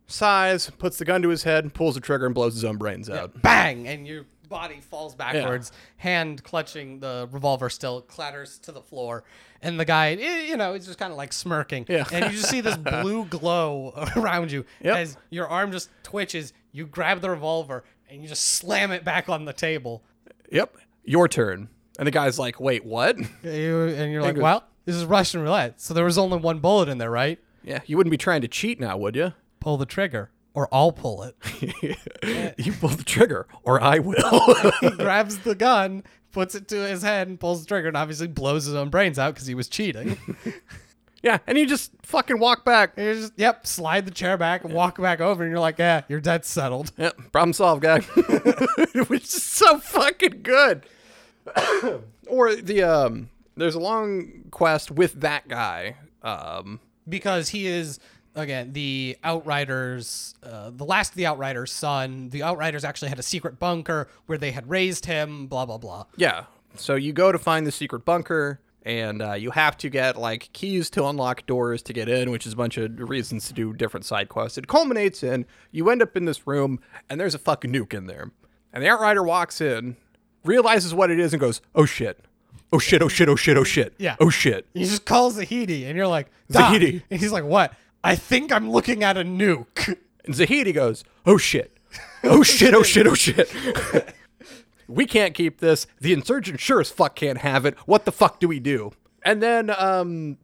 S2: sighs, puts the gun to his head, pulls the trigger, and blows his own brains out.
S1: Bang! And your body falls backwards, hand clutching the revolver still, clatters to the floor. And the guy, you know, he's just kind of like smirking.
S2: Yeah.
S1: And you just see this blue glow around you
S2: Yep.
S1: as your arm just twitches. You grab the revolver and you just slam it back on the table.
S2: Yep, your turn. And the guy's like, "Wait, what?"
S1: And you're like, well, this is Russian roulette. So there was only one bullet in there, right?
S2: Yeah, you wouldn't be trying to cheat now, would you?
S1: Pull the trigger, or I'll pull it.
S2: you pull the trigger, or I will.
S1: he grabs the gun, puts it to his head, and pulls the trigger, and obviously blows his own brains out because he was cheating.
S2: yeah, and you just fucking walk back.
S1: you just, yep, slide the chair back and walk back over, and you're like, yeah, your debt's settled.
S2: Yep, problem solved, guy. Which is so fucking good. or the um, there's a long quest with that guy. Um,
S1: Because he is, again, the Outriders, uh, the last of the Outriders' son. The Outriders actually had a secret bunker where they had raised him, blah, blah, blah.
S2: yeah. So you go to find the secret bunker, and uh, you have to get like keys to unlock doors to get in, which is a bunch of reasons to do different side quests. It culminates in you end up in this room, and there's a fucking nuke in there. And the Outrider walks in, realizes what it is, and goes, "Oh shit." Oh shit, oh shit, oh shit, oh shit.
S1: Yeah.
S2: Oh shit.
S1: He just calls Zahedi, and you're like, "Doc."
S2: Zahedi.
S1: And he's like, what? I think I'm looking at a nuke.
S2: And Zahedi goes, "Oh shit, oh shit, oh shit, oh shit. we can't keep this. The insurgent sure as fuck can't have it. What the fuck do we do?" And then, um,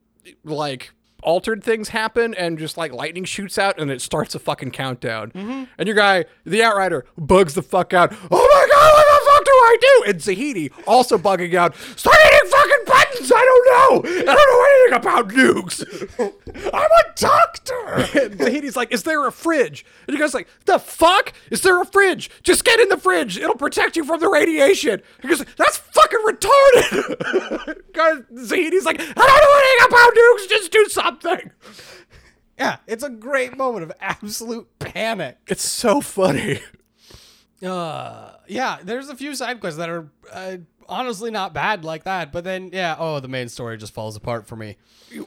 S2: like altered things happen, and just like lightning shoots out, and it starts a fucking countdown. And your guy, the Outrider, bugs the fuck out. Oh my god, what the fuck do I do? And Zahedi also bugging out. Start hitting fucking buttons. I don't know. I don't know anything about nukes. I'm a doctor. And Zahedi's like, is there a fridge? And you guys like, the fuck? Is there a fridge? Just get in the fridge. It'll protect you from the radiation. Because goes, that's fucking retarded. guys, Zahedi's like, I don't know anything about nukes. Just do something.
S1: yeah, it's a great moment of absolute panic.
S2: It's so funny.
S1: Uh, yeah, there's a few side quests that are uh, honestly not bad like that, but then yeah, oh, the main story just falls apart for me.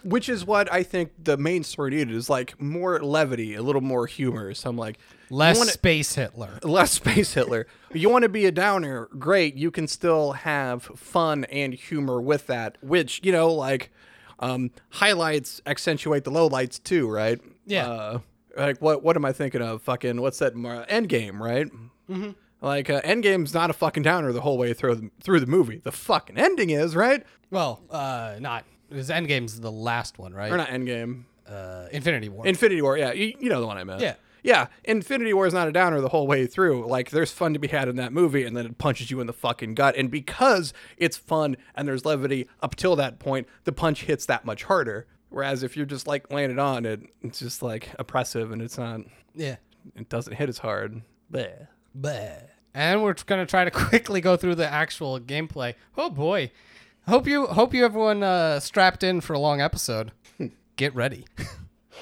S2: Which is what I think the main story needed is like more levity, a little more humor. So I'm like,
S1: Less
S2: wanna-
S1: space Hitler.
S2: less space Hitler. you want to be a downer, great. You can still have fun and humor with that, which you know, like um, highlights accentuate the lowlights too, right?
S1: Yeah.
S2: Uh, like what? What am I thinking of? Fucking what's that? Mar- Endgame, right? Mm-hmm. Like uh, Endgame's not a fucking downer the whole way through the, through the movie. The fucking ending is right,
S1: Well, uh, not because Endgame's the last one, right?
S2: or not Endgame?
S1: Uh, Infinity War.
S2: Infinity War, yeah, you, you know the one I meant.
S1: Yeah.
S2: Yeah, Infinity War is not a downer the whole way through. Like, there's fun to be had in that movie, and then it punches you in the fucking gut. And because it's fun and there's levity up till that point, the punch hits that much harder. Whereas if you're just like laying it on, it it's just like oppressive and it's not,
S1: yeah.
S2: it doesn't hit as hard. Bleh.
S1: Bleh. And we're gonna try to quickly go through the actual gameplay. Oh boy, hope you hope you everyone uh, strapped in for a long episode. Get ready.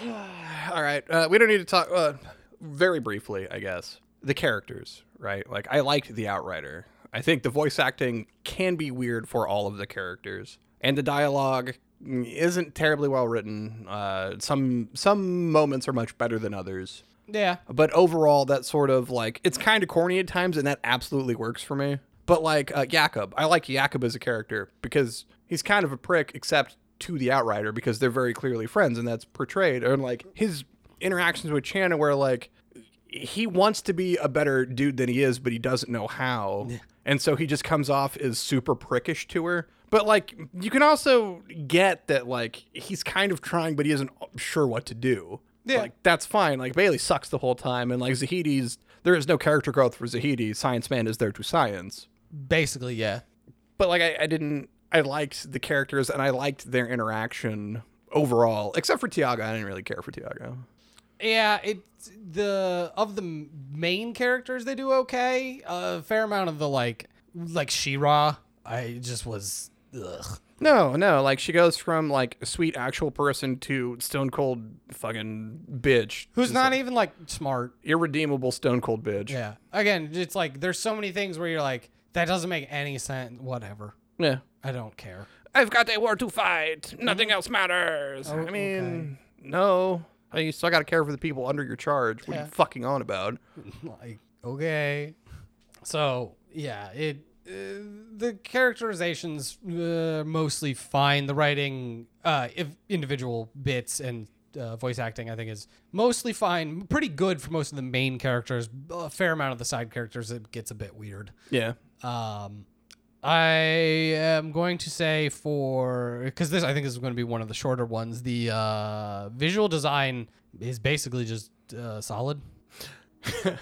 S2: All right, uh, we don't need to talk. Uh, very briefly, I guess the characters, right? Like I liked the Outrider. I think the voice acting can be weird for all of the characters, and the dialogue mm, isn't terribly well written. Uh, some some moments are much better than others,
S1: Yeah.
S2: but overall, that sort of like it's kind of corny at times, and that absolutely works for me. But like uh, Jakub, I like Jakub as a character because he's kind of a prick, except to the Outrider because they're very clearly friends, and that's portrayed. And like his interactions with Channa, where like he wants to be a better dude than he is, but he doesn't know how, and so he just comes off as super prickish to her. But like you can also get that like he's kind of trying, but he isn't sure what to do.
S1: Yeah.
S2: Like that's fine. Like Bailey sucks the whole time, and like Zahedi's there is no character growth for Zahedi. Science Man is there to science.
S1: Basically, yeah.
S2: But like I, I didn't I liked the characters and I liked their interaction overall, except for Tiago. I didn't really care for Tiago.
S1: Yeah, it the of the main characters they do okay. A fair amount of the like like Shira, I just was ugh.
S2: No, no, like she goes from like a sweet actual person to stone cold fucking bitch.
S1: Who's
S2: Just,
S1: not
S2: like,
S1: even like smart.
S2: irredeemable stone cold bitch.
S1: Yeah. Again, it's like there's so many things where you're like that doesn't make any sense. Whatever.
S2: Yeah.
S1: I don't care.
S2: I've got a war to fight. Nothing else matters.
S1: Oh,
S2: I mean, no. I mean, you still got to care for the people under your charge. What are you fucking on about?
S1: like okay so yeah it the characterizations uh, mostly fine the writing uh if individual bits and uh, voice acting i think is mostly fine pretty good for most of the main characters a fair amount of the side characters it gets a bit weird
S2: Yeah.
S1: um I am going to say for because this I think this is going to be one of the shorter ones. The uh, visual design is basically just uh, solid.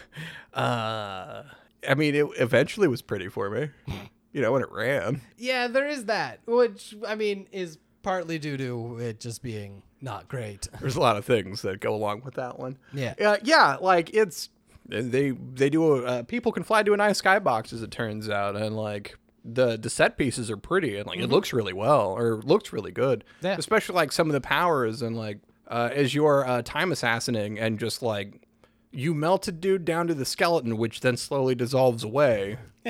S2: Uh, I mean, it eventually was pretty for me. You know, when it ran.
S1: Yeah, there is that, which I mean is partly due to it just being not great.
S2: There's a lot of things that go along with that one.
S1: Yeah.
S2: Uh, yeah, like it's they they do a uh, people can fly to a nice skybox as it turns out, and like the the set pieces are pretty and like it looks really well or looks really good.
S1: Yeah.
S2: Especially like some of the powers and like uh, as you're uh, time assassinating and just like you melt a dude down to the skeleton, which then slowly dissolves away.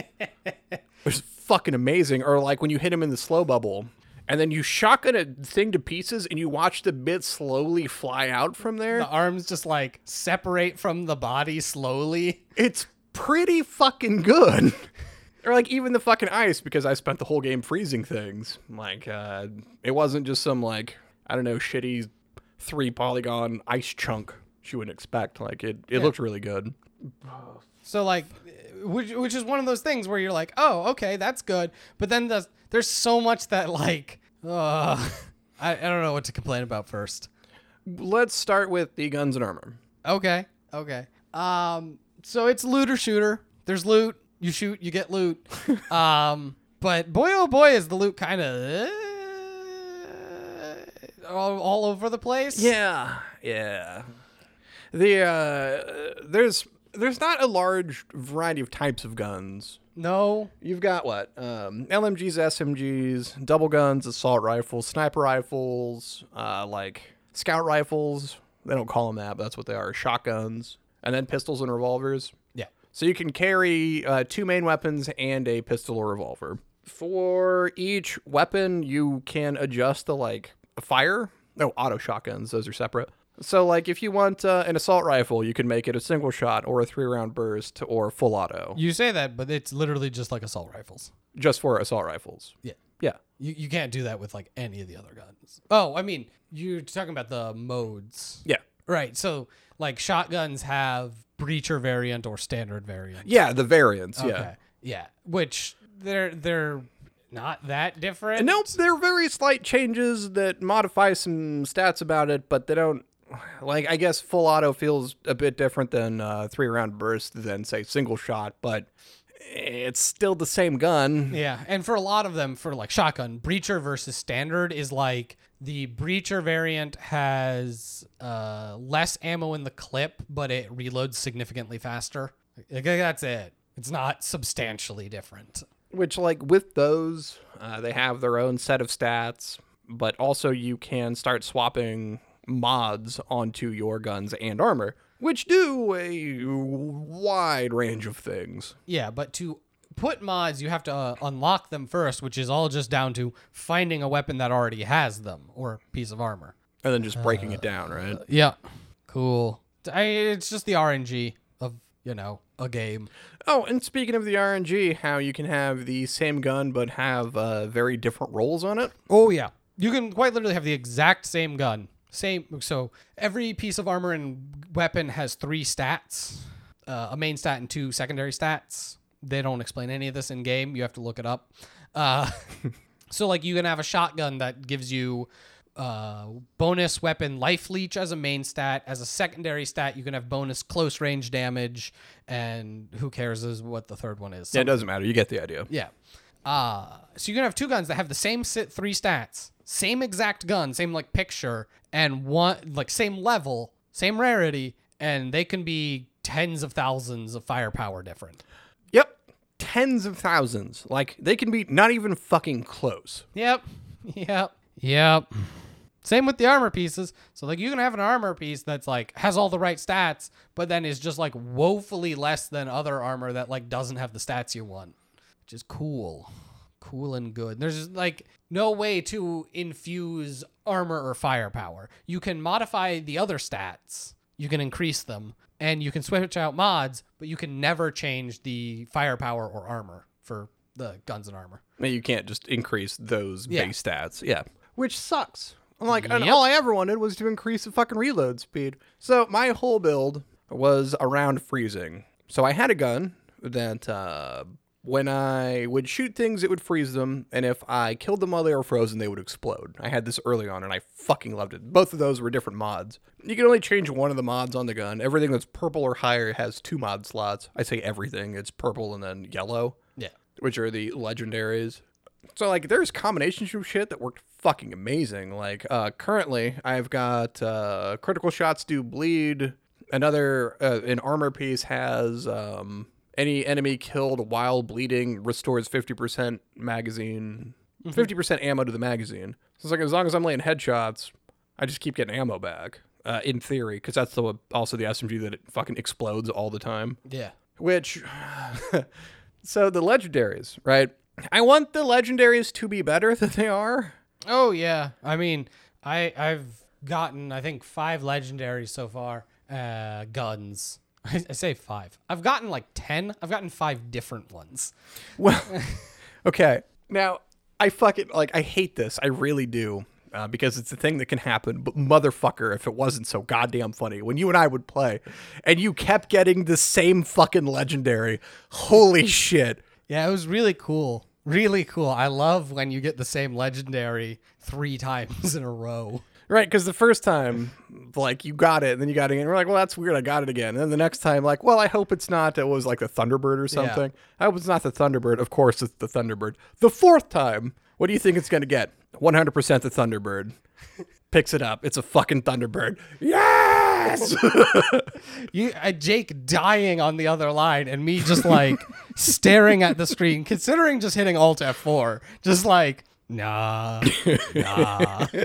S2: which is fucking amazing. Or like when you hit him in the slow bubble. And then you shotgun a thing to pieces, and you watch the bit slowly fly out from there.
S1: The arms just like separate from the body slowly.
S2: it's pretty fucking good. or like even the fucking ice because I spent the whole game freezing things. Like uh it wasn't just some like I don't know shitty three polygon ice chunk you wouldn't expect. Like it it looked really good.
S1: So like, which which is one of those things where you're like, oh, okay, that's good. But then there's there's so much that like, uh, I I don't know what to complain about first.
S2: Let's start with the guns and armor.
S1: Okay, okay. Um, so it's looter shooter. There's loot. You shoot, you get loot. um, but boy, oh boy, is the loot kind of all, all over the place.
S2: Yeah, yeah. The uh there's there's not a large variety of types of guns.
S1: No.
S2: You've got what? Um, LMGs, SMGs, double guns, assault rifles, sniper rifles, uh, like scout rifles. They don't call them that, but that's what they are. Shotguns, and then pistols and revolvers.
S1: Yeah.
S2: So you can carry uh, two main weapons and a pistol or revolver. For each weapon, you can adjust the like fire. No, auto shotguns; those are separate. So, like, if you want uh, an assault rifle, you can make it a single shot or a three round burst or full auto,
S1: You say that, but it's literally just like assault rifles.
S2: just for assault rifles.
S1: Yeah.
S2: Yeah.
S1: You, you can't do that with like any of the other guns. Oh, I mean, you're talking about the modes.
S2: Yeah.
S1: Right. So like shotguns have breacher variant or standard variant.
S2: Yeah, the variants.
S1: Okay.
S2: Yeah.
S1: Yeah. Which they're they're not that different.
S2: And no, there are very slight changes that modify some stats about it, but they don't. Like, I guess full auto feels a bit different than uh, three round burst than, say, single shot, but it's still the same gun.
S1: Yeah, and for a lot of them, for like shotgun, breacher versus standard is like the breacher variant has uh, less ammo in the clip, but it reloads significantly faster. Like, that's it. It's not substantially different.
S2: Which, like, with those, uh, they have their own set of stats, but also you can start swapping mods onto your guns and armor, which do a wide range of things.
S1: Yeah, but to put mods, you have to uh, unlock them first, which is all just down to finding a weapon that already has them or a piece of armor.
S2: And then just breaking it down, right?
S1: Yeah. Cool. I, it's just the RNG of, you know, a game.
S2: Oh, and speaking of the RNG, how you can have the same gun but have uh, very different roles on it.
S1: Oh yeah, you can quite literally have the exact same gun. Same. So every piece of armor and weapon has three stats: uh, a main stat and two secondary stats. They don't explain any of this in game. You have to look it up. Uh, so like you can have a shotgun that gives you uh, bonus weapon life leech as a main stat. As a secondary stat, you can have bonus close range damage, and who cares is what the third one is.
S2: Yeah, it doesn't matter. You get the idea.
S1: Yeah. Uh, so you can have two guns that have the same sit three stats, same exact gun, same like picture, and one like same level, same rarity, and they can be tens of thousands of firepower different.
S2: Yep. Tens of thousands. Like they can be not even fucking close.
S1: Yep. Yep. Yep. Same with the armor pieces. So like you can have an armor piece that's like has all the right stats, but then is just like woefully less than other armor that like doesn't have the stats you want. Which is cool. Cool and good. There's like no way to infuse armor or firepower. You can modify the other stats. You can increase them and you can switch out mods, but you can never change the firepower or armor for the guns and armor.
S2: I You can't just increase those
S1: Yeah.
S2: base stats. Yeah. Which sucks. I'm like, and all I ever wanted was to increase the fucking reload speed. So my whole build was around freezing. So I had a gun that uh, when I would shoot things, it would freeze them. And if I killed them while they were frozen, they would explode. I had this early on and I fucking loved it. Both of those were different mods. You can only change one of the mods on the gun. Everything that's purple or higher has two mod slots. I say everything, it's purple and then yellow
S1: Yeah.
S2: which are the legendaries. So like there's combinations of shit that worked fucking amazing. Like uh currently I've got uh critical shots do bleed. Another uh, an armor piece has um any enemy killed while bleeding restores 50% magazine 50% ammo to the magazine. So it's like as long as I'm laying headshots, I just keep getting ammo back. Uh, in theory, because that's the also the SMG that it fucking explodes all the time
S1: Yeah.
S2: which so the legendaries right i want the legendaries to be better than they are
S1: Oh yeah. I mean, I I've gotten I think five legendaries so far. Uh, guns. I, I say five. I've gotten like ten. I've gotten five different ones.
S2: well okay now i fucking like i hate this i really do uh, because it's a thing that can happen but motherfucker if it wasn't so goddamn funny when you and i would play and you kept getting the same fucking legendary holy shit
S1: Yeah, it was really cool. Really cool. I love when you get the same legendary three times in a row.
S2: Right, because the first time, like you got it, and then you got it again. We're like, well, that's weird. I got it again. And then the next time, like, well, I hope it's not. It was like the Thunderbird or something. I hope it's not the Thunderbird. Of course, it's the Thunderbird. The fourth time, what do you think it's gonna get? One hundred percent the Thunderbird. Picks it up. It's a fucking Thunderbird. Yes.
S1: You, uh, Jake dying on the other line, and me just like staring at the screen, considering just hitting Alt F4, just like nah, nah.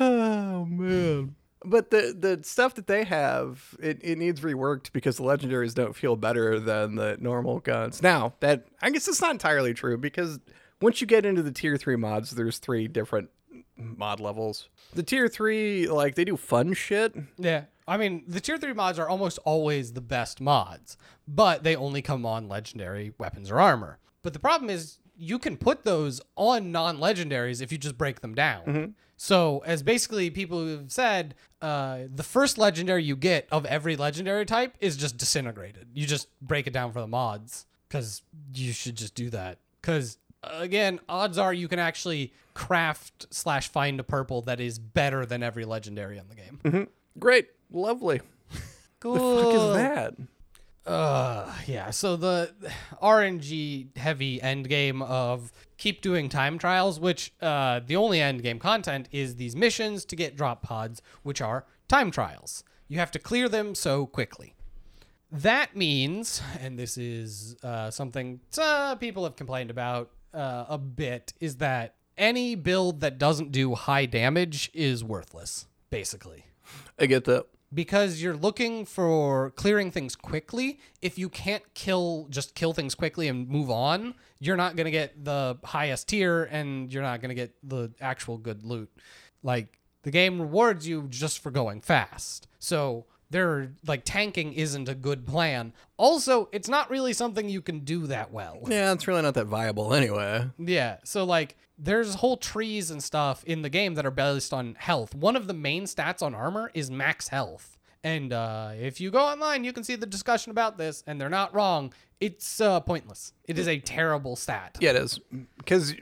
S2: oh man. But the the stuff that they have, it, it needs reworked because the legendaries don't feel better than the normal guns. Now, that I guess it's not entirely true because once you get into the tier three mods, there's three different mod levels. The tier three, like they do fun shit.
S1: Yeah. I mean, the tier 3 mods are almost always the best mods, but they only come on legendary weapons or armor. But the problem is you can put those on non-legendaries if you just break them down. So, as basically people have said, uh, the first legendary you get of every legendary type is just disintegrated. You just break it down for the mods because you should just do that. Because again, odds are you can actually craft slash find a purple that is better than every legendary in the game.
S2: Great, lovely.
S1: Cool.
S2: The fuck is that?
S1: Uh, yeah. So the RNG heavy end game of keep doing time trials, which uh, the only end game content is these missions to get drop pods, which are time trials. You have to clear them so quickly. That means, and this is uh, something uh, people have complained about uh, a bit, is that any build that doesn't do high damage is worthless, basically
S2: I get that.
S1: Because you're looking for clearing things quickly. If you can't kill, just kill things quickly and move on, you're not going to get the highest tier and you're not going to get the actual good loot. Like, the game rewards you just for going fast. So, they're like tanking isn't a good plan. Also, it's not really something you can do that well.
S2: Yeah, it's really not that viable anyway.
S1: Yeah. So like there's whole trees and stuff in the game that are based on health. One of the main stats on armor is max health. And uh, if you go online, you can see the discussion about this, and they're not wrong. It's uh, pointless. It is a terrible stat.
S2: Yeah, it is. Because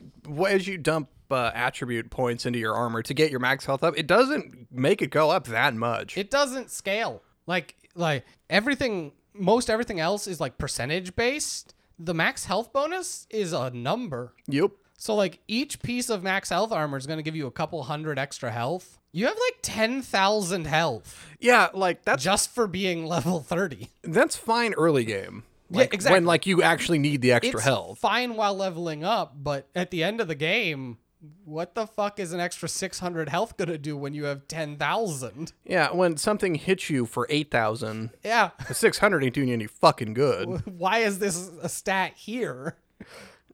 S2: as you dump uh, attribute points into your armor to get your max health up, it doesn't make it go up that much.
S1: It doesn't scale. Like like everything, most everything else is like percentage based. The max health bonus is a number.
S2: yep.
S1: So like each piece of max health armor is going to give you a couple hundred extra health. You have like 10,000 health
S2: Yeah, like that's
S1: just for being level 30.
S2: that's fine early game.
S1: Yeah,
S2: Like,
S1: exactly.
S2: When like you actually need the extra
S1: It's
S2: health.
S1: fine while leveling up, but at the end of the game, what the fuck is an extra 600 health going to do when you have 10,000?
S2: Yeah, when something hits you for eight thousand,
S1: Yeah.
S2: six hundred ain't doing you any fucking good.
S1: Why is this a stat here?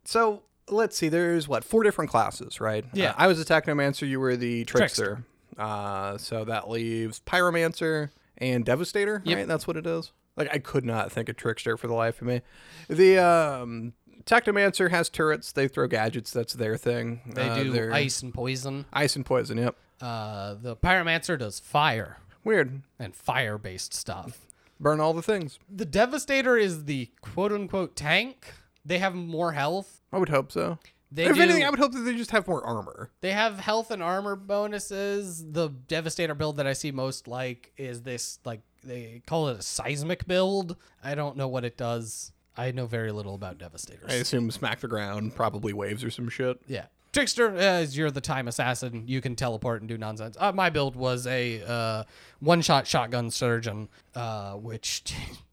S2: So let's see. There's what four different classes, right?
S1: Yeah.
S2: Uh, I was a technomancer. You were the trickster.
S1: Trickster.
S2: Uh, so that leaves pyromancer and devastator.
S1: Yep.
S2: Right. That's what it is. Like I could not think of trickster for the life of me. The um, technomancer has turrets. They throw gadgets. That's their thing.
S1: They
S2: Uh,
S1: do ice and poison.
S2: ice and poison. Yep.
S1: Uh, the pyromancer does fire
S2: Weird.
S1: and fire based stuff.
S2: Burn all the things.
S1: The devastator is the quote unquote tank. They have more health.
S2: I would hope so.
S1: They
S2: if
S1: do,
S2: anything, I would hope that they just have more armor.
S1: They have health and armor bonuses. The Devastator build that I see most like is this like they call it a seismic build. I don't know what it does. I know very little about Devastators.
S2: I assume smack the ground, probably waves or some shit.
S1: Yeah. Trickster, as you're the time assassin, you can teleport and do nonsense. Uh, my build was a uh, one-shot shotgun surgeon, uh, which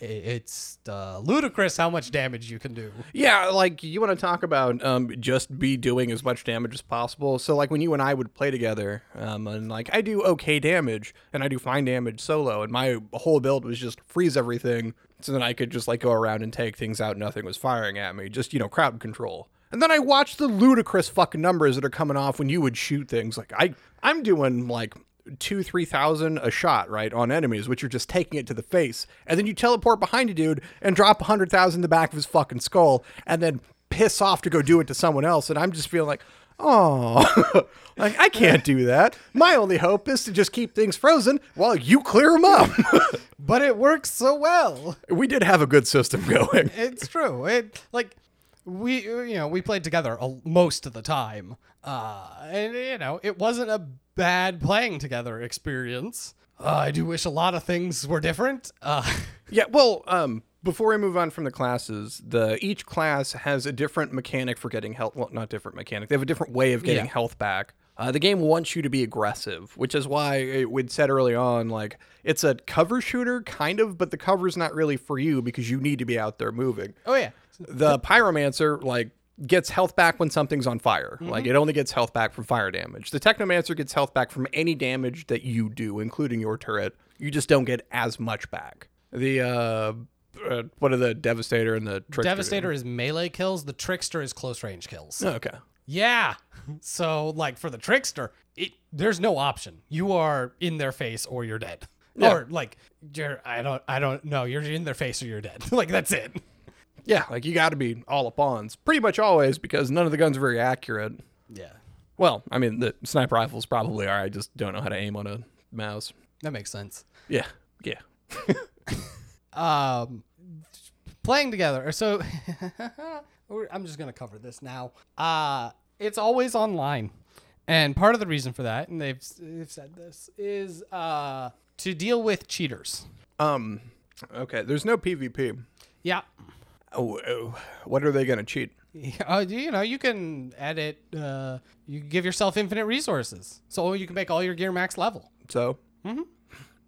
S1: it's uh, ludicrous how much damage you can do.
S2: Yeah, like you want to talk about um, just be doing as much damage as possible. So like when you and I would play together, um, and like I do okay damage and I do fine damage solo, and my whole build was just freeze everything, so then I could just like go around and take things out. Nothing was firing at me, just you know crowd control. And then I watched the ludicrous fucking numbers that are coming off when you would shoot things. Like I, I'm doing like two, three thousand a shot, right, on enemies, which are just taking it to the face. And then you teleport behind a dude and drop a hundred thousand in the back of his fucking skull, and then piss off to go do it to someone else. And I'm just feeling like, oh, like I can't do that. My only hope is to just keep things frozen while you clear them up.
S1: But it works so well.
S2: we did have a good system going.
S1: It's true. It like we you know we played together most of the time, uh, and you know it wasn't a bad playing together experience. Uh, I do wish a lot of things were different. Uh,
S2: Yeah, well, um, before we move on from the classes, the each class has a different mechanic for getting health. Well, not different mechanic. They have a different way of getting
S1: Yeah.
S2: health back. Uh, the game wants you to be aggressive, which is why it would said early on, like it's a cover shooter, kind of, but the cover's not really for you because you need to be out there moving.
S1: oh yeah,
S2: The pyromancer, like, gets health back when something's on fire. Like, it only gets health back from fire damage. The technomancer gets health back from any damage that you do, including your turret. You just don't get as much back. The, uh, uh what are the devastator and the trickster?
S1: Devastator is melee kills. The Trickster is close range kills.
S2: Okay.
S1: Yeah. So like for the trickster, it there's no option. You are in their face or you're dead.
S2: Yeah.
S1: Or like you're I don't I don't know, you're in their face or you're dead. like that's it.
S2: Yeah, like you got to be all up ons pretty much always because none of the guns are very accurate.
S1: Yeah.
S2: Well, I mean, the sniper rifles probably are. I just don't know how to aim on a mouse.
S1: That makes sense.
S2: Yeah, yeah.
S1: Um playing together. So I'm just going to cover this now. Uh it's always online. And part of the reason for that, and they've, they've said this, is uh to deal with cheaters.
S2: Um, okay. There's no PvP.
S1: Yeah.
S2: Oh, oh, what are they gonna cheat?
S1: Uh, you know, you can edit. Uh, you give yourself infinite resources, so you can make all your gear max level.
S2: So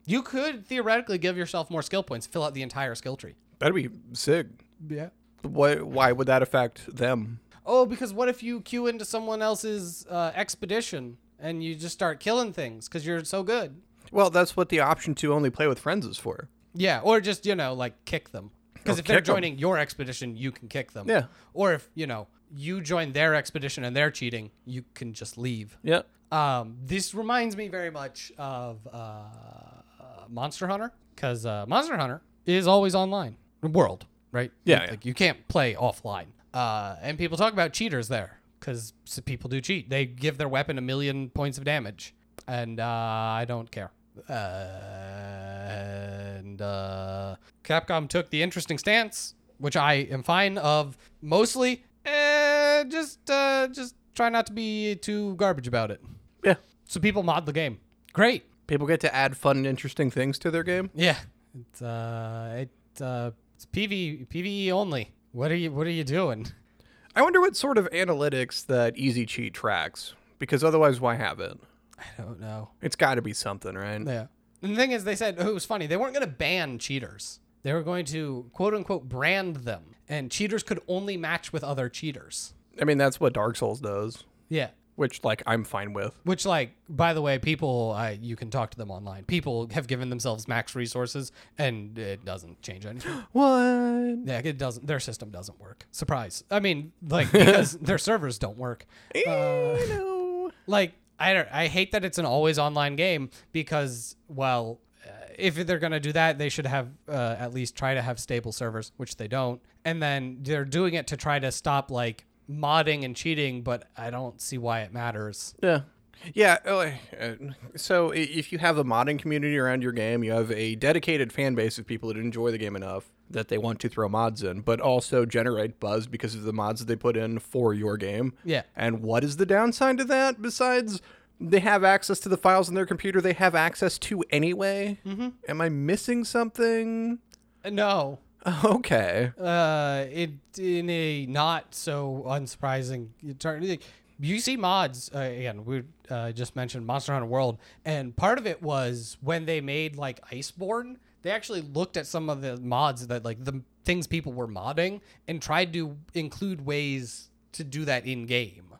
S1: You could theoretically give yourself more skill points, fill out the entire skill tree.
S2: that'd be sick.
S1: Yeah.
S2: What? Why would that affect them?
S1: Oh, because what if you queue into someone else's uh, expedition and you just start killing things because you're so good?
S2: Well, that's what the option to only play with friends is for.
S1: Yeah, or just you know like kick them. Because if they're joining your expedition, you can kick them.
S2: Yeah.
S1: Or if you know you join their expedition and they're cheating, you can just leave.
S2: Yeah.
S1: Um, this reminds me very much of uh, Monster Hunter because uh, Monster Hunter is always online. World, right?
S2: Yeah,
S1: Like
S2: yeah.
S1: you can't play offline. Uh, and people talk about cheaters there because people do cheat. They give their weapon a million points of damage, and uh, I don't care. Uh, and uh, Capcom took the interesting stance, which I am fine of. Mostly, eh, just uh, just try not to be too garbage about it.
S2: Yeah.
S1: So people mod the game. Great.
S2: People get to add fun and interesting things to their game.
S1: Yeah. It's uh it uh it's PV PVE only. What are you what are you doing?
S2: I wonder what sort of analytics that Easy Cheat tracks, because otherwise, why have it?
S1: I don't know.
S2: It's got to be something, right?
S1: Yeah. And the thing is, they said oh, it was funny. They weren't going to ban cheaters. They were going to quote unquote brand them, and cheaters could only match with other cheaters.
S2: I mean, that's what Dark Souls does,
S1: Yeah.
S2: which like I'm fine with.
S1: Which, like, by the way, people, I you can talk to them online. People have given themselves max resources, and it doesn't change anything.
S2: What?
S1: yeah, it doesn't. Their system doesn't work. Surprise. I mean, like because their servers don't work. Uh,
S2: no.
S1: like I don't, I hate that it's an always online game because well, if they're gonna do that, they should have uh, at least try to have stable servers, which they don't. And then they're doing it to try to stop like modding and cheating, but I don't see why it matters.
S2: Yeah. Yeah. uh, uh, So if you have a modding community around your game, you have a dedicated fan base of people that enjoy the game enough that they want to throw mods in, but also generate buzz because of the mods that they put in for your game.
S1: Yeah.
S2: And what is the downside to that besides they have access to the files on their computer they have access to anyway? Mm-hmm. Am I missing something?
S1: No,
S2: Okay.
S1: uh, it in a not so unsurprising turn. You see mods uh, again. We uh, just mentioned Monster Hunter World, and part of it was when they made like Iceborne. They actually looked at some of the mods that like the things people were modding and tried to include ways to do that in game.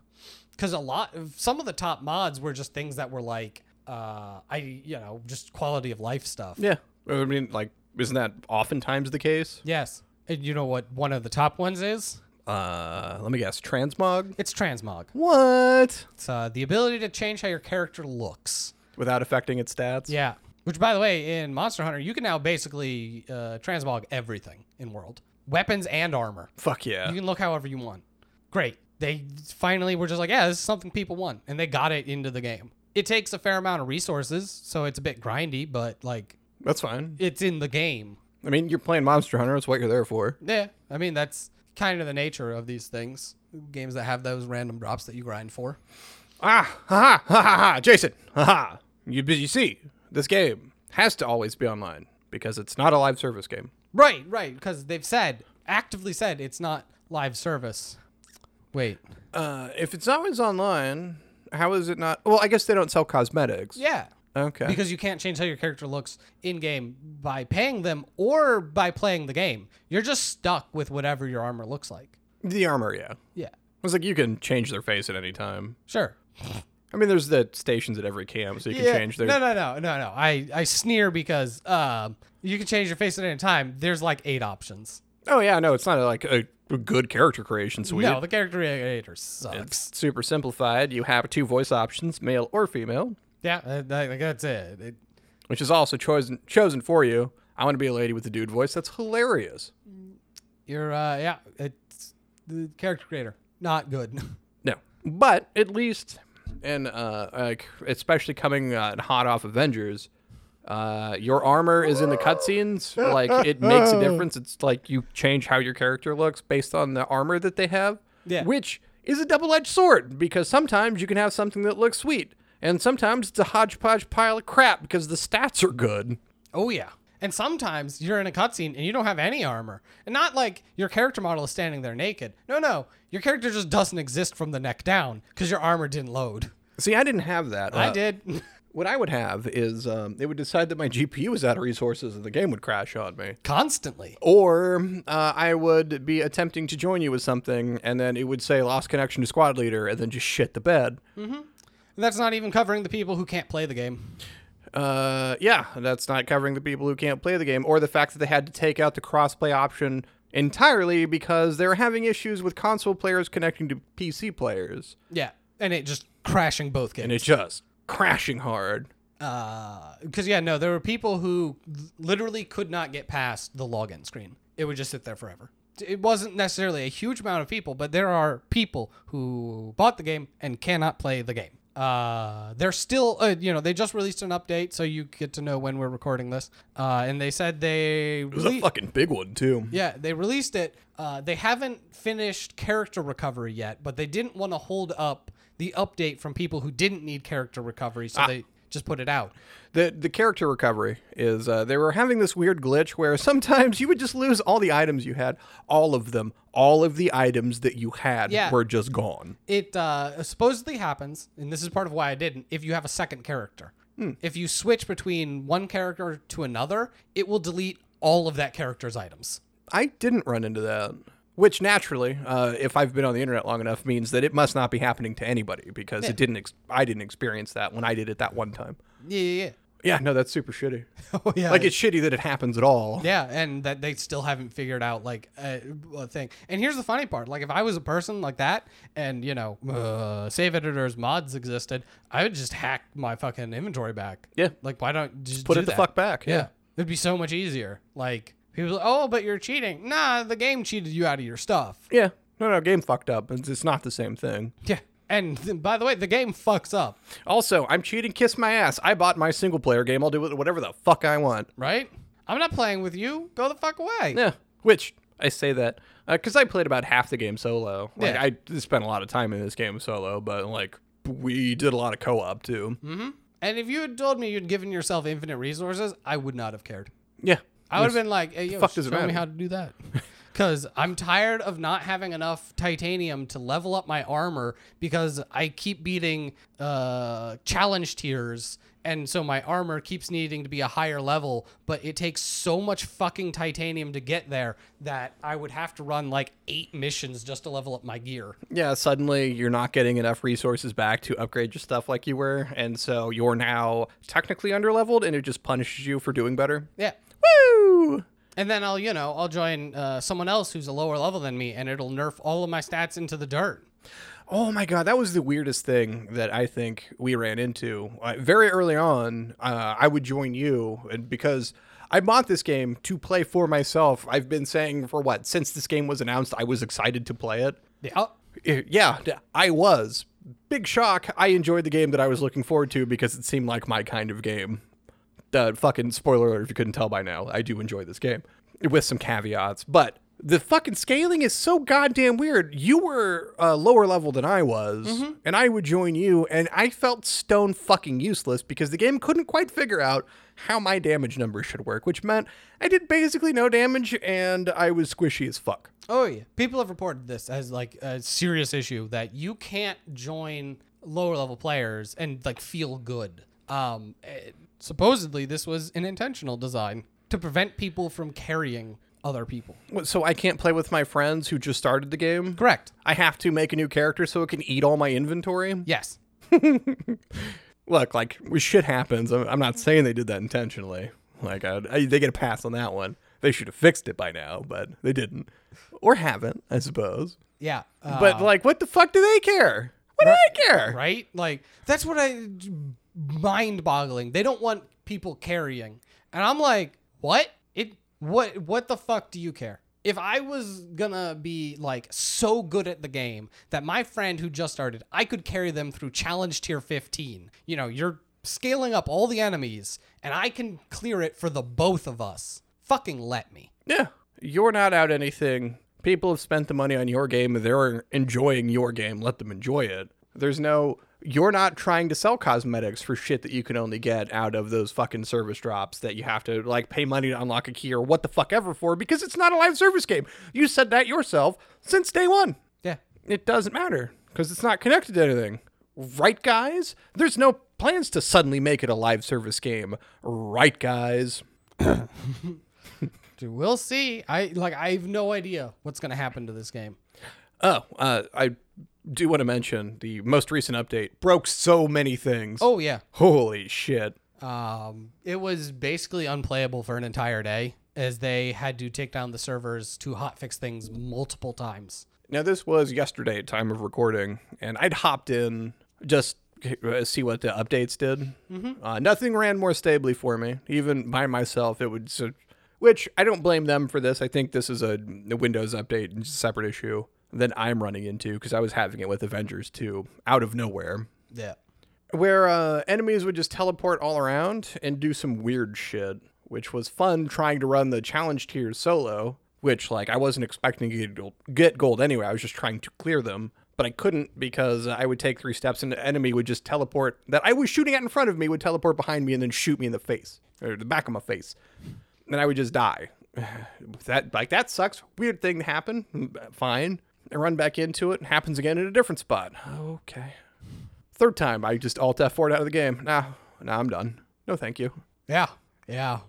S1: Because a lot of some of the top mods were just things that were like, uh, I you know just quality of life stuff.
S2: Yeah. I mean, like, isn't that oftentimes the case?
S1: Yes, and you know what one of the top ones is?
S2: Uh, let me guess. Transmog?
S1: It's transmog.
S2: What?
S1: It's uh, the ability to change how your character looks.
S2: Without affecting its stats?
S1: Yeah. Which, by the way, in Monster Hunter, you can now basically uh, transmog everything in world, weapons and armor.
S2: Fuck yeah.
S1: You can look however you want. Great. They finally were just like, yeah, this is something people want, and they got it into the game. It takes a fair amount of resources, so it's a bit grindy, but like
S2: That's fine.
S1: it's in the game.
S2: I mean, you're playing Monster Hunter. That's what you're there for.
S1: Yeah, I mean that's kind of the nature of these things. Games that have those random drops that you grind for.
S2: Ah, ha ha ha ha ha. Jason, ha ha. You, you see, this game has to always be online because it's not a live service game.
S1: Right, right, because they've said actively said it's not live service. Wait,
S2: Uh, if it's always online, how is it not? Well, I guess they don't sell cosmetics.
S1: yeah,
S2: Okay.
S1: because you can't change how your character looks in game by paying them or by playing the game. You're just stuck with whatever your armor looks like.
S2: the armor, yeah.
S1: Yeah,
S2: It's like you can change their face at any time.
S1: sure.
S2: I mean, there's the stations at every camp, so you can change their.
S1: No, no, no, no, no. I I sneer because um you can change your face at any time. There's like eight options.
S2: Oh yeah, no, it's not like a, good character creation suite.
S1: No, the character creator sucks.
S2: It's super simplified. You have two voice options, male or female,
S1: yeah, uh, that- that's it. it.
S2: which is also chosen chosen for you. I want to be a lady with a dude voice. That's hilarious.
S1: You're uh yeah, it's the character creator not good.
S2: No, but at least, and uh, like especially coming uh, hot off Avengers, uh, your armor is in the cutscenes. Like it makes a difference. It's like you change how your character looks based on the armor that they have.
S1: Yeah.
S2: Which is a double-edged sword because sometimes you can have something that looks sweet, and sometimes it's a hodgepodge pile of crap because the stats are good.
S1: Oh yeah. And sometimes you're in a cutscene and you don't have any armor. And not like your character model is standing there naked. No, no. Your character just doesn't exist from the neck down because your armor didn't load.
S2: See, I didn't have that.
S1: I
S2: Uh,
S1: did.
S2: What I would have is um, it would decide that my GPU was out of resources and the game would crash on me.
S1: Constantly.
S2: Or uh, I would be attempting to join you with something, and then it would say lost connection to squad leader, and then just shit the bed. Mm hmm.
S1: That's not even covering the people who can't play the game.
S2: Uh, yeah, that's not covering the people who can't play the game, or the fact that they had to take out the crossplay option entirely because they're having issues with console players connecting to PC players,
S1: Yeah. And it just crashing both games.
S2: and it just crashing hard.
S1: Uh, because yeah, no, there were people who literally could not get past the login screen. It would just sit there forever. It wasn't necessarily a huge amount of people, but there are people who bought the game and cannot play the game. Uh, they're still, uh, you know, they just released an update, so you get to know when we're recording this. Uh, and they said they
S2: It was a fucking big one too.
S1: yeah, they released it. Uh, they haven't finished character recovery yet, but they didn't want to hold up the update from people who didn't need character recovery, so they just put it out.
S2: The the character recovery is uh, they were having this weird glitch where sometimes you would just lose all the items you had, all of them, all of the items that you had
S1: Yeah.
S2: were just gone.
S1: It uh, supposedly happens, and this is part of why I didn't. If you have a second character, if you switch between one character to another, it will delete all of that character's items.
S2: I didn't run into that. Which naturally, uh, if I've been on the internet long enough, means that it must not be happening to anybody because it didn't. Ex- I didn't experience that when I did it that one time.
S1: Yeah, yeah,
S2: Yeah, no, that's super shitty.
S1: oh, yeah.
S2: Like it's shitty that it happens at all.
S1: Yeah, and that they still haven't figured out like a, a thing. And here's the funny part: like if I was a person like that, and you know, uh, save editors mods existed, I would just hack my fucking inventory back.
S2: Yeah.
S1: Like why don't just
S2: Put it the fuck back.
S1: Yeah. it'd be so much easier. Like people, oh, but you're cheating. Nah, the game cheated you out of your stuff.
S2: Yeah. No, no, game fucked up. It's, it's not the same thing.
S1: Yeah. And th- by the way, the game fucks up,
S2: Also, I'm cheating. Kiss my ass. I bought my single player game. I'll do it whatever the fuck I want.
S1: right? I'm not playing with you. Go the fuck away.
S2: Yeah. Which I say that uh, because I played about half the game solo. Like
S1: Yeah.
S2: I spent a lot of time in this game solo, but like we did a lot of co-op too. Mm-hmm.
S1: And if you had told me you'd given yourself infinite resources, I would not have cared.
S2: Yeah.
S1: I would have been like, hey, yo,
S2: fuck does it
S1: show me
S2: matter?
S1: how to do that. Because I'm tired of not having enough titanium to level up my armor because I keep beating uh, challenge tiers. And so my armor keeps needing to be a higher level, but it takes so much fucking titanium to get there that I would have to run like eight missions just to level up my gear.
S2: Yeah, suddenly you're not getting enough resources back to upgrade your stuff like you were, and so you're now technically underleveled, and it just punishes you for doing better.
S1: Yeah.
S2: Woo!
S1: And then I'll, you know, I'll join uh, someone else who's a lower level than me, and it'll nerf all of my stats into the dirt.
S2: Oh my god, that was the weirdest thing that I think we ran into. Uh, very early on, uh, I would join you, and because I bought this game to play for myself, I've been saying for what since this game was announced, I was excited to play it.
S1: Yeah.
S2: Uh, Yeah, I was. Big shock. I enjoyed the game that I was looking forward to because it seemed like my kind of game. Uh, fucking spoiler alert if you couldn't tell by now. I do enjoy this game with some caveats, but the fucking scaling is so goddamn weird. You were uh, lower level than I was, and I would join you, and I felt stone fucking useless because the game couldn't quite figure out how my damage numbers should work, which meant I did basically no damage and I was squishy as fuck.
S1: Oh yeah, people have reported this as like a serious issue that you can't join lower level players and like feel good. Um, eh, supposedly this was an intentional design to prevent people from carrying other people.
S2: So I can't play with my friends who just started the game?
S1: Correct.
S2: I have to make a new character so it can eat all my inventory?
S1: Yes.
S2: Look, like, shit happens. I'm, I'm not saying they did that intentionally. Like, I, I, they get a pass on that one. They should have fixed it by now, but they didn't. Or haven't, I suppose.
S1: Yeah. Uh,
S2: But, like, what the fuck do they care? What do I care?
S1: right? Like that's what I mind-boggling. They don't want people carrying, and I'm like, what? It what? What the fuck do you care? If I was gonna be like so good at the game that my friend who just started, I could carry them through challenge tier 15. You know, you're scaling up all the enemies, and I can clear it for the both of us. Fucking let me.
S2: Yeah. You're not out anything. People have spent the money on your game. They're enjoying your game. Let them enjoy it. There's no. You're not trying to sell cosmetics for shit that you can only get out of those fucking service drops that you have to like pay money to unlock a key or what the fuck ever for because it's not a live service game. You said that yourself since day one.
S1: Yeah.
S2: It doesn't matter because it's not connected to anything. Right, guys? There's no plans to suddenly make it a live service game. Right, guys?
S1: Dude, we'll see. I like. I have no idea what's gonna happen to this game.
S2: Oh, uh, I do want to mention the most recent update broke so many things.
S1: Oh yeah.
S2: Holy shit.
S1: Um, it was basically unplayable for an entire day as they had to take down the servers to hotfix things multiple times.
S2: Now, this was yesterday at time of recording, and I'd hopped in just to see what the updates did. Uh, nothing ran more stably for me. Even by myself, it would. So, which I don't blame them for this. I think this is a, a Windows update, and separate issue that I'm running into because I was having it with Avengers 2 out of nowhere.
S1: Yeah.
S2: where uh, enemies would just teleport all around and do some weird shit, which was fun trying to run the challenge tiers solo. Which like I wasn't expecting to get gold, get gold anyway. I was just trying to clear them. but I couldn't because I would take three steps and the enemy would just teleport that I was shooting at in front of me would teleport behind me and then shoot me in the face or the back of my face. And I would just die. That like that sucks. Weird thing to happen. Fine. I run back into it. And happens again in a different spot. Okay. Third time, I just alt F4 out of the game. Nah, nah, I'm done. No, thank you.
S1: Yeah, yeah.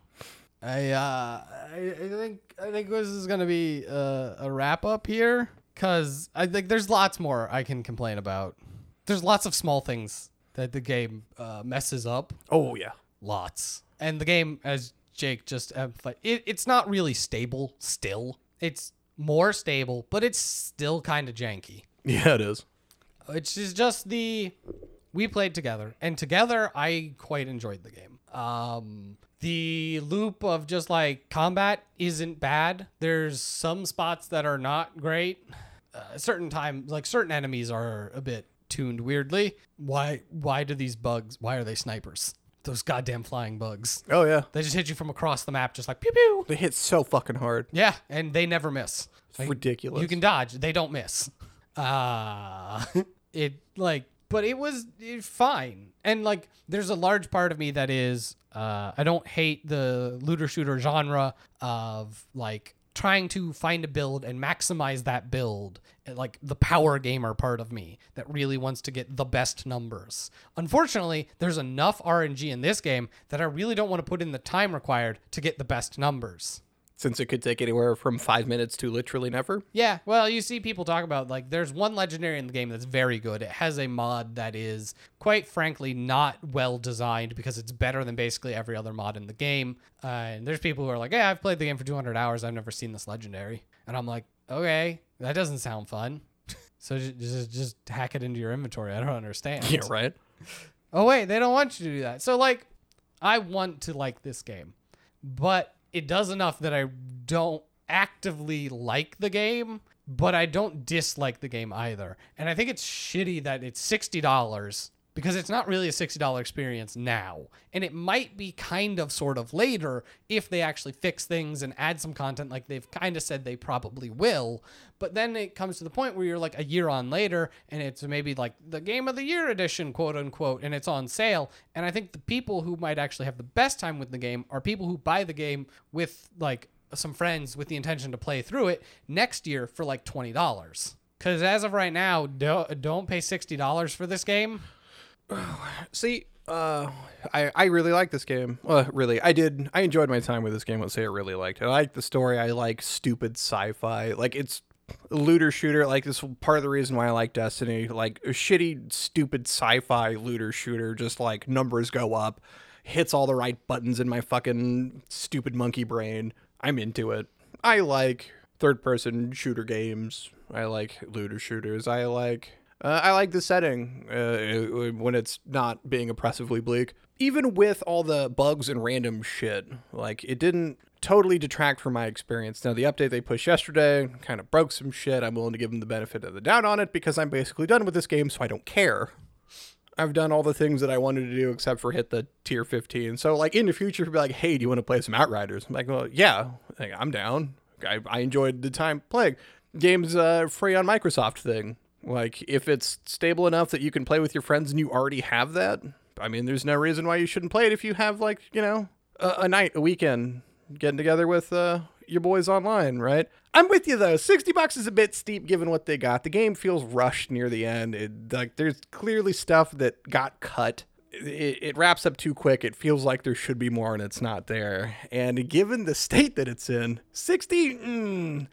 S1: I uh, I, I think I think this is gonna be uh, a wrap up here because I think there's lots more I can complain about. There's lots of small things that the game uh, messes up.
S2: Oh yeah.
S1: Lots, and the game, as Jake just emphasized, it, it's not really stable. Still, it's more stable, but it's still kind of janky.
S2: Yeah, it is.
S1: which is just the we played together and together i quite enjoyed the game. Um the loop of just like combat isn't bad. There's some spots that are not great. Uh, certain times like certain enemies are a bit tuned weirdly. Why why do these bugs why are they snipers those goddamn flying bugs
S2: Oh yeah.
S1: they just hit you from across the map just like pew pew
S2: They hit so fucking hard.
S1: yeah and they never miss
S2: It's ridiculous.
S1: you can dodge. They don't miss. Uh it like but it was eh, fine. And like there's a large part of me that is uh I don't hate the looter shooter genre of like trying to find a build and maximize that build eh, like the power gamer part of me that really wants to get the best numbers. Unfortunately there's enough rng in this game that i really don't want to put in the time required to get the best numbers
S2: Since it could take anywhere from five minutes to literally never.
S1: yeah, well, you see people talk about like there's one legendary in the game that's very good. It has a mod that is quite frankly not well designed because it's better than basically every other mod in the game. Uh, and there's people who are like, "Yeah, I've played the game for 200 hours. I've never seen this legendary." And I'm like, "Okay, that doesn't sound fun." so just, just just hack it into your inventory. I don't understand.
S2: Yeah, right.
S1: Oh wait, they don't want you to do that. So like, I want to like this game, but it does enough that I don't actively like the game, but I don't dislike the game either. And I think it's shitty that it's sixty dollars because it's not really a sixty dollar experience now, and it might be kind of sort of later if they actually fix things and add some content like they've kind of said they probably will. But then it comes to the point where you're like a year on later and it's maybe like the game of the year edition, quote unquote, and it's on sale. And I think the people who might actually have the best time with the game are people who buy the game with like some friends with the intention to play through it next year for like $20. Because as of right now, don't pay $60 for this game.
S2: See, uh, I I really like this game. Well, really, I did. I enjoyed my time with this game. Let's say I really liked it. I like the story. I like stupid sci-fi. Like it's looter shooter. Like this part of the reason why I like Destiny. Like a shitty, stupid sci-fi looter shooter. Just like numbers go up, hits all the right buttons in my fucking stupid monkey brain. I'm into it. I like third-person shooter games. I like looter shooters. I like uh, I like the setting uh, when it's not being oppressively bleak. Even with all the bugs and random shit, like it didn't totally detract from my experience. Now the update they pushed yesterday kind of broke some shit. I'm willing to give them the benefit of the doubt on it because I'm basically done with this game, so I don't care. I've done all the things that I wanted to do except for hit the tier 15. So like in the future, you're like, hey, do you want to play some Outriders? I'm like, well, yeah, like, I'm down. I, I enjoyed the time playing. Game's uh, free on Microsoft thing. Like if it's stable enough that you can play with your friends and you already have that, I mean, there's no reason why you shouldn't play it if you have like you know a, a night, a weekend, getting together with uh, your boys online, right? I'm with you though. Sixty bucks is a bit steep given what they got. The game feels rushed near the end. It, like there's clearly stuff that got cut. It, it wraps up too quick. It feels like there should be more and it's not there. And given the state that it's in, 60, mm,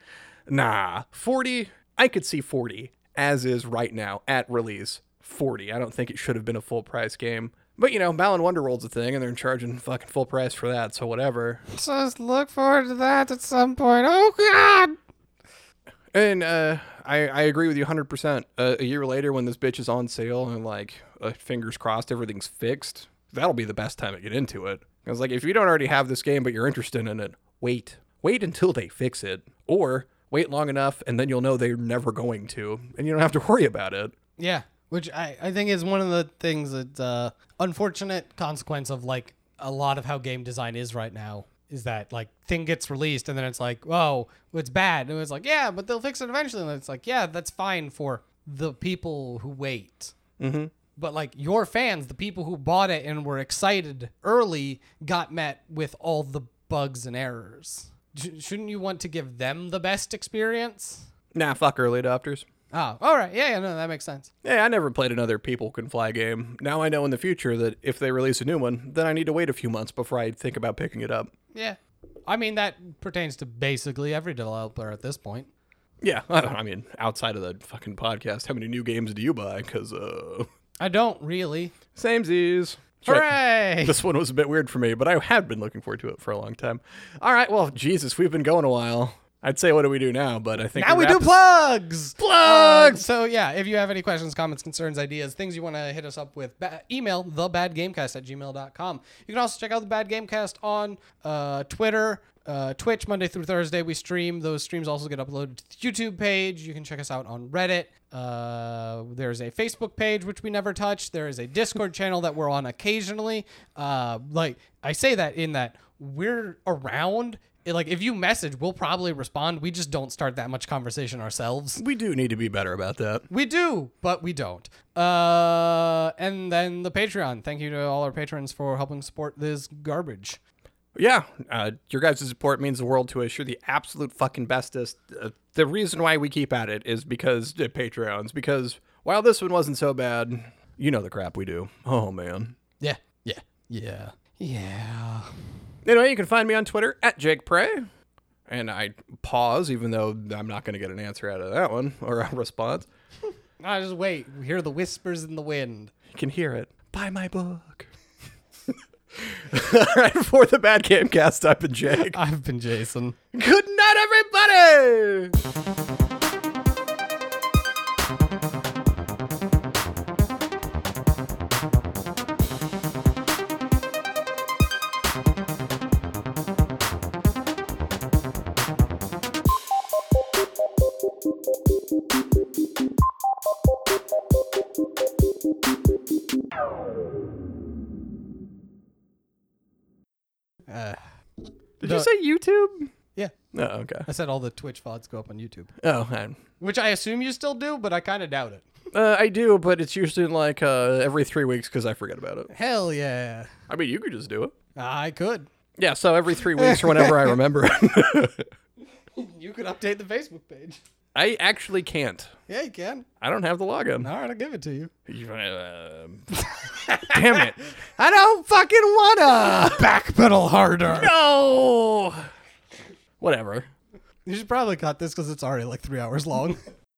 S2: nah. 40, I could see 40 as is right now at release. 40. I don't think it should have been a full price game. But you know, Balan Wonderworld's a thing, and they're charging fucking full price for that, so whatever.
S1: Just look forward to that at some point. Oh, God.
S2: And uh, I I agree with you 100. percent uh, A year later, when this bitch is on sale and like uh, fingers crossed everything's fixed, that'll be the best time to get into it. I was like, if you don't already have this game but you're interested in it, wait, wait until they fix it, or wait long enough and then you'll know they're never going to, and you don't have to worry about it.
S1: Yeah, which I, I think is one of the things that uh, unfortunate consequence of like a lot of how game design is right now is that like thing gets released and then it's like, whoa, it's bad. And it's like, yeah, but they'll fix it eventually. And it's like, yeah, that's fine for the people who wait.
S2: Mm-hmm.
S1: But like your fans, the people who bought it and were excited early, got met with all the bugs and errors. Sh- shouldn't you want to give them the best experience?
S2: Nah, fuck early adopters.
S1: Oh, all right. Yeah, yeah, no, that makes sense.
S2: Yeah, I never played another People Can Fly game. Now I know in the future that if they release a new one, then I need to wait a few months before I think about picking it up.
S1: Yeah. I mean, that pertains to basically every developer at this point.
S2: Yeah, I, I mean, outside of the fucking podcast, how many new games do you buy? Because, uh,
S1: I don't really.
S2: same
S1: Hooray!
S2: This one was a bit weird for me, but I had been looking forward to it for a long time. All right, well, Jesus, we've been going a while. I'd say, what do we do now? But I think
S1: now we do plugs.
S2: Plugs!
S1: Uh, so yeah, if you have any questions, comments, concerns, ideas, things you want to hit us up with, ba- email thebadgamecast at gmail.com. You can also check out the Bad Gamecast on uh, Twitter, uh, Twitch, Monday through Thursday. We stream. Those streams also get uploaded to the YouTube page. You can check us out on Reddit. Uh, there's a Facebook page which we never touch. There is a Discord channel that we're on occasionally. Uh, like I say that in that we're around. Like if you message, we'll probably respond. We just don't start that much conversation ourselves.
S2: We do need to be better about that.
S1: We do, but we don't. Uh, and then the Patreon. Thank you to all our patrons for helping support this garbage.
S2: Yeah, uh, your guys' support means the world to us. You're the absolute fucking bestest. Uh, the reason why we keep at it is because uh, Patreons. Because while this one wasn't so bad, you know the crap we do. Oh man.
S1: Yeah, yeah, yeah, yeah.
S2: Anyway, you can find me on Twitter at Jake Pray. And I pause, even though I'm not going to get an answer out of that one or a response.
S1: I just wait. We hear the whispers in the wind.
S2: You can hear it. Buy my book. All right, for the Bad Game Cast, I've been Jake.
S1: I've been Jason.
S2: Good night, everybody!
S1: Uh,
S2: Did
S1: The-
S2: you say YouTube?
S1: yeah,
S2: Oh, okay.
S1: I said all the Twitch VODs go up on YouTube,
S2: Oh, I,
S1: which I assume you still do, but I kind of doubt it.
S2: uh, I do, but it's usually like uh, every three weeks because I forget about it.
S1: Hell yeah,
S2: I mean, you could just do it.
S1: I could.
S2: Yeah, so every three weeks or whenever I remember.
S1: You could update the Facebook page.
S2: I actually can't.
S1: Yeah, you can.
S2: I don't have the login.
S1: All right, I'll give it to you.
S2: You, um, Damn it. I don't fucking wanna.
S1: Backpedal harder.
S2: No. Whatever.
S1: You should probably cut this because it's already like three hours long.